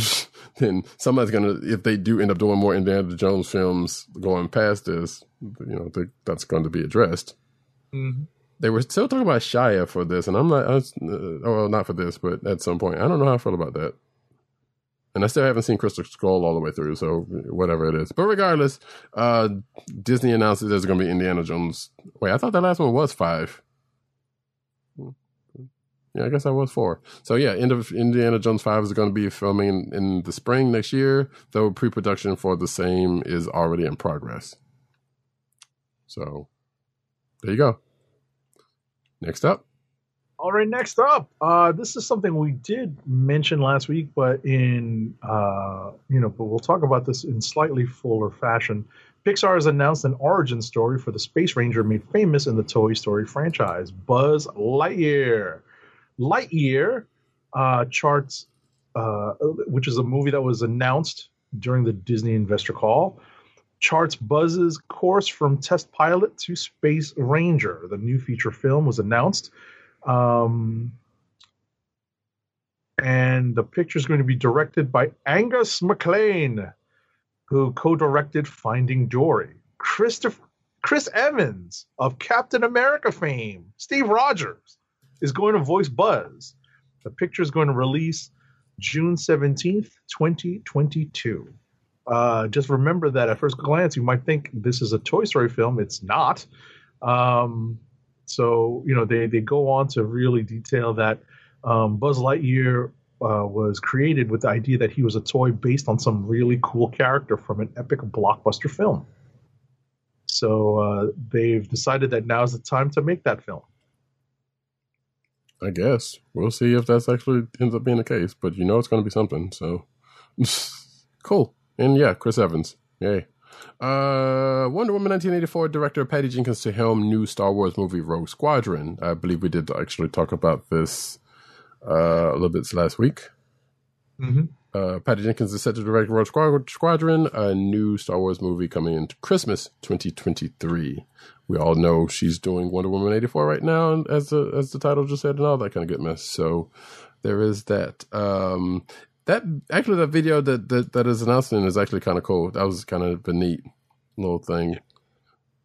then somebody's going to if they do end up doing more Indiana Jones films going past this, you know, that's going to be addressed. Mm-hmm. They were still talking about Shia for this, and I'm not. I uh, well, not for this, but at some point, I don't know how I feel about that. And I still haven't seen Crystal Skull all the way through, so whatever it is. But regardless, uh, Disney announced that there's going to be Indiana Jones. Wait, I thought that last one was five. Yeah, I guess that was four. So yeah, end of Indiana Jones five is going to be filming in, in the spring next year, though pre-production for the same is already in progress. So there you go. Next up. All right, next up, uh, this is something we did mention last week, but in uh, you know, but we'll talk about this in slightly fuller fashion. Pixar has announced an origin story for the Space Ranger made famous in the Toy Story franchise, Buzz Lightyear. Lightyear uh, charts, uh, which is a movie that was announced during the Disney investor call, charts Buzz's course from test pilot to Space Ranger. The new feature film was announced. Um, and the picture is going to be directed by Angus MacLean, who co-directed Finding Dory. Christopher Chris Evans of Captain America fame, Steve Rogers, is going to voice Buzz. The picture is going to release June 17th, 2022. Uh, just remember that at first glance, you might think this is a Toy Story film. It's not. Um, so, you know, they, they go on to really detail that um, Buzz Lightyear uh, was created with the idea that he was a toy based on some really cool character from an epic blockbuster film. So uh, they've decided that now is the time to make that film. I guess we'll see if that's actually ends up being the case, but you know it's going to be something. So cool, and yeah, Chris Evans, yay. Uh, Wonder Woman 1984 director Patty Jenkins to helm new Star Wars movie Rogue Squadron. I believe we did actually talk about this uh, a little bit last week. Mm-hmm. Uh, Patty Jenkins is set to direct Rogue Squadron, a new Star Wars movie coming into Christmas 2023. We all know she's doing Wonder Woman 84 right now, and as the as the title just said, and all that kind of good mess. So there is that. Um, that actually, that video that that, that is announcing is actually kind of cool. That was kind of a neat little thing.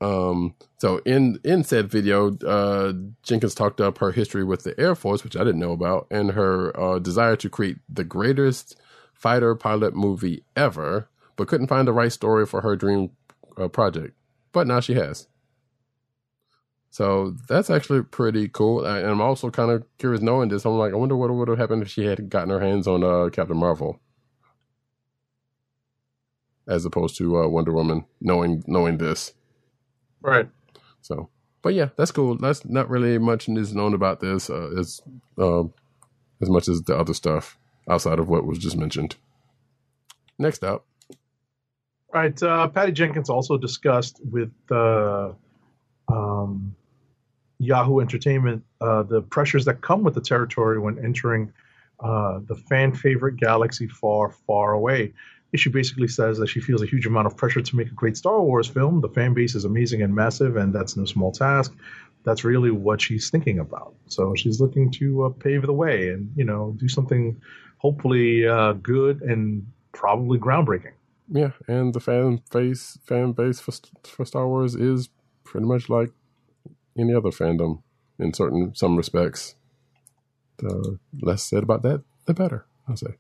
Um, so in in said video, uh, Jenkins talked up her history with the Air Force, which I didn't know about, and her uh, desire to create the greatest fighter pilot movie ever, but couldn't find the right story for her dream uh, project. But now she has. So that's actually pretty cool. I, I'm also kind of curious knowing this. I'm like, I wonder what would have happened if she had gotten her hands on uh, Captain Marvel, as opposed to uh, Wonder Woman. Knowing knowing this, Right. so, but yeah, that's cool. That's not really much is known about this uh, as um, as much as the other stuff outside of what was just mentioned. Next up, Right. Uh, Patty Jenkins also discussed with uh, um, Yahoo Entertainment uh, the pressures that come with the territory when entering uh, the fan favorite galaxy far, far away. She basically says that she feels a huge amount of pressure to make a great Star Wars film. The fan base is amazing and massive, and that's no small task. That's really what she's thinking about. So she's looking to uh, pave the way and you know do something hopefully uh, good and probably groundbreaking. yeah, and the fan base fan base for for Star Wars is pretty much like any other fandom in certain some respects. The less said about that, the better. I'll say.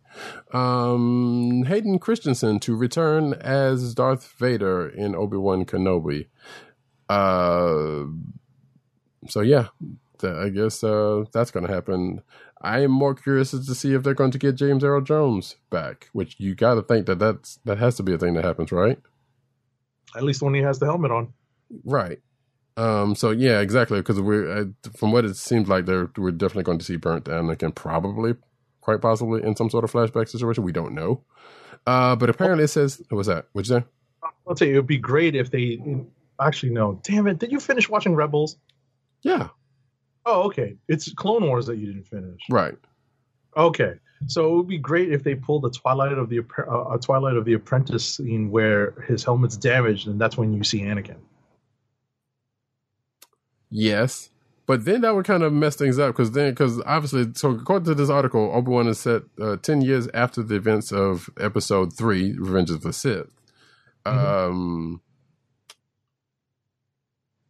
Um, Hayden Christensen to return as Darth Vader in Obi Wan Kenobi. Uh, so yeah, th- I guess uh, that's going to happen. I am more curious as to see if they're going to get James Earl Jones back, which you got to think that that's that has to be a thing that happens, right? At least when he has the helmet on. Right. Um. So yeah, exactly. Because we're from what it seems like, they're we're definitely going to see burnt Anakin, probably, quite possibly in some sort of flashback situation. We don't know. Uh. But apparently, it says what was that? What'd you say? I'll tell you, it would be great if they actually no. Damn it! Did you finish watching Rebels? Yeah. Oh, okay. It's Clone Wars that you didn't finish. Right. Okay, so it would be great if they pulled the Twilight of the uh, Twilight of the Apprentice scene where his helmet's damaged, and that's when you see Anakin. Yes. But then that would kind of mess things up because then, because obviously, so according to this article, Obi Wan is set uh, 10 years after the events of episode three, Revenge of the Sith. Um,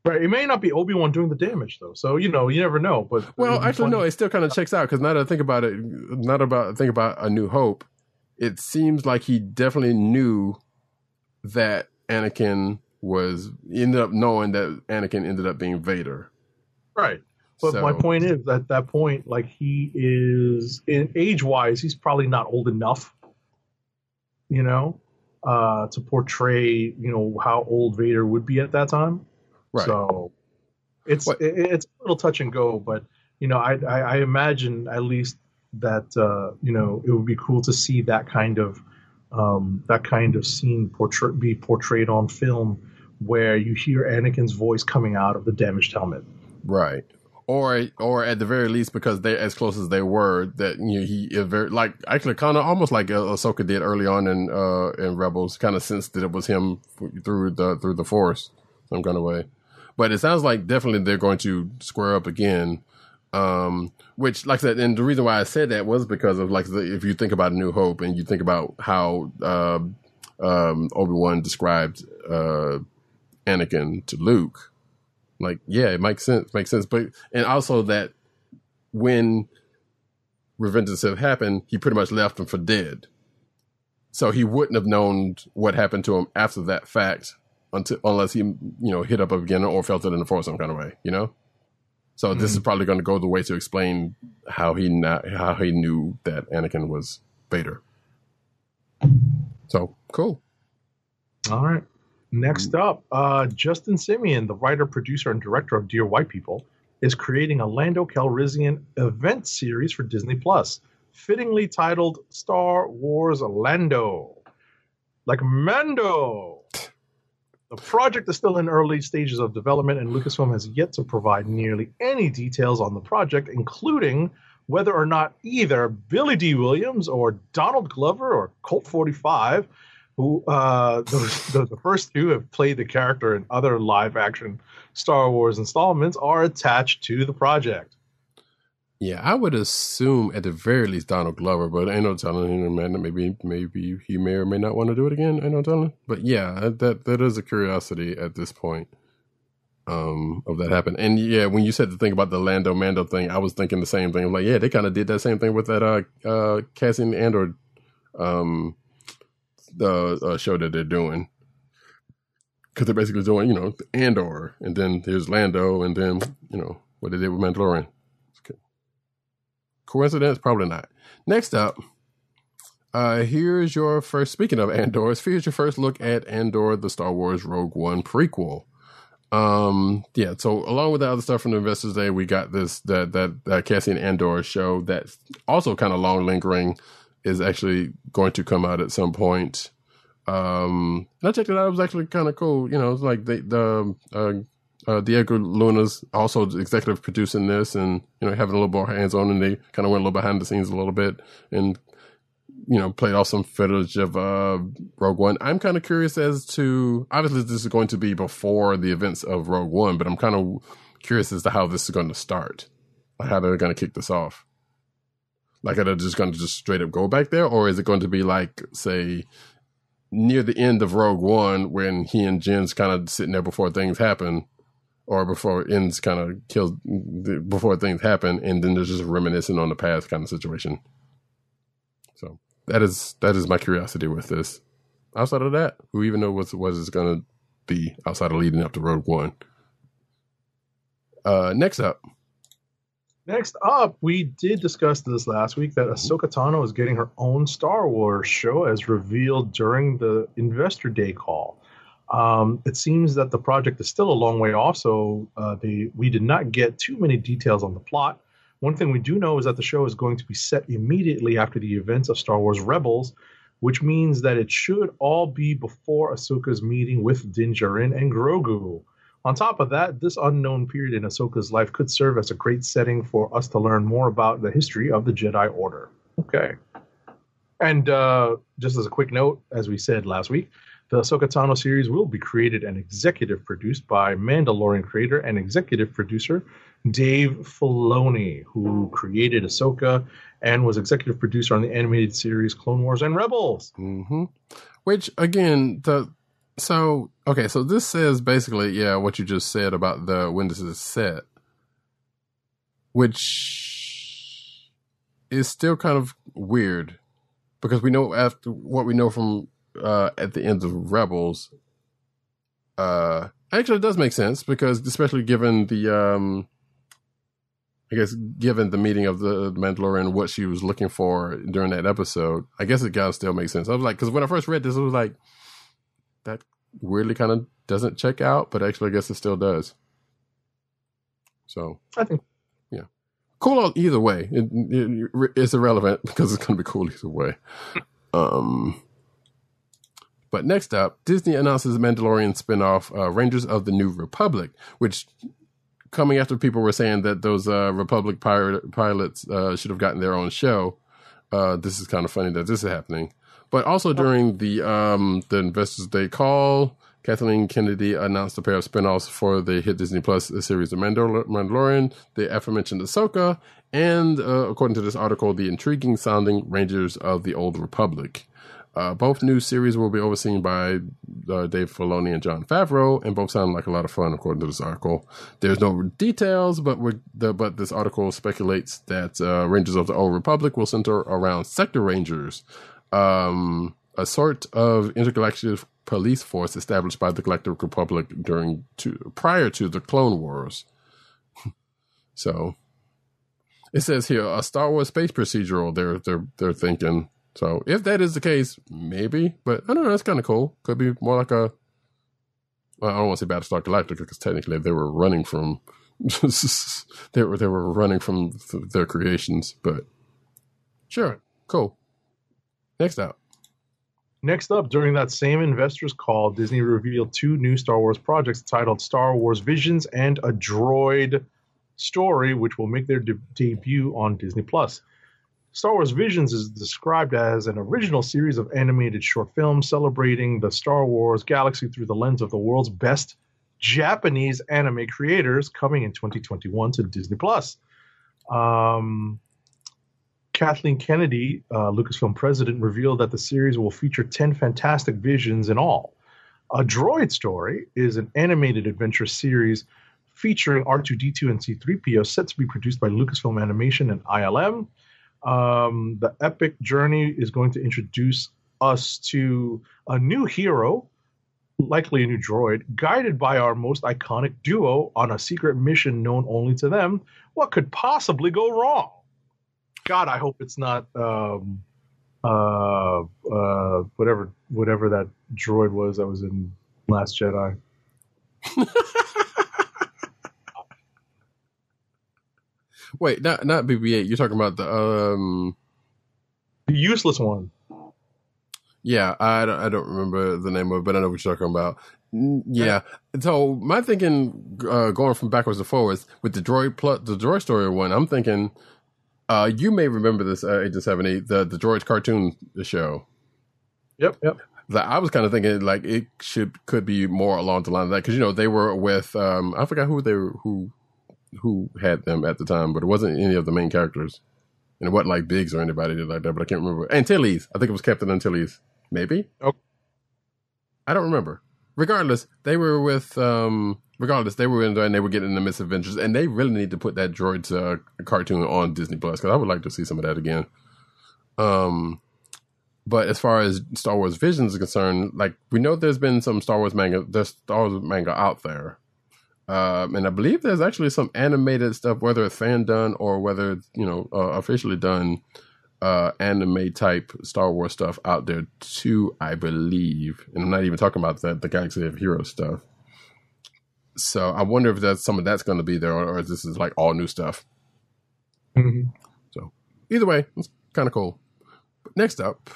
Right. It may not be Obi Wan doing the damage though, so you know you never know. But well, actually, no, it still kind of checks out because now that I think about it, not about think about A New Hope, it seems like he definitely knew that Anakin was ended up knowing that Anakin ended up being Vader. right. But my point is at that point, like he is in age wise, he's probably not old enough, you know, uh, to portray you know how old Vader would be at that time. Right. So it's it, it's a little touch and go, but you know, I I, I imagine at least that uh, you know it would be cool to see that kind of um, that kind of scene portray- be portrayed on film where you hear Anakin's voice coming out of the damaged helmet. Right. Or, or at the very least, because they're as close as they were, that you know, he very like actually kind of almost like uh, Ahsoka did early on in uh, in Rebels, kind of sensed that it was him through the through the Force, some kind of way. But it sounds like definitely they're going to square up again. Um, which, like I said, and the reason why I said that was because of like the, if you think about New Hope and you think about how uh, um, Obi Wan described uh, Anakin to Luke, like, yeah, it makes sense, makes sense. But and also that when Revenge of the Sith happened, he pretty much left him for dead. So he wouldn't have known what happened to him after that fact until unless he, you know, hit up again or felt it in the force some kind of way, you know. So this is mm-hmm. probably going to go the way to explain how he not, how he knew that Anakin was Vader. So cool. All right. Next up, uh, Justin Simien, the writer, producer, and director of Dear White People, is creating a Lando Calrissian event series for Disney Plus, fittingly titled Star Wars Lando. Like Mando. The project is still in early stages of development, and Lucasfilm has yet to provide nearly any details on the project, including whether or not either Billy Dee Williams or Donald Glover or Colt 45 who uh, those, the, the first two have played the character in other live action Star Wars installments, are attached to the project. Yeah, I would assume at the very least Donald Glover, but I no telling him, man. Maybe maybe he may or may not want to do it again. I no telling. But yeah, that that is a curiosity at this point. Um, of that happened. and yeah, when you said the thing about the Lando Mando thing, I was thinking the same thing. Like, yeah, they kind of did that same thing with that uh uh Cassian Andor um the uh, show that they're doing because they're basically doing you know Andor, and then there's Lando, and then you know what they did with Mandalorian. Coincidence? Probably not. Next up, uh, here's your first. Speaking of Andor, here's your first look at Andor, the Star Wars Rogue One prequel. Um, yeah. So along with the other stuff from the Investors Day, we got this that that, that Cassian Andor show that's also kind of long lingering is actually going to come out at some point. Um, and I checked it out. It was actually kind of cool. You know, it's like the, the, uh, uh, Diego Luna's also executive producing this and, you know, having a little more hands on and they kind of went a little behind the scenes a little bit and, you know, played off some footage of, uh, Rogue One. I'm kind of curious as to, obviously this is going to be before the events of Rogue One, but I'm kind of curious as to how this is going to start, like how they're going to kick this off. Like, are they just going to just straight up go back there, or is it going to be like, say, near the end of Rogue One when he and Jyn's kind of sitting there before things happen, or before ends kind of kills before things happen, and then there's just reminiscing on the past kind of situation. So that is that is my curiosity with this. Outside of that, who even know what's what is going to be outside of leading up to Rogue One. Uh, next up, Next up, we did discuss this last week that Ahsoka Tano is getting her own Star Wars show as revealed during the Investor Day call. Um, it seems that the project is still a long way off, so uh, they, we did not get too many details on the plot. One thing we do know is that the show is going to be set immediately after the events of Star Wars Rebels, which means that it should all be before Ahsoka's meeting with Din Djarin and Grogu. On top of that, this unknown period in Ahsoka's life could serve as a great setting for us to learn more about the history of the Jedi Order. Okay. And uh, just as a quick note, as we said last week, the Ahsoka Tano series will be created and executive produced by Mandalorian creator and executive producer Dave Filoni, who created Ahsoka and was executive producer on the animated series Clone Wars and Rebels. hmm which again, the so okay, so this says basically, yeah, what you just said about the when this is set, which is still kind of weird because we know after what we know from uh at the end of Rebels, uh actually it does make sense because especially given the um I guess given the meeting of the Mandalorian, what she was looking for during that episode, I guess it kind of still makes sense. I was like, because when I first read this, it was like that weirdly kind of doesn't check out, but actually, I guess it still does. So I think yeah, cool either way. It, it, it's irrelevant because it's gonna be cool either way. um, But next up, Disney announces Mandalorian spinoff, uh, Rangers of the New Republic, which coming after people were saying that those uh, Republic pirate, pilots uh, should have gotten their own show. Uh, this is kind of funny that this is happening. But also during the um, the Investors Day call, Kathleen Kennedy announced a pair of spinoffs for the hit Disney Plus series of Mandal- Mandalorian, the aforementioned Ahsoka, and uh, according to this article, the intriguing sounding Rangers of the Old Republic. Uh, both new series will be overseen by uh, Dave Filoni and Jon Favreau, and both sound like a lot of fun, according to this article. There's no details, but we're, the, but this article speculates that uh, Rangers of the Old Republic will center around Sector Rangers, um, a sort of intergalactic police force established by the Galactic Republic during to, prior to the Clone Wars. so it says here a Star Wars space procedural. They're they're they're thinking. So if that is the case, maybe. But I don't know. That's kind of cool. Could be more like a. Well, I don't want to say Battlestar Galactica because technically they were running from. they were they were running from th- their creations, but sure, cool. Next up. Next up, during that same investors call, Disney revealed two new Star Wars projects titled Star Wars Visions and a Droid Story, which will make their de- debut on Disney Plus. Star Wars Visions is described as an original series of animated short films celebrating the Star Wars galaxy through the lens of the world's best Japanese anime creators, coming in 2021 to Disney Plus. Um, Kathleen Kennedy, uh, Lucasfilm president, revealed that the series will feature 10 fantastic visions in all. A Droid Story is an animated adventure series featuring R2D2 and C3PO set to be produced by Lucasfilm Animation and ILM. Um, the epic journey is going to introduce us to a new hero, likely a new droid, guided by our most iconic duo on a secret mission known only to them. What could possibly go wrong? God, I hope it's not um, uh, uh, whatever whatever that droid was that was in Last Jedi. Wait, not not BB-8. You're talking about the um. The useless one. Yeah, I don't, I don't remember the name of it, but I know what you're talking about. Yeah. So my thinking, uh, going from backwards to forwards with the droid plus the droid story one, I'm thinking, uh, you may remember this uh, Agent Seventy, the the droid cartoon show. Yep, yep. That I was kind of thinking like it should could be more along the line of that because you know they were with um I forgot who they were who who had them at the time, but it wasn't any of the main characters, and it wasn't like Biggs or anybody did like that. But I can't remember. Antilles, I think it was Captain Antilles, maybe. Oh. I don't remember. Regardless, they were with um. Regardless, they were in there and they were getting the misadventures, and they really need to put that droids uh, cartoon on Disney Plus because I would like to see some of that again. Um, but as far as Star Wars Visions is concerned, like we know there's been some Star Wars manga, there's Star Wars manga out there. Um, and I believe there's actually some animated stuff, whether it's fan done or whether you know, uh, officially done, uh, anime type Star Wars stuff out there too, I believe. And I'm not even talking about the, the Galaxy of Heroes stuff. So I wonder if that's some of that's going to be there or, or if this is like all new stuff. Mhm. So either way, it's kind of cool. But next up,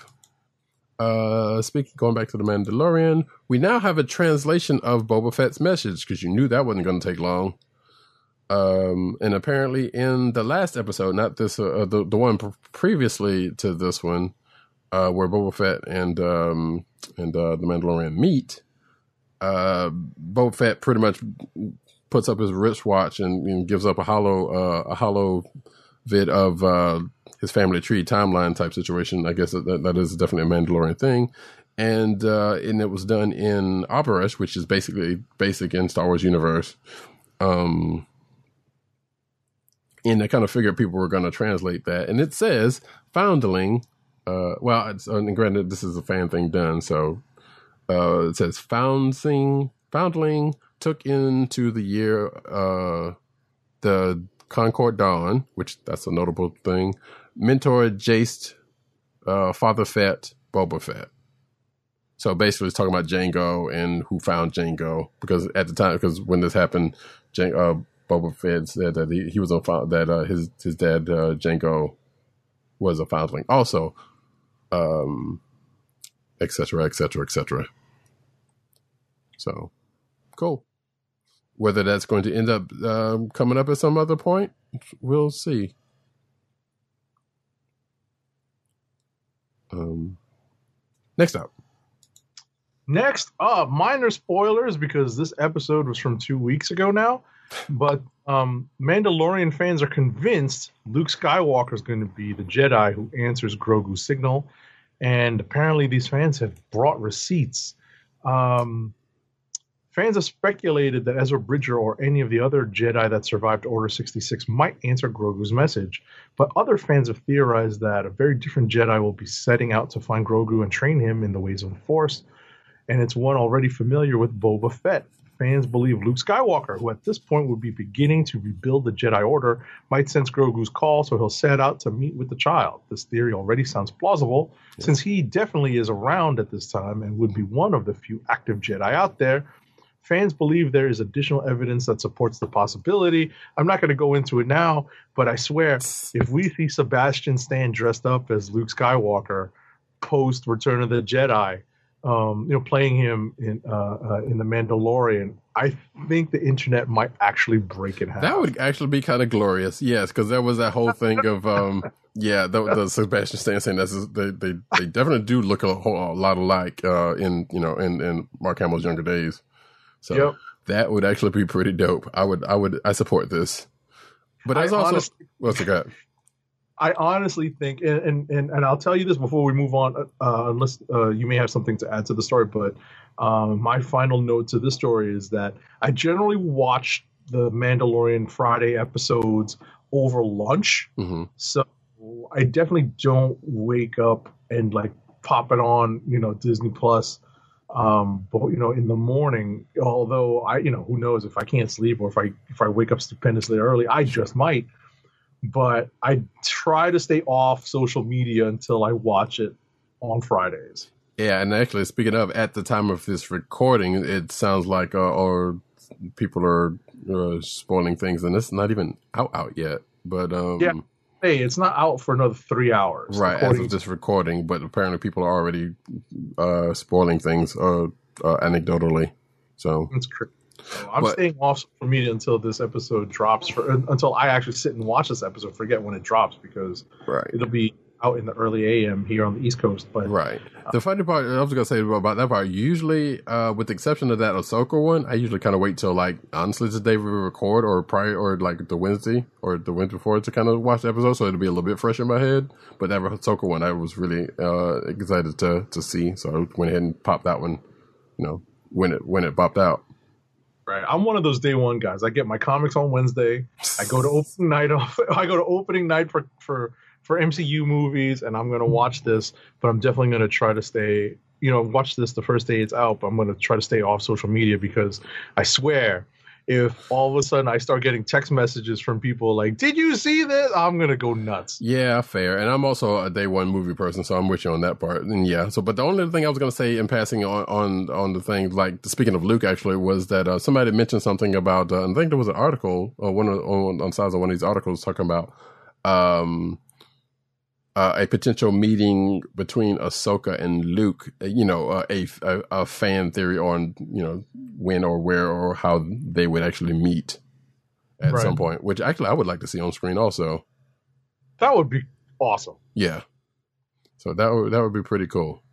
uh, speaking, going back to the Mandalorian, we now have a translation of Boba Fett's message because you knew that wasn't going to take long. Um, and apparently in the last episode, not this, uh, the the one pre- previously to this one, uh, where Boba Fett and um and uh, the Mandalorian meet, uh, Boba Fett pretty much puts up his wristwatch and, and gives up a hollow uh, a hollow vid of uh, his family tree timeline type situation. I guess that, that is definitely a Mandalorian thing. And uh, and it was done in Aurebesh, which is basically basic in Star Wars universe. Um, and I kind of figured people were going to translate that. And it says foundling. Uh, well, it's, uh, and granted, this is a fan thing done, so uh, it says founding foundling took into the year uh, the Concord Dawn, which that's a notable thing. Mentor Jaster, uh, Father Fett, Boba Fett. So basically, it's talking about Jango and who found Jango because at the time, because when this happened, Jan- uh, Boba Fett said that he, he was a found, that uh, his his dad uh, Jango was a foundling. Also, um, etc., etc., etc. So, cool. Whether that's going to end up um, coming up at some other point, we'll see. Um, next up, Next up, minor spoilers because this episode was from two weeks ago now. But um, Mandalorian fans are convinced Luke Skywalker is going to be the Jedi who answers Grogu's signal. And apparently, these fans have brought receipts. Um, fans have speculated that Ezra Bridger or any of the other Jedi that survived Order 66 might answer Grogu's message. But other fans have theorized that a very different Jedi will be setting out to find Grogu and train him in the ways of the Force and it's one already familiar with Boba Fett. Fans believe Luke Skywalker, who at this point would be beginning to rebuild the Jedi Order, might sense Grogu's call, so he'll set out to meet with the child. This theory already sounds plausible, since he definitely is around at this time and would be one of the few active Jedi out there. Fans believe there is additional evidence that supports the possibility. I'm not going to go into it now, but I swear, if we see Sebastian Stan dressed up as Luke Skywalker post Return of the Jedi, um, you know, playing him in uh, uh, in the Mandalorian, I think the internet might actually break in half. that would actually be kind of glorious. Yes, because there was that whole thing of, um, yeah, the, the Sebastian Stan saying that's they, they they definitely do look a whole a lot alike uh, in you know in in Mark Hamill's younger days. So Yep. that would actually be pretty dope. I would I would I support this. But I there's also honestly- what's it got? I honestly think, and, and and I'll tell you this before we move on, uh, unless uh, you may have something to add to the story. But um, my final note to this story is that I generally watch the Mandalorian Friday episodes over lunch, hmm so I definitely don't wake up and like pop it on, you know, Disney Plus. Um, but you know, in the morning, although I, you know, who knows if I can't sleep or if I if I wake up stupendously early, I just might. But I try to stay off social media until I watch it on Fridays. Yeah, and actually, speaking of, at the time of this recording, it sounds like uh, or people are uh, spoiling things, and it's not even out out yet. But um, Yeah, Hey, it's not out for another three hours. right as of this recording, but apparently people are already uh, spoiling things uh, uh, anecdotally. So It's crazy. So I'm But- staying off social media until this episode drops for until I actually sit and watch this episode. Forget when it drops because right, it'll be out in the early AM here on the East Coast. But right. The funny part, I was gonna say about that part. Usually, uh, with the exception of that Ahsoka one, I usually kind of wait till like honestly the day we record or prior or like the Wednesday or the Wednesday before to kind of watch the episode, so it'll be a little bit fresh in my head. But that Ahsoka one, I was really uh, excited to to see, so I went ahead and popped that one. You know, when it when it popped out. Right, I'm one of those day one guys. I get my comics on Wednesday. I go to opening night off. I go to opening night for for for MCU movies, and I'm gonna watch this. But I'm definitely gonna try to stay. You know, watch this the first day it's out. But I'm gonna try to stay off social media because I swear. If all of a sudden I start getting text messages from people like, "Did you see this?" I'm gonna go nuts. Yeah, fair. And I'm also a day one movie person, so I'm with you on that part. And yeah, so but the only thing I was to say in passing on on on the thing, like speaking of Luke, actually, was that uh, somebody mentioned something about. Uh, I think there was an article or one of, on on sides of one of these articles talking about um uh, a potential meeting between Ahsoka and Luke. uh, You know, uh, a, a a fan theory on you know when or where or how they would actually meet at Right. some point. Which actually I would like to see on screen also. That would be awesome. Yeah. So that would that would be pretty cool.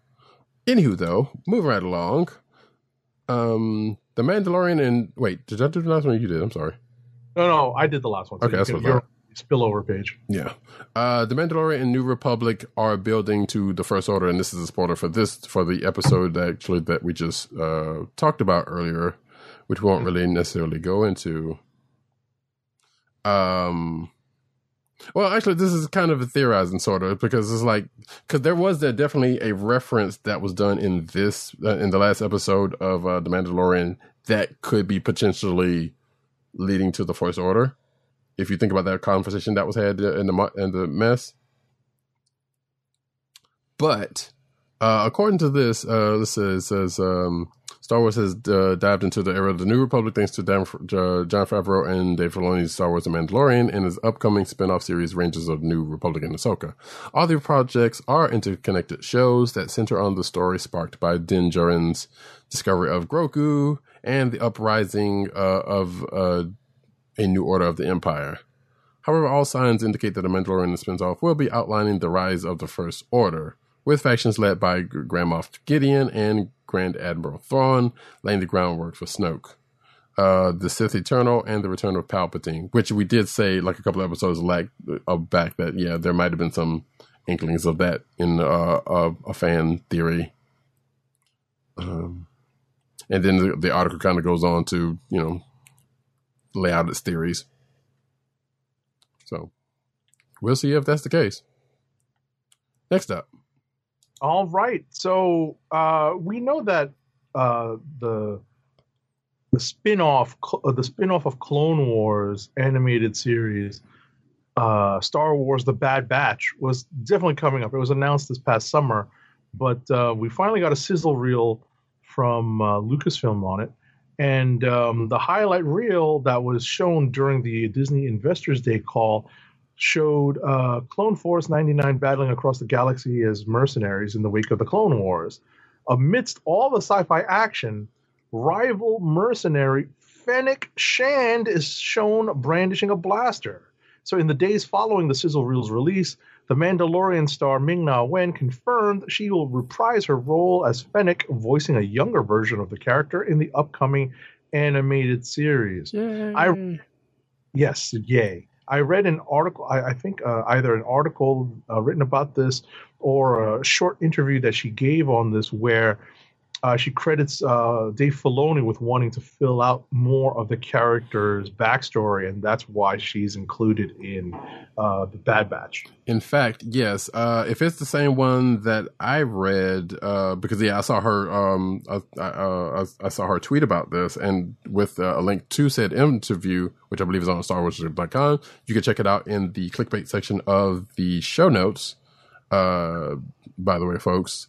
Anywho, though, move right along. Um, the Mandalorian and wait, did I do the last one? You did. I'm sorry. No, no, I did the last one. Okay, you that's can- what I your spillover page. Yeah. Uh, the Mandalorian and New Republic are building to the First Order, and this is a spoiler for this for the episode actually that we just uh talked about earlier, which we won't really necessarily go into. Um. Well, actually, this is kind of a theorizing sort of because it's like because there was there definitely a reference that was done in this uh, in the last episode of uh, the Mandalorian that could be potentially leading to the First Order. If you think about that conversation that was had in the in the mess, but uh, according to this, uh, this says, says um, Star Wars has uh, dived into the era of the New Republic thanks to Dan, uh, Jon Favreau and Dave Filoni's Star Wars The Mandalorian and his upcoming spin-off series Rangers of New Republic and Ahsoka. All the projects are interconnected shows that center on the story sparked by Din Djarin's discovery of Grogu and the uprising uh, of uh, a new order of the Empire. However, all signs indicate that the Mandalorian spins off will be outlining the rise of the First Order, with factions led by Grand Moff Gideon and Grand Admiral Thrawn laying the groundwork for Snoke. Uh, the Sith Eternal and the Return of Palpatine, which we did say like a couple episodes like, uh, back that yeah there might have been some inklings of that in uh, a, a fan theory. Um, and then the, the article kind of goes on to you know lay out its theories. So we'll see if that's the case. Next up. All right. So uh, we know that uh, the the spin-off uh, the spin-off of Clone Wars animated series uh, Star Wars The Bad Batch was definitely coming up. It was announced this past summer, but uh, we finally got a sizzle reel from uh, Lucasfilm on it. And um, the highlight reel that was shown during the Disney Investors Day call showed uh, Clone Force 99 battling across the galaxy as mercenaries in the wake of the Clone Wars. Amidst all the sci fi action, rival mercenary Fennec Shand is shown brandishing a blaster. So, in the days following the sizzle reel's release, the Mandalorian star Ming Na Wen confirmed she will reprise her role as Fennec, voicing a younger version of the character in the upcoming animated series. Yay. I yes, yay. I read an article, I, I think uh, either an article uh, written about this or a short interview that she gave on this where uh, she credits uh, Dave Filoni with wanting to fill out more of the character's backstory, and that's why she's included in uh, the Bad Batch. In fact, yes. Uh, if it's the same one that I read, uh, because yeah, I saw her. Um, I, I, I, saw her tweet about this, and with uh, a link to said interview, which I believe is on StarWars.com, you can check it out in the clickbait section of the show notes. by the way, folks,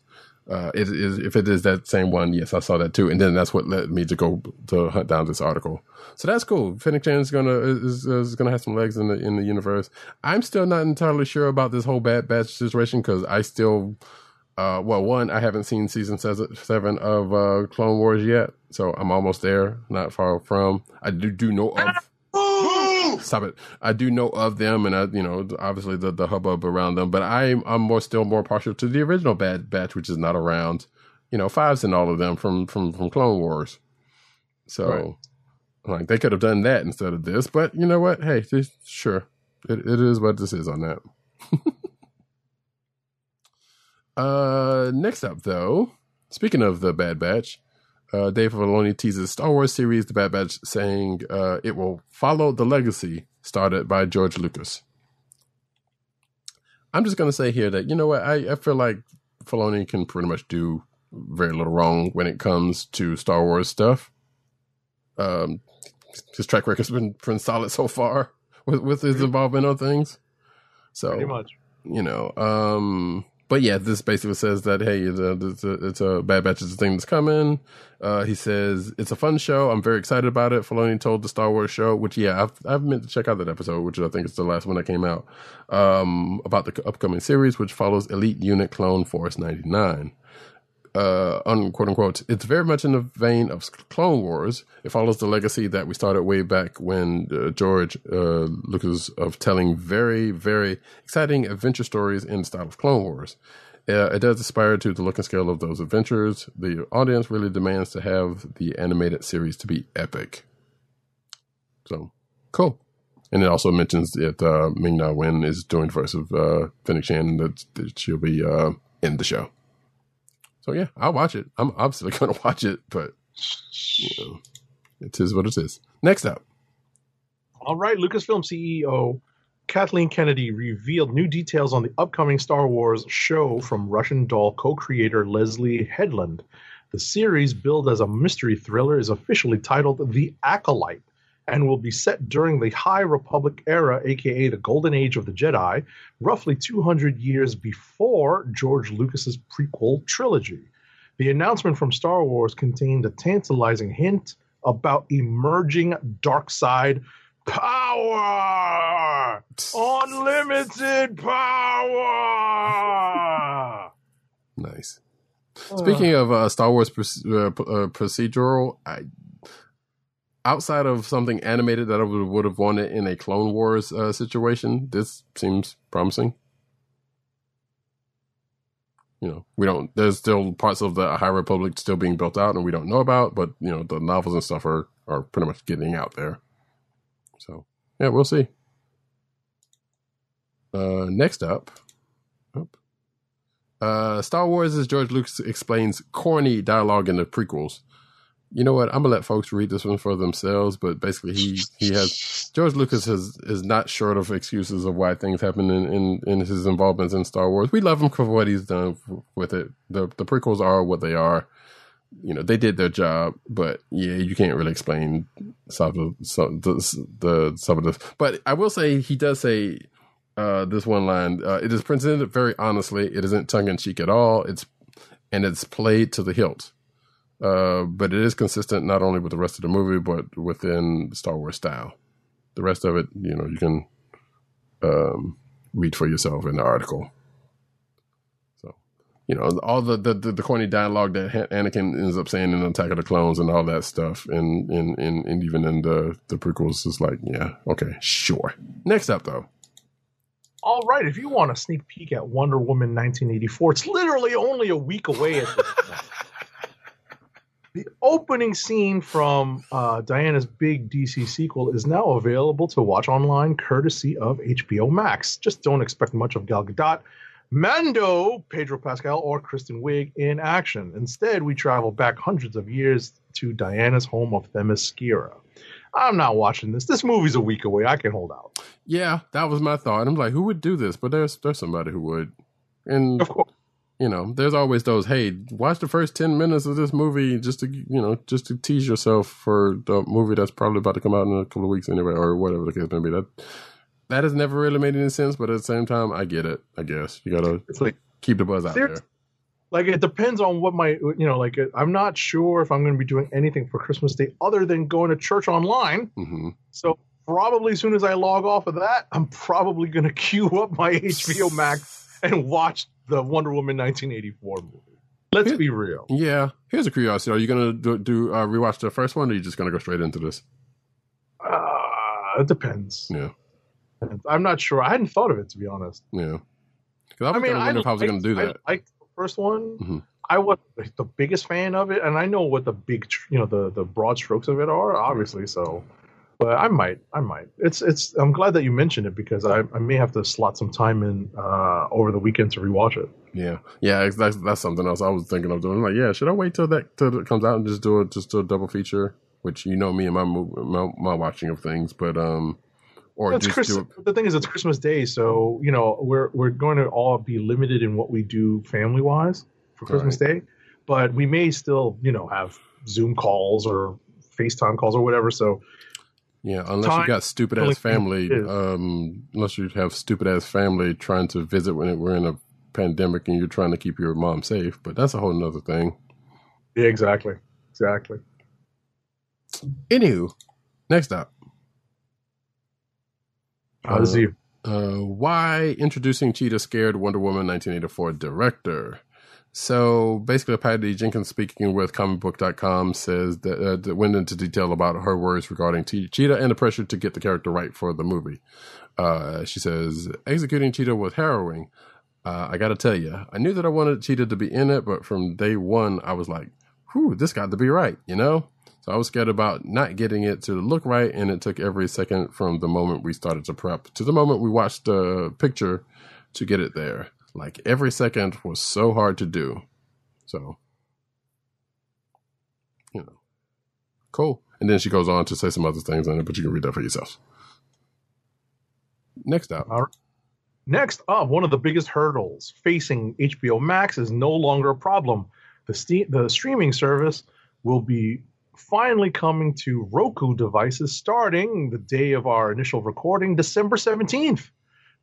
uh, it is if it is that same one, yes, I saw that too, and then that's what led me to go to hunt down this article. So that's cool. Fennec Shand is gonna is, is gonna have some legs in the in the universe. I'm still not entirely sure about this whole Bad Batch situation because I still, uh, well, one, I haven't seen season seven of uh, Clone Wars yet, so I'm almost there, not far from. I do do know of. Stop it. I do know of them, and I, you know, obviously the, the hubbub around them. But I'm I'm more still more partial to the original Bad Batch, which is not around. You know, fives and all of them from from from Clone Wars. So, right. like, they could have done that instead of this. But you know what? Hey, just, sure, it, it is what this is on that. uh, next up, though, speaking of the Bad Batch, uh, Dave Filoni teases Star Wars series The Bad Batch, saying uh, it will follow the legacy started by George Lucas. I'm just going to say here that, you know what, I, I feel like Filoni can pretty much do very little wrong when it comes to Star Wars stuff. Um, his track record's been pretty solid so far with, with his involvement on things. So, pretty much. You know, um, but yeah, this basically says that hey, it's a, it's a, it's a Bad Batch is a thing that's coming. Uh, he says it's a fun show. I'm very excited about it. Filoni told the Star Wars show, which yeah, I've I've meant to check out that episode, which I think is the last one that came out um, about the upcoming series, which follows Elite Unit Clone Force 99 uh, unquote unquote, it's very much in the vein of Clone Wars. It follows the legacy that we started way back when uh, George uh, Lucas of telling very, very exciting adventure stories in the style of Clone Wars. Uh, it does aspire to the look and scale of those adventures. The audience really demands to have the animated series to be epic. So, cool. And it also mentions that uh, Ming Na Wen is doing of uh, Fennec Shand, that, that she'll be uh, in the show. So yeah, I'll watch it. I'm obviously going to watch it, but you know, it is what it is. Next up. All right, Lucasfilm CEO Kathleen Kennedy revealed new details on the upcoming Star Wars show from Russian doll co-creator Leslie Headland. The series, billed as a mystery thriller, is officially titled The Acolyte and will be set during the High Republic era, aka the Golden Age of the Jedi, roughly 200 years before George Lucas's prequel trilogy. The announcement from Star Wars contained a tantalizing hint about emerging dark side power, unlimited power. Nice. Speaking of uh, Star Wars proce- uh, uh, procedural, I, outside of something animated that I would, would have wanted in a Clone Wars uh, situation, this seems promising. You know, we don't. There's still parts of the High Republic still being built out, and we don't know about. But you know, the novels and stuff are are pretty much getting out there. So yeah, we'll see. Uh, next up. Uh, Star Wars, as George Lucas explains, corny dialogue in the prequels. You know what? I'm gonna let folks read this one for themselves. But basically, he he has George Lucas has is not short of excuses of why things happen in, in in his involvements in Star Wars. We love him for what he's done with it. The the prequels are what they are. You know, they did their job, but yeah, you can't really explain some of some, the, the some of the. But I will say he does say uh, this one line. Uh, it is presented very honestly. It isn't tongue in cheek at all. It's and it's played to the hilt. Uh, but it is consistent not only with the rest of the movie, but within Star Wars style. The rest of it, you know, you can um, read for yourself in the article. So, you know, all the the, the, the corny dialogue that Han- Anakin ends up saying in Attack of the Clones and all that stuff, and in, in, and even in the the prequels, is like, yeah, okay, sure. Next up, though, All right, if you want a sneak peek at Wonder Woman 1984, it's literally only a week away at this point. The opening scene from uh, Diana's big DC sequel is now available to watch online courtesy of HBO Max. Just don't expect much of Gal Gadot, Mando, Pedro Pascal, or Kristen Wiig in action. Instead, we travel back hundreds of years to Diana's home of Themyscira. I'm not watching this. This movie's a week away. I can hold out. yeah, that was my thought. I'm like, who would do this? But there's there's somebody who would, and Of course. You know, there's always those. Hey, watch the first ten minutes of this movie just to you know just to tease yourself for the movie that's probably about to come out in a couple of weeks anyway, or whatever the case may be. That that has never really made any sense, but at the same time, I get it. I guess you gotta It's like keep the buzz out there. like it depends on what my you know like i'm not sure if i'm going to be doing anything for christmas day other than going to church online hmm so probably as soon as i log off of that i'm probably going to queue up my hbo max and watch the wonder woman 1984 movie let's be real Yeah. Here's a curiosity: Are you gonna do, do uh, rewatch the first one, or are you just gonna go straight into this? uh, it depends Yeah. i'm not sure i hadn't thought of it to be honest Yeah. Because I was gonna wonder if I was gonna do that. I liked the first one. Mhm. I was the biggest fan of it, and I know what the big, you know, the the broad strokes of it are, obviously. So, but I might, I might. It's it's. I'm glad that you mentioned it because I, I may have to slot some time in uh, over the weekend to rewatch it. Yeah, yeah, that's that's something else I was thinking of doing. Like, yeah, should I wait till that till it comes out and just do it, just do a double feature? Which you know me and my my, my watching of things, but um, or It's just Chris, do it. the thing is, it's Christmas Day, so you know we're we're going to all be limited in what we do family wise for Christmas Day, but we may still you know have Zoom calls or FaceTime calls or whatever. So Yeah, unless time you got stupid ass family, um, unless you have stupid ass family trying to visit when we're in a pandemic and you're trying to keep your mom safe, but that's a whole nother thing. yeah, exactly, exactly. Anywho, next up. Uh, this is you. Uh, why introducing Cheetah scared Wonder Woman 1984 director? So basically, Patty Jenkins, speaking with comicbook.com, says that, uh, went into detail about her worries regarding Cheetah and the pressure to get the character right for the movie. Uh, she says, executing Cheetah was harrowing. Uh, I got to tell you, I knew that I wanted Cheetah to be in it, but from day one, I was like, whew, this got to be right, you know? So I was scared about not getting it to look right, and it took every second from the moment we started to prep to the moment we watched the picture to get it there. Like every second was so hard to do. So, you know, cool. And then she goes on to say some other things on it, but you can read that for yourself. Next up. Next up, one of the biggest hurdles facing HBO Max is no longer a problem. The, ste- the streaming service will be finally coming to Roku devices starting the day of our initial recording, December 17th.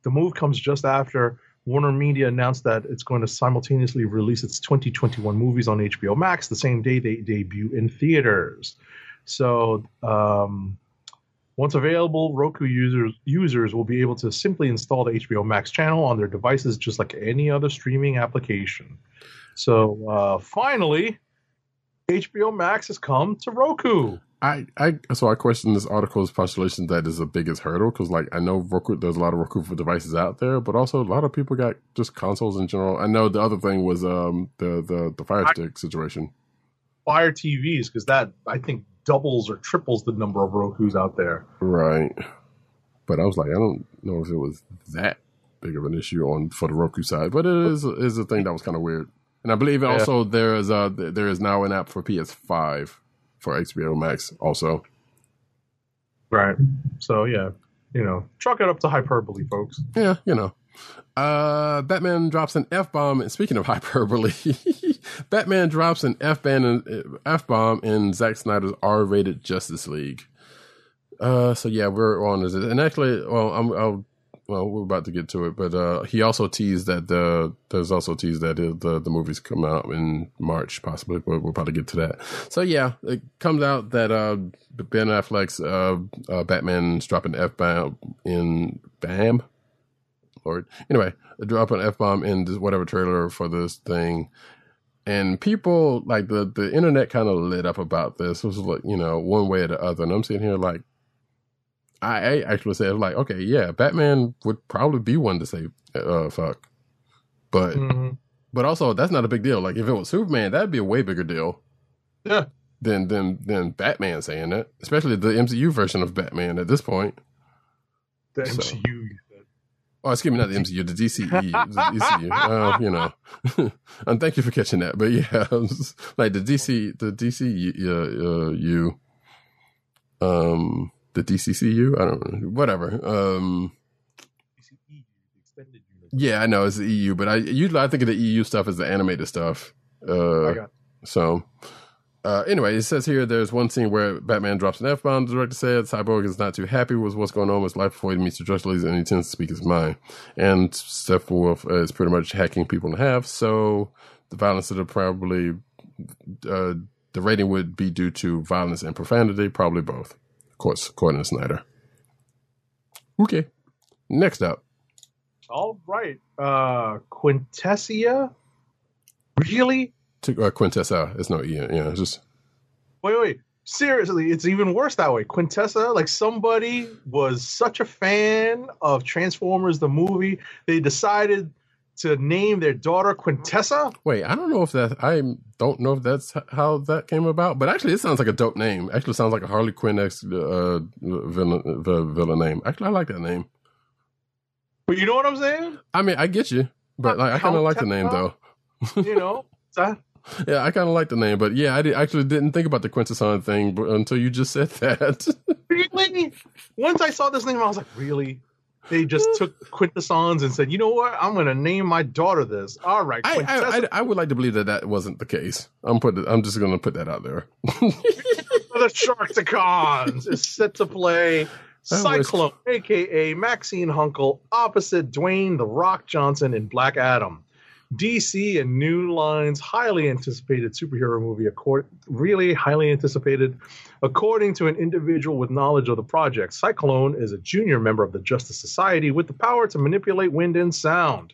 The move comes just after Warner Media announced that it's going to simultaneously release its 2021 movies on HBO Max the same day they debut in theaters. So, um, once available, Roku users users will be able to simply install the HBO Max channel on their devices just like any other streaming application. So, uh, finally, HBO Max has come to Roku. I, I so I question this article's postulation that is the biggest hurdle because like I know Roku there's a lot of Roku for devices out there, but also a lot of people got just consoles in general. I know the other thing was um the the the Fire Stick situation. Fire TVs because that I think doubles or triples the number of Roku's out there. Right. But I was like, I don't know if it was that big of an issue on for the Roku side, but it is is a thing that was kind of weird. And I believe Yeah. also there is uh there is now an app for PS5 for HBO Max also. Right. So yeah, you know, chalk it up to hyperbole, folks. Yeah, you know. Uh Batman drops an F bomb. Speaking of hyperbole, Batman drops an F ban F bomb in Zack Snyder's R rated Justice League. Uh, so yeah, we're on this, and actually, well, I'm, I'll, well, we're about to get to it, but uh, he also teased that the there's also teased that the the, the movies come out in March, possibly, but we'll probably get to that. So yeah, it comes out that uh, Ben Affleck's uh, uh, Batman's dropping F bomb in Bam. Lord, anyway, drop an F bomb in this whatever trailer for this thing and people like the the internet kind of lit up about this. It was like you know one way or the other, and I'm sitting here like, I, I actually said like, okay, yeah, Batman would probably be one to say uh, fuck, but Mhm. but also that's not a big deal. Like if it was Superman, that'd be a way bigger deal Yeah. than than than Batman saying that, especially the MCU version of Batman at this point. The So- MCU. Oh, excuse me, not the MCU, the DCE, the. Uh, you know, and thank you for catching that. But yeah, like the DC, the DC, uh, uh, you, um, the DCCU. I don't know, whatever. Um, DCE, extended universe. yeah, I know it's the EU, but I usually I think of the EU stuff as the animated stuff. Uh, so, uh, anyway, it says here there's one scene where Batman drops an F bomb. The director said Cyborg is not too happy with what's going on with his life before he meets the drug dealers and he tends to speak his mind. And Steppenwolf uh, is pretty much hacking people in half. So, the violence that probably, uh, the rating would be due to violence and profanity, probably both. Course, according to Snyder. Okay. Next up. All right. Uh Quintessia? Really? To, uh, Quintessa. It's no E. Yeah, it's just. Wait, wait. Seriously, it's even worse that way. Quintessa, like somebody was such a fan of Transformers the movie, they decided to name their daughter Quintessa. Wait, I don't know if that. I don't know if that's how that came about. But actually, it sounds like a dope name. Actually, sounds like a Harley Quinn ex uh, villain, villain name. Actually, I like that name. But you know what I'm saying? I mean, I get you, but like, I kind of like the name though. You know? that Yeah, I kind of like the name, but yeah, I did, actually didn't think about the Quintesson thing until you just said that. really? Once I saw this name, I was like, really? They just took quintessons and said, you know what? I'm going to name my daughter this. All right, I, I, I, I would like to believe that that wasn't the case. I'm put. I'm just going to put that out there. the Sharkticons is set to play That was- Cyclone, aka Maxine Hunkel, opposite Dwayne the Rock Johnson in Black Adam. DC and New Line's highly anticipated superhero movie, accord, really highly anticipated. According to an individual with knowledge of the project, Cyclone is a junior member of the Justice Society with the power to manipulate wind and sound.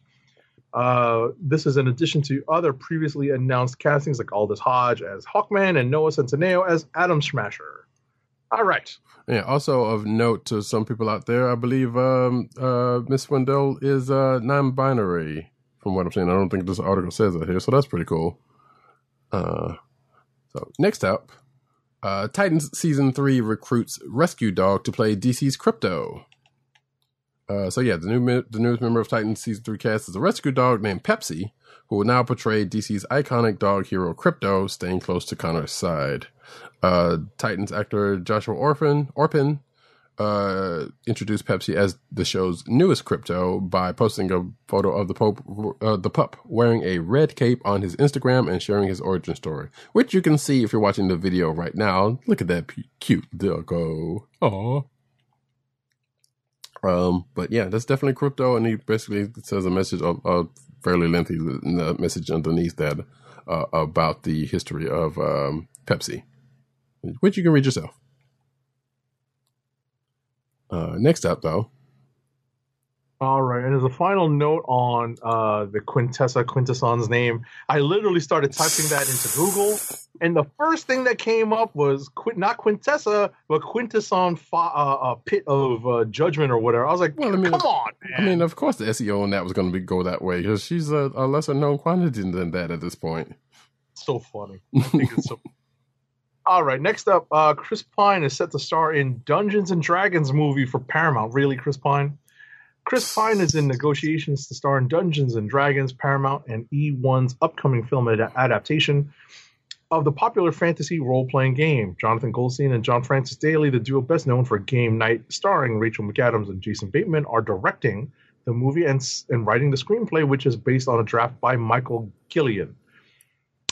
Uh, this is in addition to other previously announced castings like Aldis Hodge as Hawkman and Noah Centineo as Atom Smasher. All right. Yeah. Also of note to some people out there, I believe um, uh, Miss Wendell is uh, non-binary. From what I'm saying, I don't think this article says that here, so that's pretty cool. Uh, so next up, uh, Titans season three recruits Rescue Dog to play DC's Krypto. Uh, so yeah, the new the newest member of Titans season three cast is a rescue dog named Pepsi, who will now portray DC's iconic dog hero Krypto, staying close to Connor's side. Uh, Titans actor Joshua Orphan Orpin uh, introduced Pepsi as the show's newest Krypto by posting a photo of the Pope, uh, the pup, wearing a red cape on his Instagram and sharing his origin story, which you can see if you're watching the video right now. Look at that cute doggo. Aw. Um, but yeah, that's definitely Krypto, and he basically says a message, a, a fairly lengthy uh, message underneath that uh, about the history of um, Pepsi, which you can read yourself. Uh, next up, though, All right, and as a final note on uh, the Quintessa Quintesson's name, I literally started typing that into Google, and the first thing that came up was Quint- not Quintessa, but Quintesson fa- uh, uh, Pit of uh, Judgment or whatever. I was like, Well, I mean, come on, man. I mean, of course, the SEO on that was going to go that way because she's a, a lesser known quantity than that at this point. so funny. I think it's so. All right, next up, uh, Chris Pine is set to star in Dungeons and Dragons movie for Paramount. Really, Chris Pine? Chris Pine is in negotiations to star in Dungeons and Dragons, Paramount, and eOne's upcoming film ad- adaptation of the popular fantasy role-playing game. Jonathan Goldstein and John Francis Daly, the duo best known for Game Night, starring Rachel McAdams and Jason Bateman, are directing the movie and, and writing the screenplay, which is based on a draft by Michael Gillian.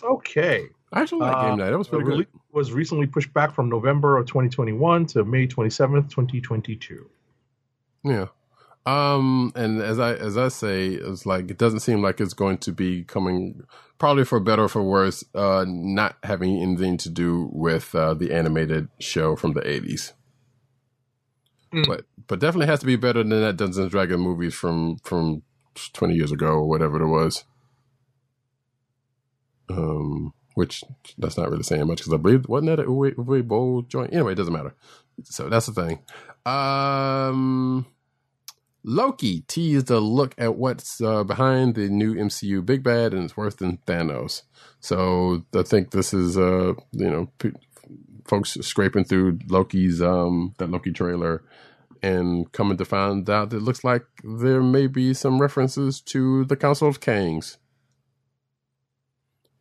Okay. I actually like Uh, Game Night. That was pretty good. was recently pushed back from November of 2021 to May 27th, 2022. Yeah. Um, and as I as I say, it's like it doesn't seem like it's going to be coming probably for better or for worse, uh not having anything to do with uh the animated show from the eighties. Mm. But but definitely has to be better than that Dungeons and Dragons movies from from twenty years ago or whatever it was. Um which that's not really saying much because I believe wasn't that a Uwe, Uwe Boll joint? Anyway, it doesn't matter. So that's the thing. Um Loki teased a look at what's uh, behind the new MCU big bad, and it's worse than Thanos. So I think this is, uh, you know, p- folks scraping through Loki's um, that Loki trailer and coming to find out that it looks like there may be some references to the Council of Kangs,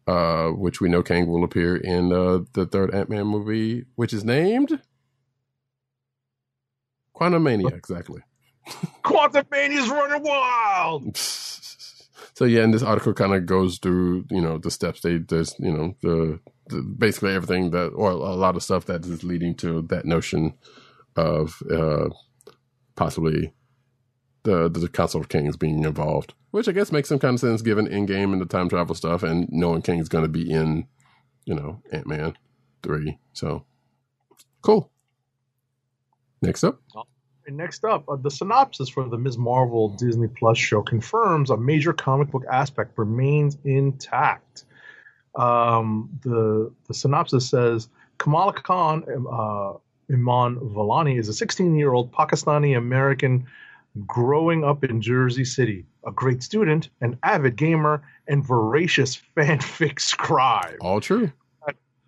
uh, which we know Kang will appear in uh, the third Ant Man movie, which is named Quantumania. Exactly. Quantumania's running wild! so yeah, and this article kind of goes through you know the steps they there's you know the, the basically everything that or a lot of stuff that is leading to that notion of uh possibly the the of Kangs being involved, which I guess makes some kind of sense given Endgame and the time travel stuff, and knowing Kang's going to be in you know Ant Man three. So cool. Next up. And next up, uh, the synopsis for the Ms. Marvel Disney Plus show confirms a major comic book aspect remains intact. Um, the the synopsis says Kamala Khan, uh, Iman Vellani, is a 16 year old Pakistani American growing up in Jersey City, a great student, an avid gamer, and voracious fanfic scribe All true.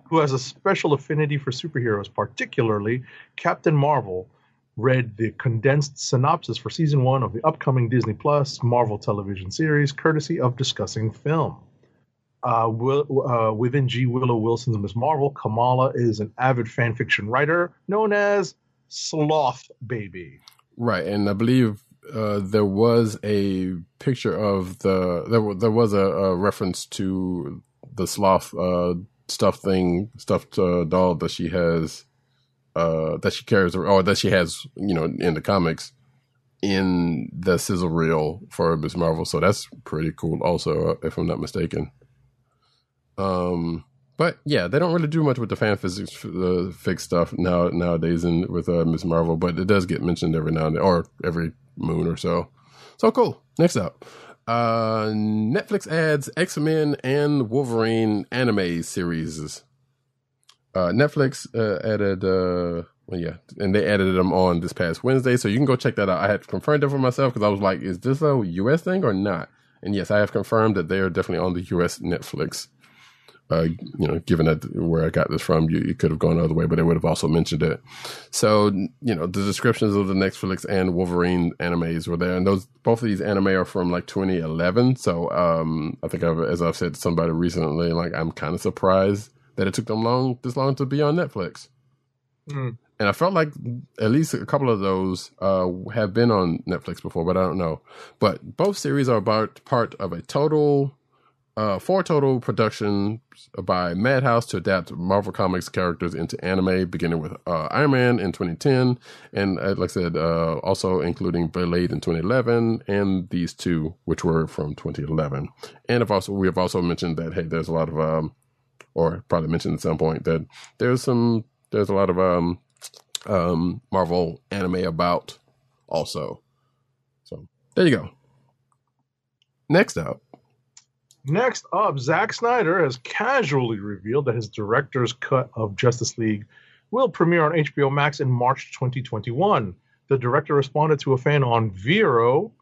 who has a special affinity for superheroes, particularly Captain Marvel, read the condensed synopsis for season one of the upcoming Disney Plus Marvel television series, courtesy of Discussing Film. Uh, Will, uh, within G. Willow Wilson's Miss Marvel, Kamala is an avid fan fiction writer known as Sloth Baby. Right, and I believe uh, there was a picture of the there. There was a, a reference to the sloth uh, stuffed thing, stuffed uh, doll that she has, uh, that she carries, or that she has, you know, in the comics, in the sizzle reel for Miss Marvel. So that's pretty cool, also, if I'm not mistaken. Um, but yeah, they don't really do much with the fan physics, uh, fix stuff now nowadays, in with uh, Miss Marvel. But it does get mentioned every now and then, or every moon or so. So cool. Next up, uh, Netflix adds X Men and Wolverine anime series. Uh, Netflix uh, added, uh, well, yeah, and they added them on this past Wednesday, so you can go check that out. I had confirmed it for myself because I was like, is this a U.S. thing or not? And yes, I have confirmed that they are definitely on the U.S. Netflix uh, you know, given that where I got this from, you, you could have gone the other way, but they would have also mentioned it. So, you know, the descriptions of the Netflix and Wolverine animes were there, and those both of these anime are from like 2011. So, um, I think I've, as I've said to somebody recently, like I'm kind of surprised that it took them long this long to be on Netflix. Hmm. And I felt like at least a couple of those uh, have been on Netflix before, but I don't know. But both series are about part of a total uh, four total productions by Madhouse to adapt Marvel Comics characters into anime, beginning with uh, Iron Man in 2010, and uh, like I said, uh, also including Blade in 2011, and these two, which were from 2011. And I've also we have also mentioned that hey, there's a lot of um, or probably mentioned at some point that there's some there's a lot of um, um, Marvel anime about also. So there you go. Next up. Next up, Zack Snyder has casually revealed that his director's cut of Justice League will premiere on HBO Max in March 2021. The director responded to a fan on Vero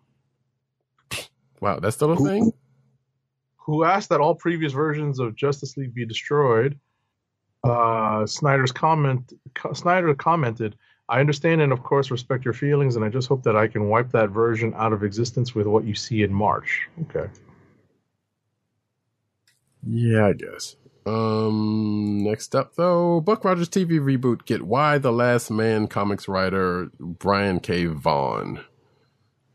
Wow, that's still a thing. who asked that all previous versions of Justice League be destroyed. Uh, Snyder's comment Snyder commented, "I understand and of course respect your feelings, and I just hope that I can wipe that version out of existence with what you see in March." Okay. Yeah, I guess. Um, next up though, Buck Rogers TV reboot get Y the Last Man comics writer Brian K. Vaughan.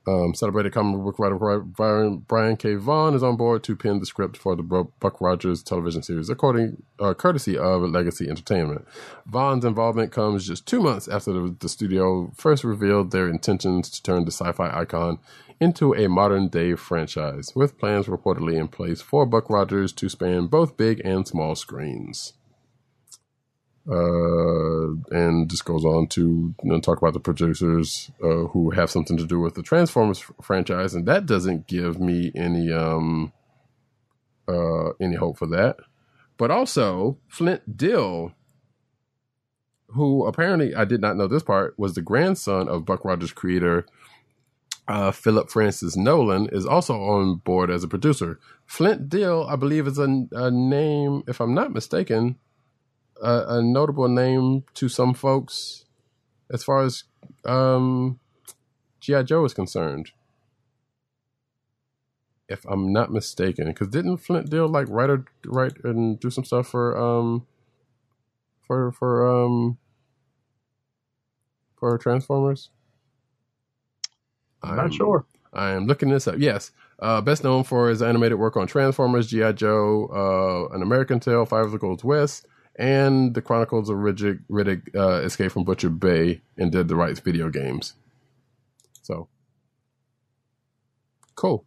Um, celebrated comic book writer Brian, K. Vaughan is on board to pen the script for the Buck Rogers television series, according uh, courtesy of Legacy Entertainment. Vaughan's involvement comes just two months after the, the studio first revealed their intentions to turn the sci-fi icon into a modern-day franchise, with plans reportedly in place for Buck Rogers to span both big and small screens. Uh, and just goes on to you know, talk about the producers uh, who have something to do with the Transformers franchise, and that doesn't give me any um uh any hope for that. But also Flint Dille, who apparently I did not know this part was the grandson of Buck Rogers creator uh, Philip Francis Nowlan, is also on board as a producer. Flint Dille, I believe, is a, a name, if I'm not mistaken, a, a notable name to some folks as far as um, G.I. Joe is concerned. If I'm not mistaken, because didn't Flint Dille like write or write and do some stuff for um for for um for Transformers? I'm not sure. I am looking this up. Yes, uh, best known for his animated work on Transformers, GI Joe, uh, An American Tale, Fievel Goes West, and the Chronicles of Riddick, Riddick uh, Escape from Butcher Bay, and did the rights video games. So, cool.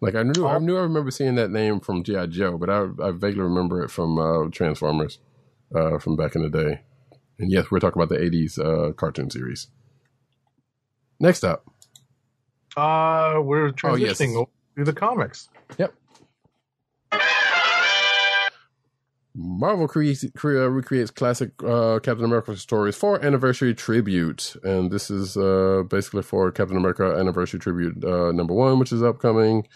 Like I knew, I knew, I remember seeing that name from GI Joe, but I, I vaguely remember it from uh, Transformers, uh, from back in the day. And yes, we're talking about the '80s uh, cartoon series. Next up, Uh, we're Oh, yes. transitioning over to the comics. Yep. Marvel creates, uh, recreates classic uh, Captain America stories for anniversary tribute, and this is uh, basically for Captain America anniversary tribute uh, number one, which is upcoming.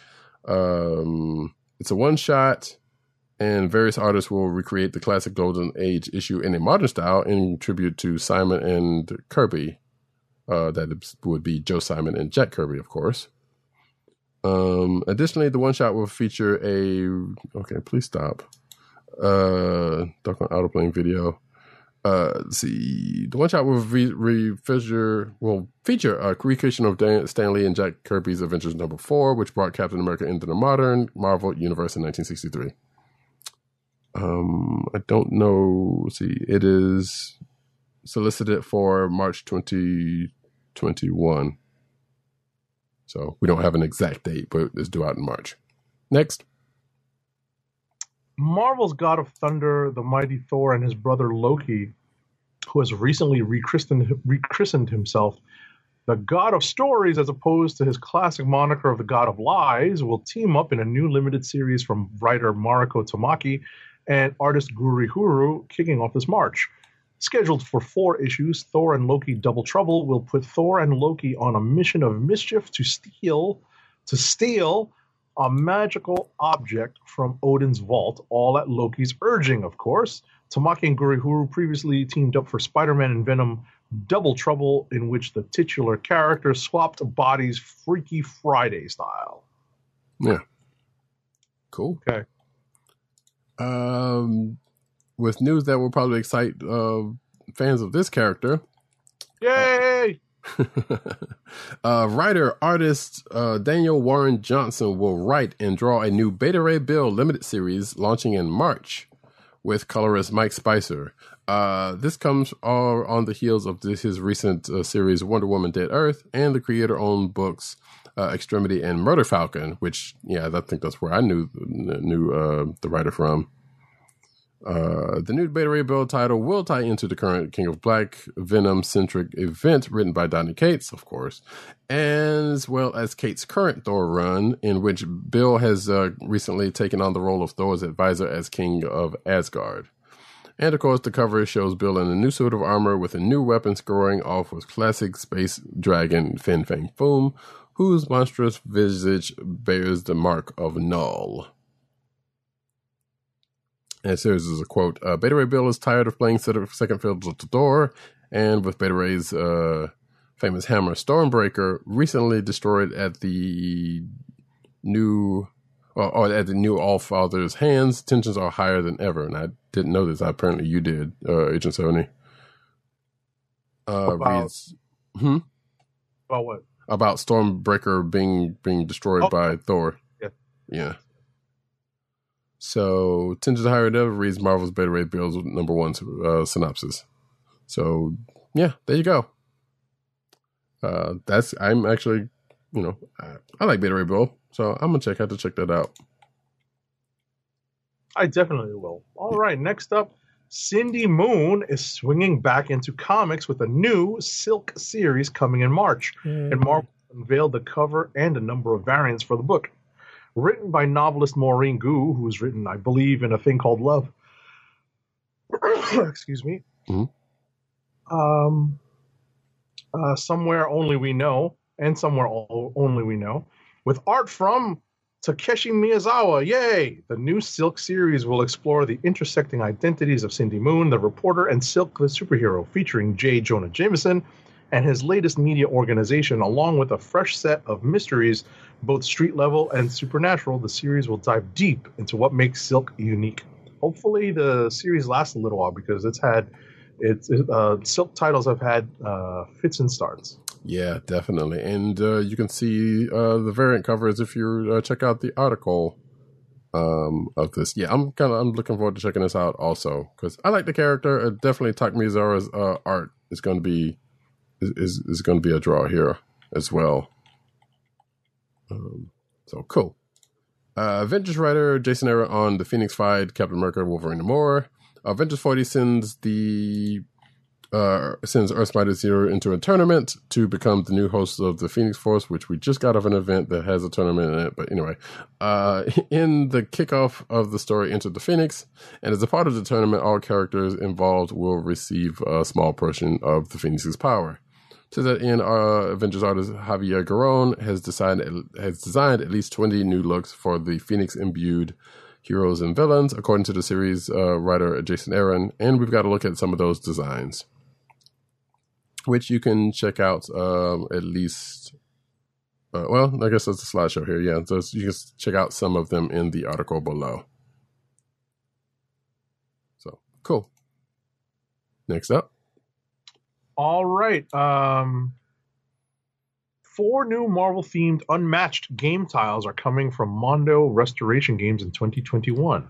Um, it's a one shot, and various artists will recreate the classic Golden Age issue in a modern style in tribute to Simon and Kirby. Uh, that would be Joe Simon and Jack Kirby, of course. Um, additionally, the one shot will feature a okay. Please stop. Uh, duck on autoplaying video. Uh, see. The one shot will re, re feature will feature a recreation of Dan, Stan Lee and Jack Kirby's Avengers number four, which brought Captain America into the modern Marvel universe in 1963. Um, I don't know. See, it is solicited for March 2021. So we don't have an exact date, but it's due out in March. Next. Marvel's God of Thunder, the mighty Thor, and his brother Loki, who has recently rechristened, rechristened himself the God of Stories as opposed to his classic moniker of the God of Lies, will team up in a new limited series from writer Mariko Tamaki and artist Gurihuru, kicking off this March. Scheduled for four issues, Thor and Loki Double Trouble will put Thor and Loki on a mission of mischief to steal to steal a magical object from Odin's vault, all at Loki's urging, of course. Tamaki and Gurihuru previously teamed up for Spider Man and Venom Double Trouble, in which the titular character swapped bodies Freaky Friday style. Yeah. Cool. Okay. Um, with news that will probably excite uh, fans of this character, Yay! uh, writer artist uh, Daniel Warren Johnson will write and draw a new Beta Ray Bill limited series launching in March with colorist Mike Spicer. Uh, this comes all on the heels of this, his recent uh, series Wonder Woman Dead Earth and the creator owned books uh, Extremity and Murder Falcon, which, yeah, I think that's where I knew, knew uh, the writer from. Uh, the new Beta Ray Bill title will tie into the current King in Black Venom centric event written by Donny Cates, of course, as well as Cates' current Thor run, in which Bill has uh, recently taken on the role of Thor's advisor as King of Asgard. And of course, the cover shows Bill in a new suit of armor with a new weapon scoring off with classic space dragon Fin Fang Foom, whose monstrous visage bears the mark of Knull. And so this is a quote uh, Beta Ray Bill is tired of playing second fiddle to Thor, and with Beta Ray's uh, famous hammer Stormbreaker recently destroyed at the new. Or, or at the new All Father's hands, tensions are higher than ever. And I didn't know this. Apparently, you did, uh, Agent Sony. Uh, About- reads, hmm? About what? about Stormbreaker being being destroyed Oh. by Thor. Yeah. Yeah. So, Tensions Higher Than Ever reads Marvel's Beta Ray Bill's number one uh, synopsis. So, yeah, there you go. Uh, that's I'm actually, you know, I, I like Beta Ray Bill, so I'm gonna check have to check that out. I definitely will. All right, next up, Cindy Moon is swinging back into comics with a new Silk series coming in March, and Marvel unveiled the cover and a number of variants for the book. Written by novelist Maurene Goo, who's written, I believe, in a thing called Love. Excuse me. Mhm. Um, uh, somewhere only we know, and somewhere only we know, with art from Takeshi Miyazawa. Yay! The new Silk series will explore the intersecting identities of Cindy Moon, the reporter, and Silk the superhero, featuring J. Jonah Jameson and his latest media organization, along with a fresh set of mysteries, both street level and supernatural. The series will dive deep into what makes Silk unique. Hopefully, the series lasts a little while because it's had it's uh, Silk titles have had uh, fits and starts. Yeah, definitely. And uh, you can see uh, the variant covers if you uh, check out the article um, of this. Yeah, I'm kind of I'm looking forward to checking this out also because I like the character. Uh, definitely, Tak uh, art is going to be is is, going to be a draw here as well. Um, so cool. Uh, Avengers writer Jason Aaron on the Phoenix Fight, Captain America, Wolverine, and more. Avengers 40 sends the uh, sends Earth Mighty Zero into a tournament to become the new host of the Phoenix Force, which we just got of an event that has a tournament in it. But anyway, uh, in the kickoff of the story, Enter the Phoenix, and as a part of the tournament, all characters involved will receive a small portion of the Phoenix's power. To that end, our Avengers artist Javier Garron has decided has designed at least twenty new looks for the Phoenix imbued heroes and villains, according to the series uh, writer Jason Aaron, and we've got to look at some of those designs which you can check out um, at least. Uh, well, I guess that's a slideshow here. Yeah, so you can check out some of them in the article below. So cool. Next up, All right. Um, four new Marvel themed unmatched game tiles are coming from Mondo Restoration Games in 2021.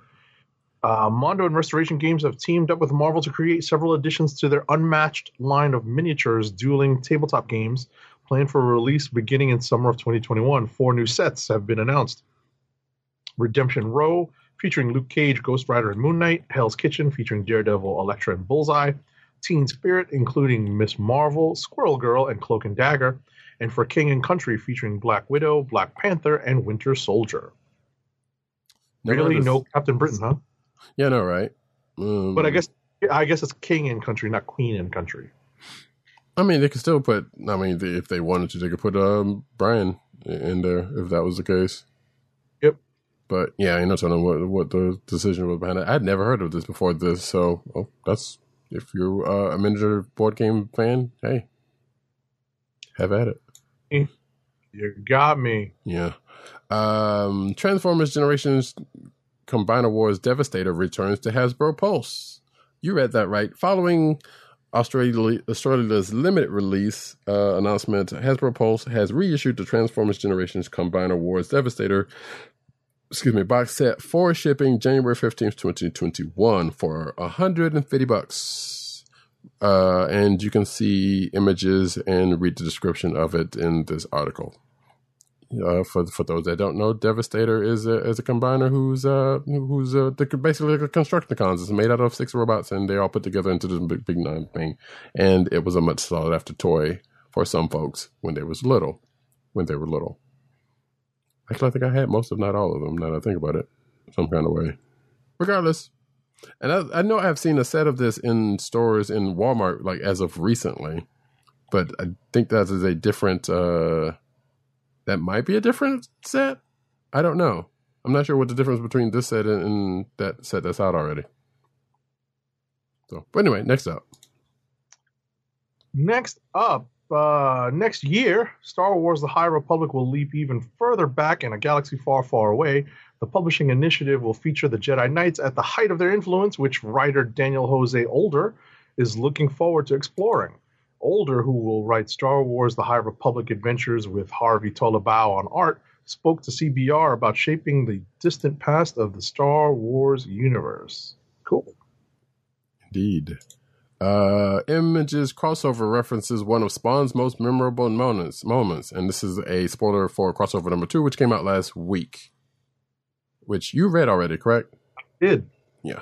Uh, Mondo and Restoration Games have teamed up with Marvel to create several additions to their unmatched line of miniatures dueling tabletop games planned for release beginning in summer of 2021. Four new sets have been announced Redemption Row, featuring Luke Cage, Ghost Rider, and Moon Knight, Hell's Kitchen, featuring Daredevil, Elektra, and Bullseye, Teen Spirit, including Miss Marvel, Squirrel Girl, and Cloak and Dagger, and for King and Country, featuring Black Widow, Black Panther, and Winter Soldier. Never really, no Captain Britain, huh? Yeah, no, right? Um, But I guess I guess it's King and Country, not Queen and Country. I mean, they could still put. I mean, they, if they wanted to, they could put um, Brian in there if that was the case. Yep. But yeah, I know telling what what the decision was behind it. I'd never heard of this before this, so oh, that's if you're uh, a miniature board game fan, hey, have at it. You got me. Yeah. Um, Transformers Generations Combiner Wars Devastator returns to Hasbro Pulse. You read that right. Following Australia, Australia's limited release uh, announcement, Hasbro Pulse has reissued the Transformers Generations Combiner Wars Devastator, excuse me, box set for shipping January 15th, 2021 for 150 bucks. Uh, and you can see images and read the description of it in this article. Uh, for for those that don't know, Devastator is a is a combiner who's uh who's uh basically like a Constructicons. It's made out of six robots, and they all put together into this big big nine thing. And it was a much sought after toy for some folks when they was little, when they were little. Actually, I think I had most, if not all of them. Now that I think about it, some kind of way. Regardless, and I, I know I've seen a set of this in stores in Walmart, like as of recently, but I think that is a different. uh that might be a different set. I don't know. I'm not sure what the difference between this set and, and that set that's out already. So, but anyway, next up. Next up, uh, next year, Star Wars The High Republic will leap even further back in a galaxy far, far away. The publishing initiative will feature the Jedi Knights at the height of their influence, which writer Daniel Jose Older is looking forward to exploring. Older, who will write Star Wars The High Republic Adventures with Harvey Tolibao on art, spoke to CBR about shaping the distant past of the Star Wars universe. Cool. Indeed. Uh, Images crossover references one of Spawn's most memorable moments, moments, and this is a spoiler for crossover number two, which came out last week, which you read already, correct? Did. Yeah.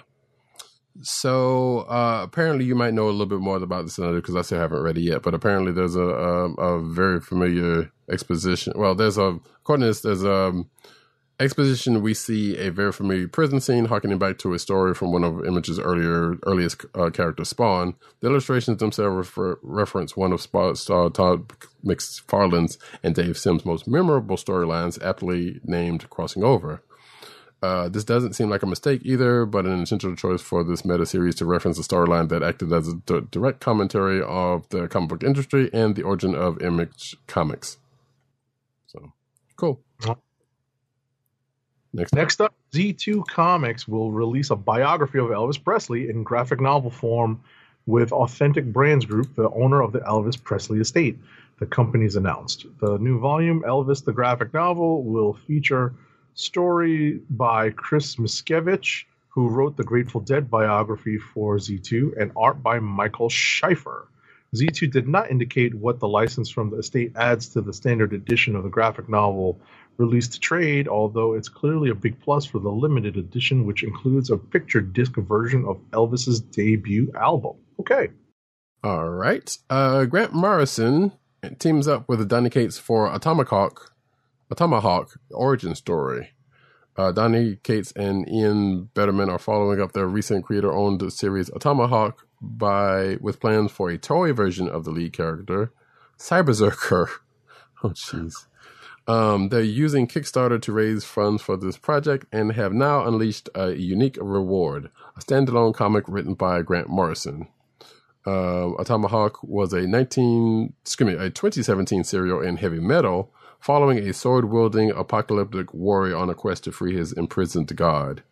So uh, apparently, you might know a little bit more about this than I do because I still haven't read it yet. But apparently, there's a, a, a very familiar exposition. Well, there's a according to this, there's a exposition. We see a very familiar prison scene, harkening back to a story from one of Image's earlier earliest uh, character, Spawn. The illustrations themselves refer, reference one of Spawn, Todd McFarlane's and Dave Sim's most memorable storylines, aptly named "Crossing Over." Uh, this doesn't seem like a mistake either, but an intentional choice for this meta series to reference a storyline that acted as a d- direct commentary of the comic book industry and the origin of Image Comics. So, cool. Next, Next up, Z2 Comics will release a biography of Elvis Presley in graphic novel form with Authentic Brands Group, the owner of the Elvis Presley estate. The company's announced. The new volume, Elvis the Graphic Novel, will feature story by Chris Miskiewicz, who wrote the Grateful Dead biography for Z2, and art by Michael Schiffer. Z2 did not indicate what the license from the estate adds to the standard edition of the graphic novel released to trade, although it's clearly a big plus for the limited edition, which includes a picture disc version of Elvis's debut album. Okay. All right. Uh, Grant Morrison teams up with Donny Cates for Atomahawk, a Tomahawk origin story. Uh, Donny Cates and Ian Bederman are following up their recent creator-owned series Atomahawk by with plans for a toy version of the lead character, Cyberzerker. Oh, jeez. Um, they're using Kickstarter to raise funds for this project and have now unleashed a unique reward: a standalone comic written by Grant Morrison. Uh, Atomahawk was a 19, excuse me, a 2017 serial in heavy metal following a sword wielding apocalyptic warrior on a quest to free his imprisoned god.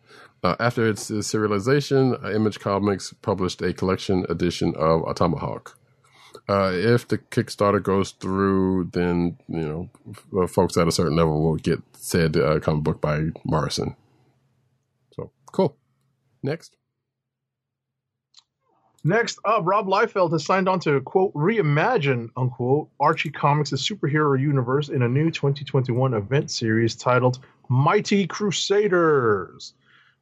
Uh, after its serialization, Image Comics published a collection edition of Atomahawk. Uh, if the Kickstarter goes through, then you know f- folks at a certain level will get said uh, comic book by Morrison. So cool. Next. Next up, Rob Liefeld has signed on to quote reimagine unquote Archie Comics' superhero universe in a new 2021 event series titled Mighty Crusaders.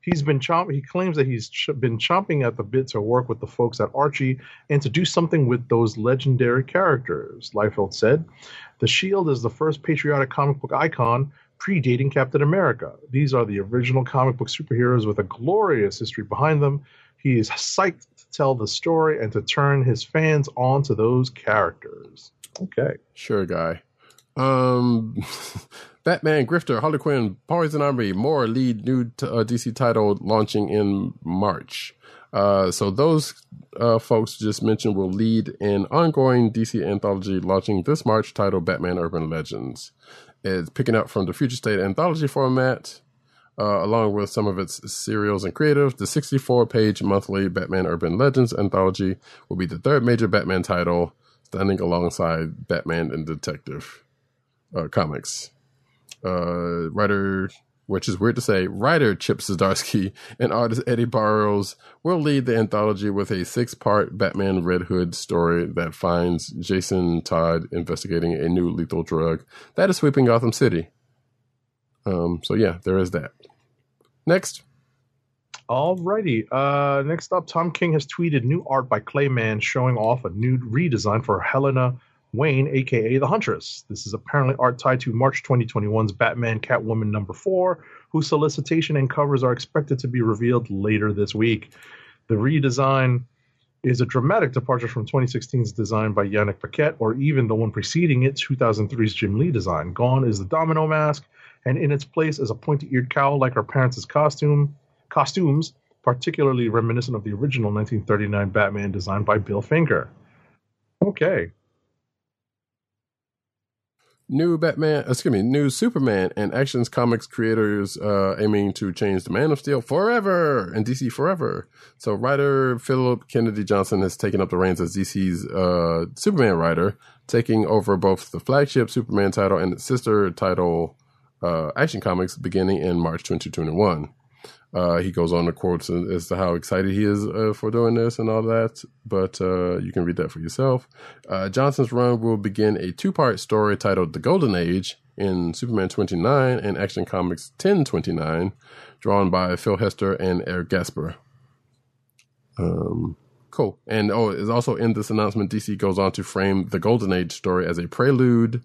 He's been chomp- he claims that he's ch- been chomping at the bit to work with the folks at Archie and to do something with those legendary characters. Liefeld said, "The Shield is the first patriotic comic book icon." Predating Captain America. These are the original comic book superheroes with a glorious history behind them. He is psyched to tell the story and to turn his fans on to those characters. Okay. Sure, guy. Um, Batman, Grifter, Harley Quinn, Poison Ivy, more lead new t- uh, DC title launching in March. Uh, so those uh, folks just mentioned will lead an ongoing DC anthology launching this March titled Batman Urban Legends. It's picking up from the Future State anthology format. uh, along with some of its serials and creative. The 64 page monthly Batman Urban Legends anthology will be the third major Batman title, standing alongside Batman and Detective uh, comics. Uh, writer, which is weird to say, writer Chip Zdarsky and artist Eddy Barrows will lead the anthology with a six part Batman Red Hood story that finds Jason Todd investigating a new lethal drug that is sweeping Gotham City. Um, so yeah, there is that. Next. Alrighty. Uh, next up, Tom King has tweeted new art by Clay Mann showing off a new redesign for Helena Wayne, aka the Huntress. This is apparently art tied to March 2021's Batman Catwoman number four, whose solicitation and covers are expected to be revealed later this week. The redesign is a dramatic departure from 2016's design by Yannick Paquette, or even the one preceding it, 2003's Jim Lee design. Gone is the domino mask, and in its place is a pointy-eared cowl like her parents' costume costumes, particularly reminiscent of the original 1939 Batman design by Bill Finger. Okay. New Batman, excuse me, new Superman and Actions Comics creators uh, aiming to change the Man of Steel forever and DC forever. So, writer Philip Kennedy Johnson has taken up the reins as DC's uh, Superman writer, taking over both the flagship Superman title and its sister title, uh, Action Comics, beginning in March 2021. Uh, he goes on to quotes as to how excited he is uh, for doing this and all that, but uh, you can read that for yourself. Uh, Johnson's run will begin a two part story titled The Golden Age in Superman 29 and Action Comics 1029, drawn by Phil Hester and Eric Gapstur. Um, cool. And oh, is also in this announcement, DC goes on to frame the Golden Age story as a prelude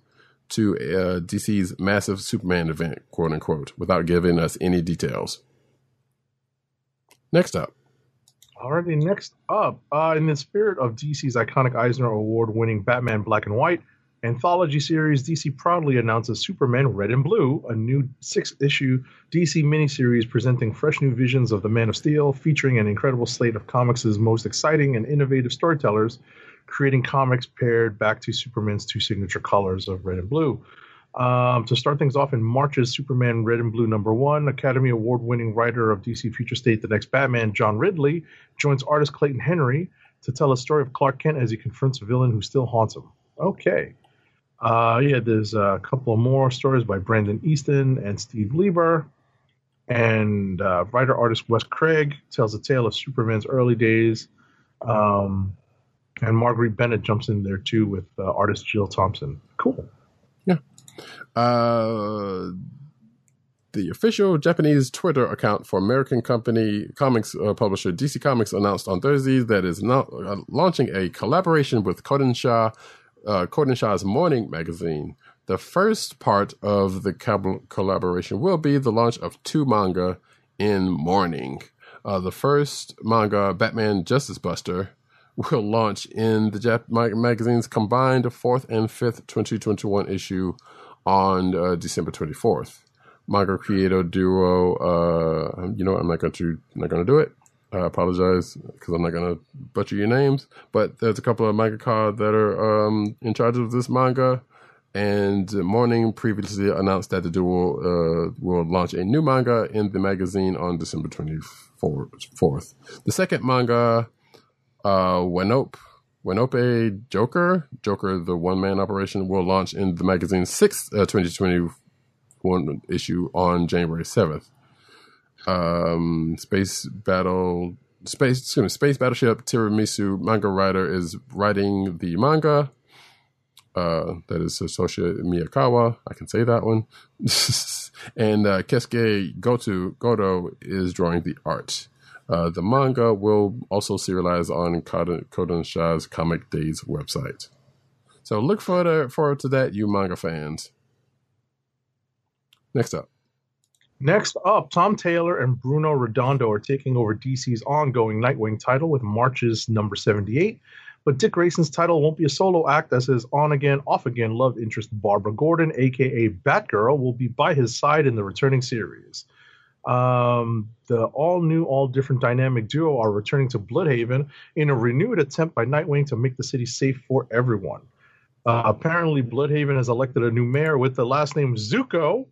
to uh, DC's massive Superman event, quote unquote, without giving us any details. Next up. Alrighty, next up, uh, in the spirit of DC's iconic Eisner Award winning Batman Black and White anthology series, DC proudly announces Superman Red and Blue, a new six issue DC miniseries presenting fresh new visions of the Man of Steel, featuring an incredible slate of comics' most exciting and innovative storytellers, creating comics paired back to Superman's two signature colors of red and blue. Um, to start things off in March's Superman Red and Blue number one, Academy Award winning writer of DC Future State The Next Batman, John Ridley, joins artist Clayton Henry to tell a story of Clark Kent as he confronts a villain who still haunts him. Okay. Uh, yeah, there's a couple more stories by Brandon Easton and Steve Lieber. And uh, writer artist Wes Craig tells a tale of Superman's early days. Um, and Marguerite Bennett jumps in there too with uh, artist Jill Thompson. Cool. Uh, the official Japanese Twitter account for American company comics uh, publisher DC Comics announced on Thursday that is now uh, launching a collaboration with Kodansha, uh, Morning magazine. The first part of the col- collaboration will be the launch of two manga in Morning. Uh, the first manga, Batman Justice Buster, will launch in the Jap- magazine's combined fourth and fifth 2021 issue on uh, December 24th. Manga creator duo, uh, you know, I'm not going to not going to do it. I apologize because I'm not going to butcher your names, but there's a couple of manga mangaka that are um, in charge of this manga. And Morning previously announced that the duo uh, will launch a new manga in the magazine on December 24th. The second manga, uh, Wenope, Wenope Joker, Joker the one man operation, will launch in the magazine's sixth uh, 2021 issue on January 7th. Um, Space Battle, Space, excuse me, Space Battleship Tiramisu manga writer is writing the manga. Uh, that is Satoshi Miyakawa. I can say that one. and uh, Keisuke Goto Goto is drawing the art. Uh, the manga will also serialize on Kodansha's Comic Days website. So look forward, forward to that, you manga fans. Next up. Next up, Tom Taylor and Bruno Redondo are taking over DC's ongoing Nightwing title with March's number 78. But Dick Grayson's title won't be a solo act, as his on again, off again love interest Barbara Gordon, aka Batgirl, will be by his side in the returning series. Um, the all new, all different dynamic duo are returning to Blüdhaven in a renewed attempt by Nightwing to make the city safe for everyone. Uh, apparently, Blüdhaven has elected a new mayor with the last name Zucco,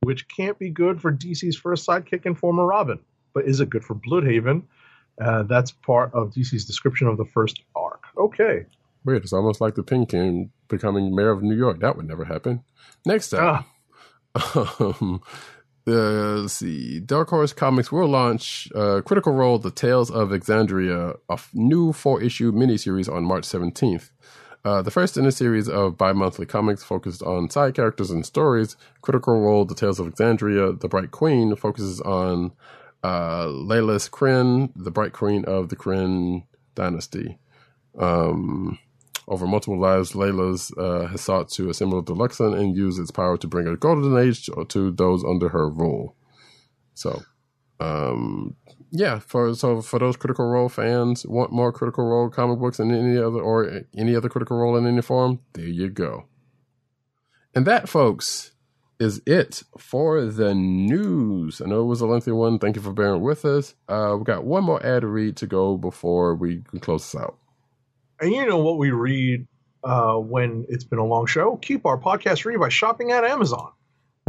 which can't be good for DC's first sidekick and former Robin. But is it good for Blüdhaven? Uh, that's part of DC's description of the first arc. Okay. Weird. It's almost like the Pink King becoming mayor of New York. That would never happen. Next up, Ah, um, uh, let's see. Dark Horse Comics will launch uh, Critical Role: The Tales of Exandria, a new four-issue miniseries on March 17th. Uh, the first in a series of bi-monthly comics focused on side characters and stories. Critical Role: The Tales of Exandria, The Bright Queen focuses on uh, Leylas Kryn, the Bright Queen of the Kryn dynasty. Um, over multiple lives, Leylas uh, has sought to assemble the Luxon and use its power to bring a golden age to, those under her rule. So, um, yeah, for so for those Critical Role fans, want more Critical Role comic books and any other or any other Critical Role in any form, there you go. And that, folks, is it for the news. I know it was a lengthy one. Thank you for bearing with us. Uh, we got one more ad to read to go before we close this out. And you know what we read uh, when it's been a long show? Keep our podcast free by shopping at Amazon.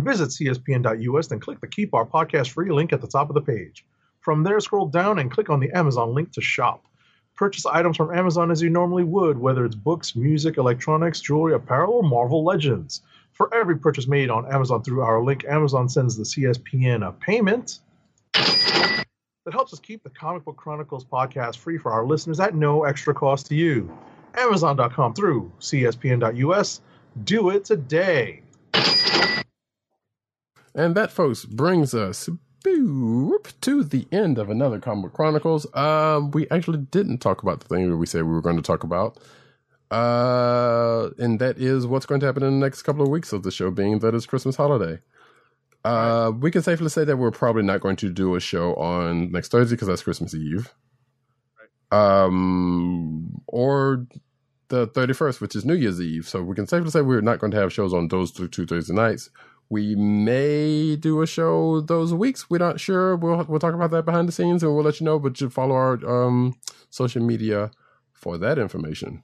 Visit cspn.us, then click the Keep Our Podcast Free link at the top of the page. From there, scroll down and click on the Amazon link to shop. Purchase items from Amazon as you normally would, whether it's books, music, electronics, jewelry, apparel, or Marvel Legends. For every purchase made on Amazon through our link, Amazon sends the CSPN a payment that helps us keep the Comic Book Chronicles podcast free for our listeners at no extra cost to you. Amazon.com through CSPN.us. Do it today. And that, folks, brings us to the end of another Comic Book Chronicles. Um, we actually didn't talk about the thing that we said we were going to talk about. Uh, and that is what's going to happen in the next couple of weeks of the show, being that it's Christmas holiday. Uh, we can safely say that we're probably not going to do a show on next Thursday because that's Christmas Eve. Um, or the 31st, which is New Year's Eve. So we can safely say we're not going to have shows on those two, two Thursday nights. We may do a show those weeks. We're not sure. We'll we'll talk about that behind the scenes and we'll let you know. But you follow our um, social media for that information.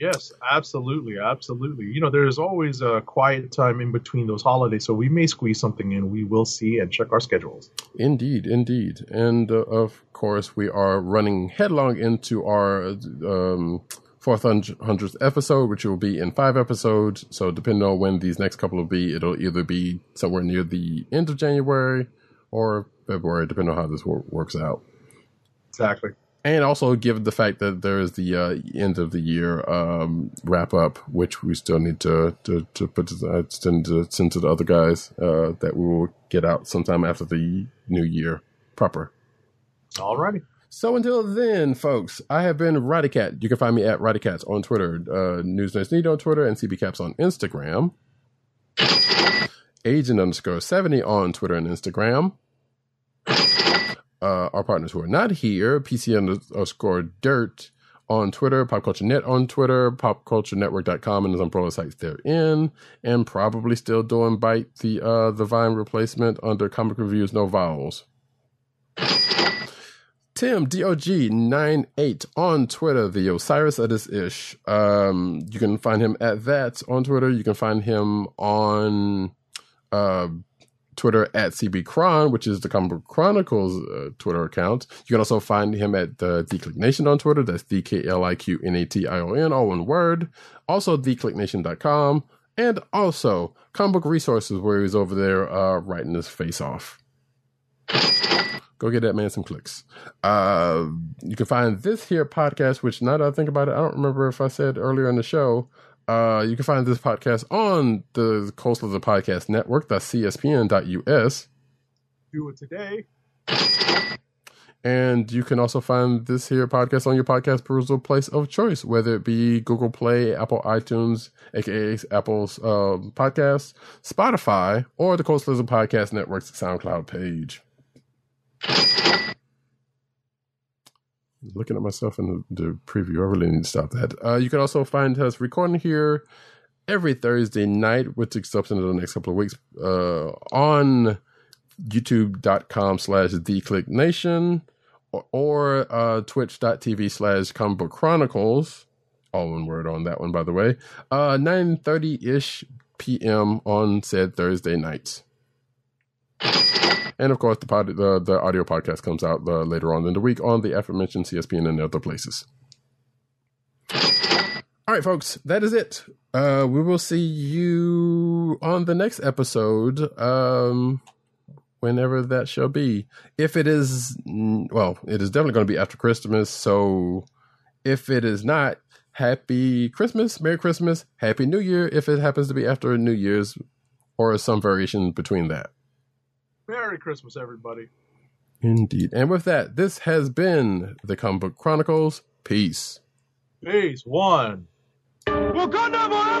Yes, absolutely, absolutely. You know, there's always a quiet time in between those holidays, so we may squeeze something in. We will see and check our schedules. Indeed, indeed. And uh, of course, we are running headlong into our um, 400th episode, which will be in five episodes. So, depending on when these next couple will be, it'll either be somewhere near the end of January or February, depending on how this wor- works out. Exactly. And also, given the fact that there is the uh, end of the year um, wrap up, which we still need to to, to put to, uh, send, to send to the other guys, uh, that we will get out sometime after the new year proper. Alrighty. So until then, folks, I have been Roddy Cat. You can find me at Roddycats on Twitter, uh, News Nerds Need on Twitter, and CBCaps on Instagram. Agent underscore 70 on Twitter and Instagram. Uh, our partners who are not here, PC underscore dirt on Twitter, Pop Culture Net on Twitter, popculturenetwork.com and his umbrella sites therein, and probably still doing Byte the uh, the Vine replacement under Comic Reviews No Vowels. Tim DOG98 on Twitter, the Osiris Edis ish. Um, you can find him at that on Twitter. You can find him on uh, Twitter at CB which is the Comic Book Chronicles uh, Twitter account. You can also find him at the Declick Nation on Twitter. That's D K L I Q N A T I O N, all one word. Also, declicknation.com. And also, Comic Book Resources, where he's over there uh, writing his face off. Go get that man some clicks. Uh, you can find this here podcast, which now that I think about it, I don't remember if I said earlier in the show. Uh, you can find this podcast on the Coastal the Podcast Network, that's cspn.us. Do it today. And you can also find this here podcast on your podcast perusal place of choice, whether it be Google Play, Apple iTunes, aka Apple's uh, podcast, Spotify, or the Coastal Lizard Podcast Network's SoundCloud page. Looking at myself in the, the preview, I really need to stop that. Uh, you can also find us recording here every Thursday night, which extends of the next couple of weeks, uh, on youtube.com slash theclicknation or, or uh, twitch.tv slash comic book chronicles. All one word on that one by the way. Uh 9.30ish pm on said thursday nights And of course, the pod, the, the audio podcast comes out uh, later on in the week on the aforementioned CSPN and other places. All right, folks, that is it. Uh, we will see you on the next episode, um, whenever that shall be. If it is, well, it is definitely going to be after Christmas. So if it is not, happy Christmas, Merry Christmas, Happy New Year. If it happens to be after New Year's or some variation between that. Merry Christmas, everybody. Indeed. And with that, this has been the Comic Book Chronicles. Peace. Peace. One. Wakanda forever!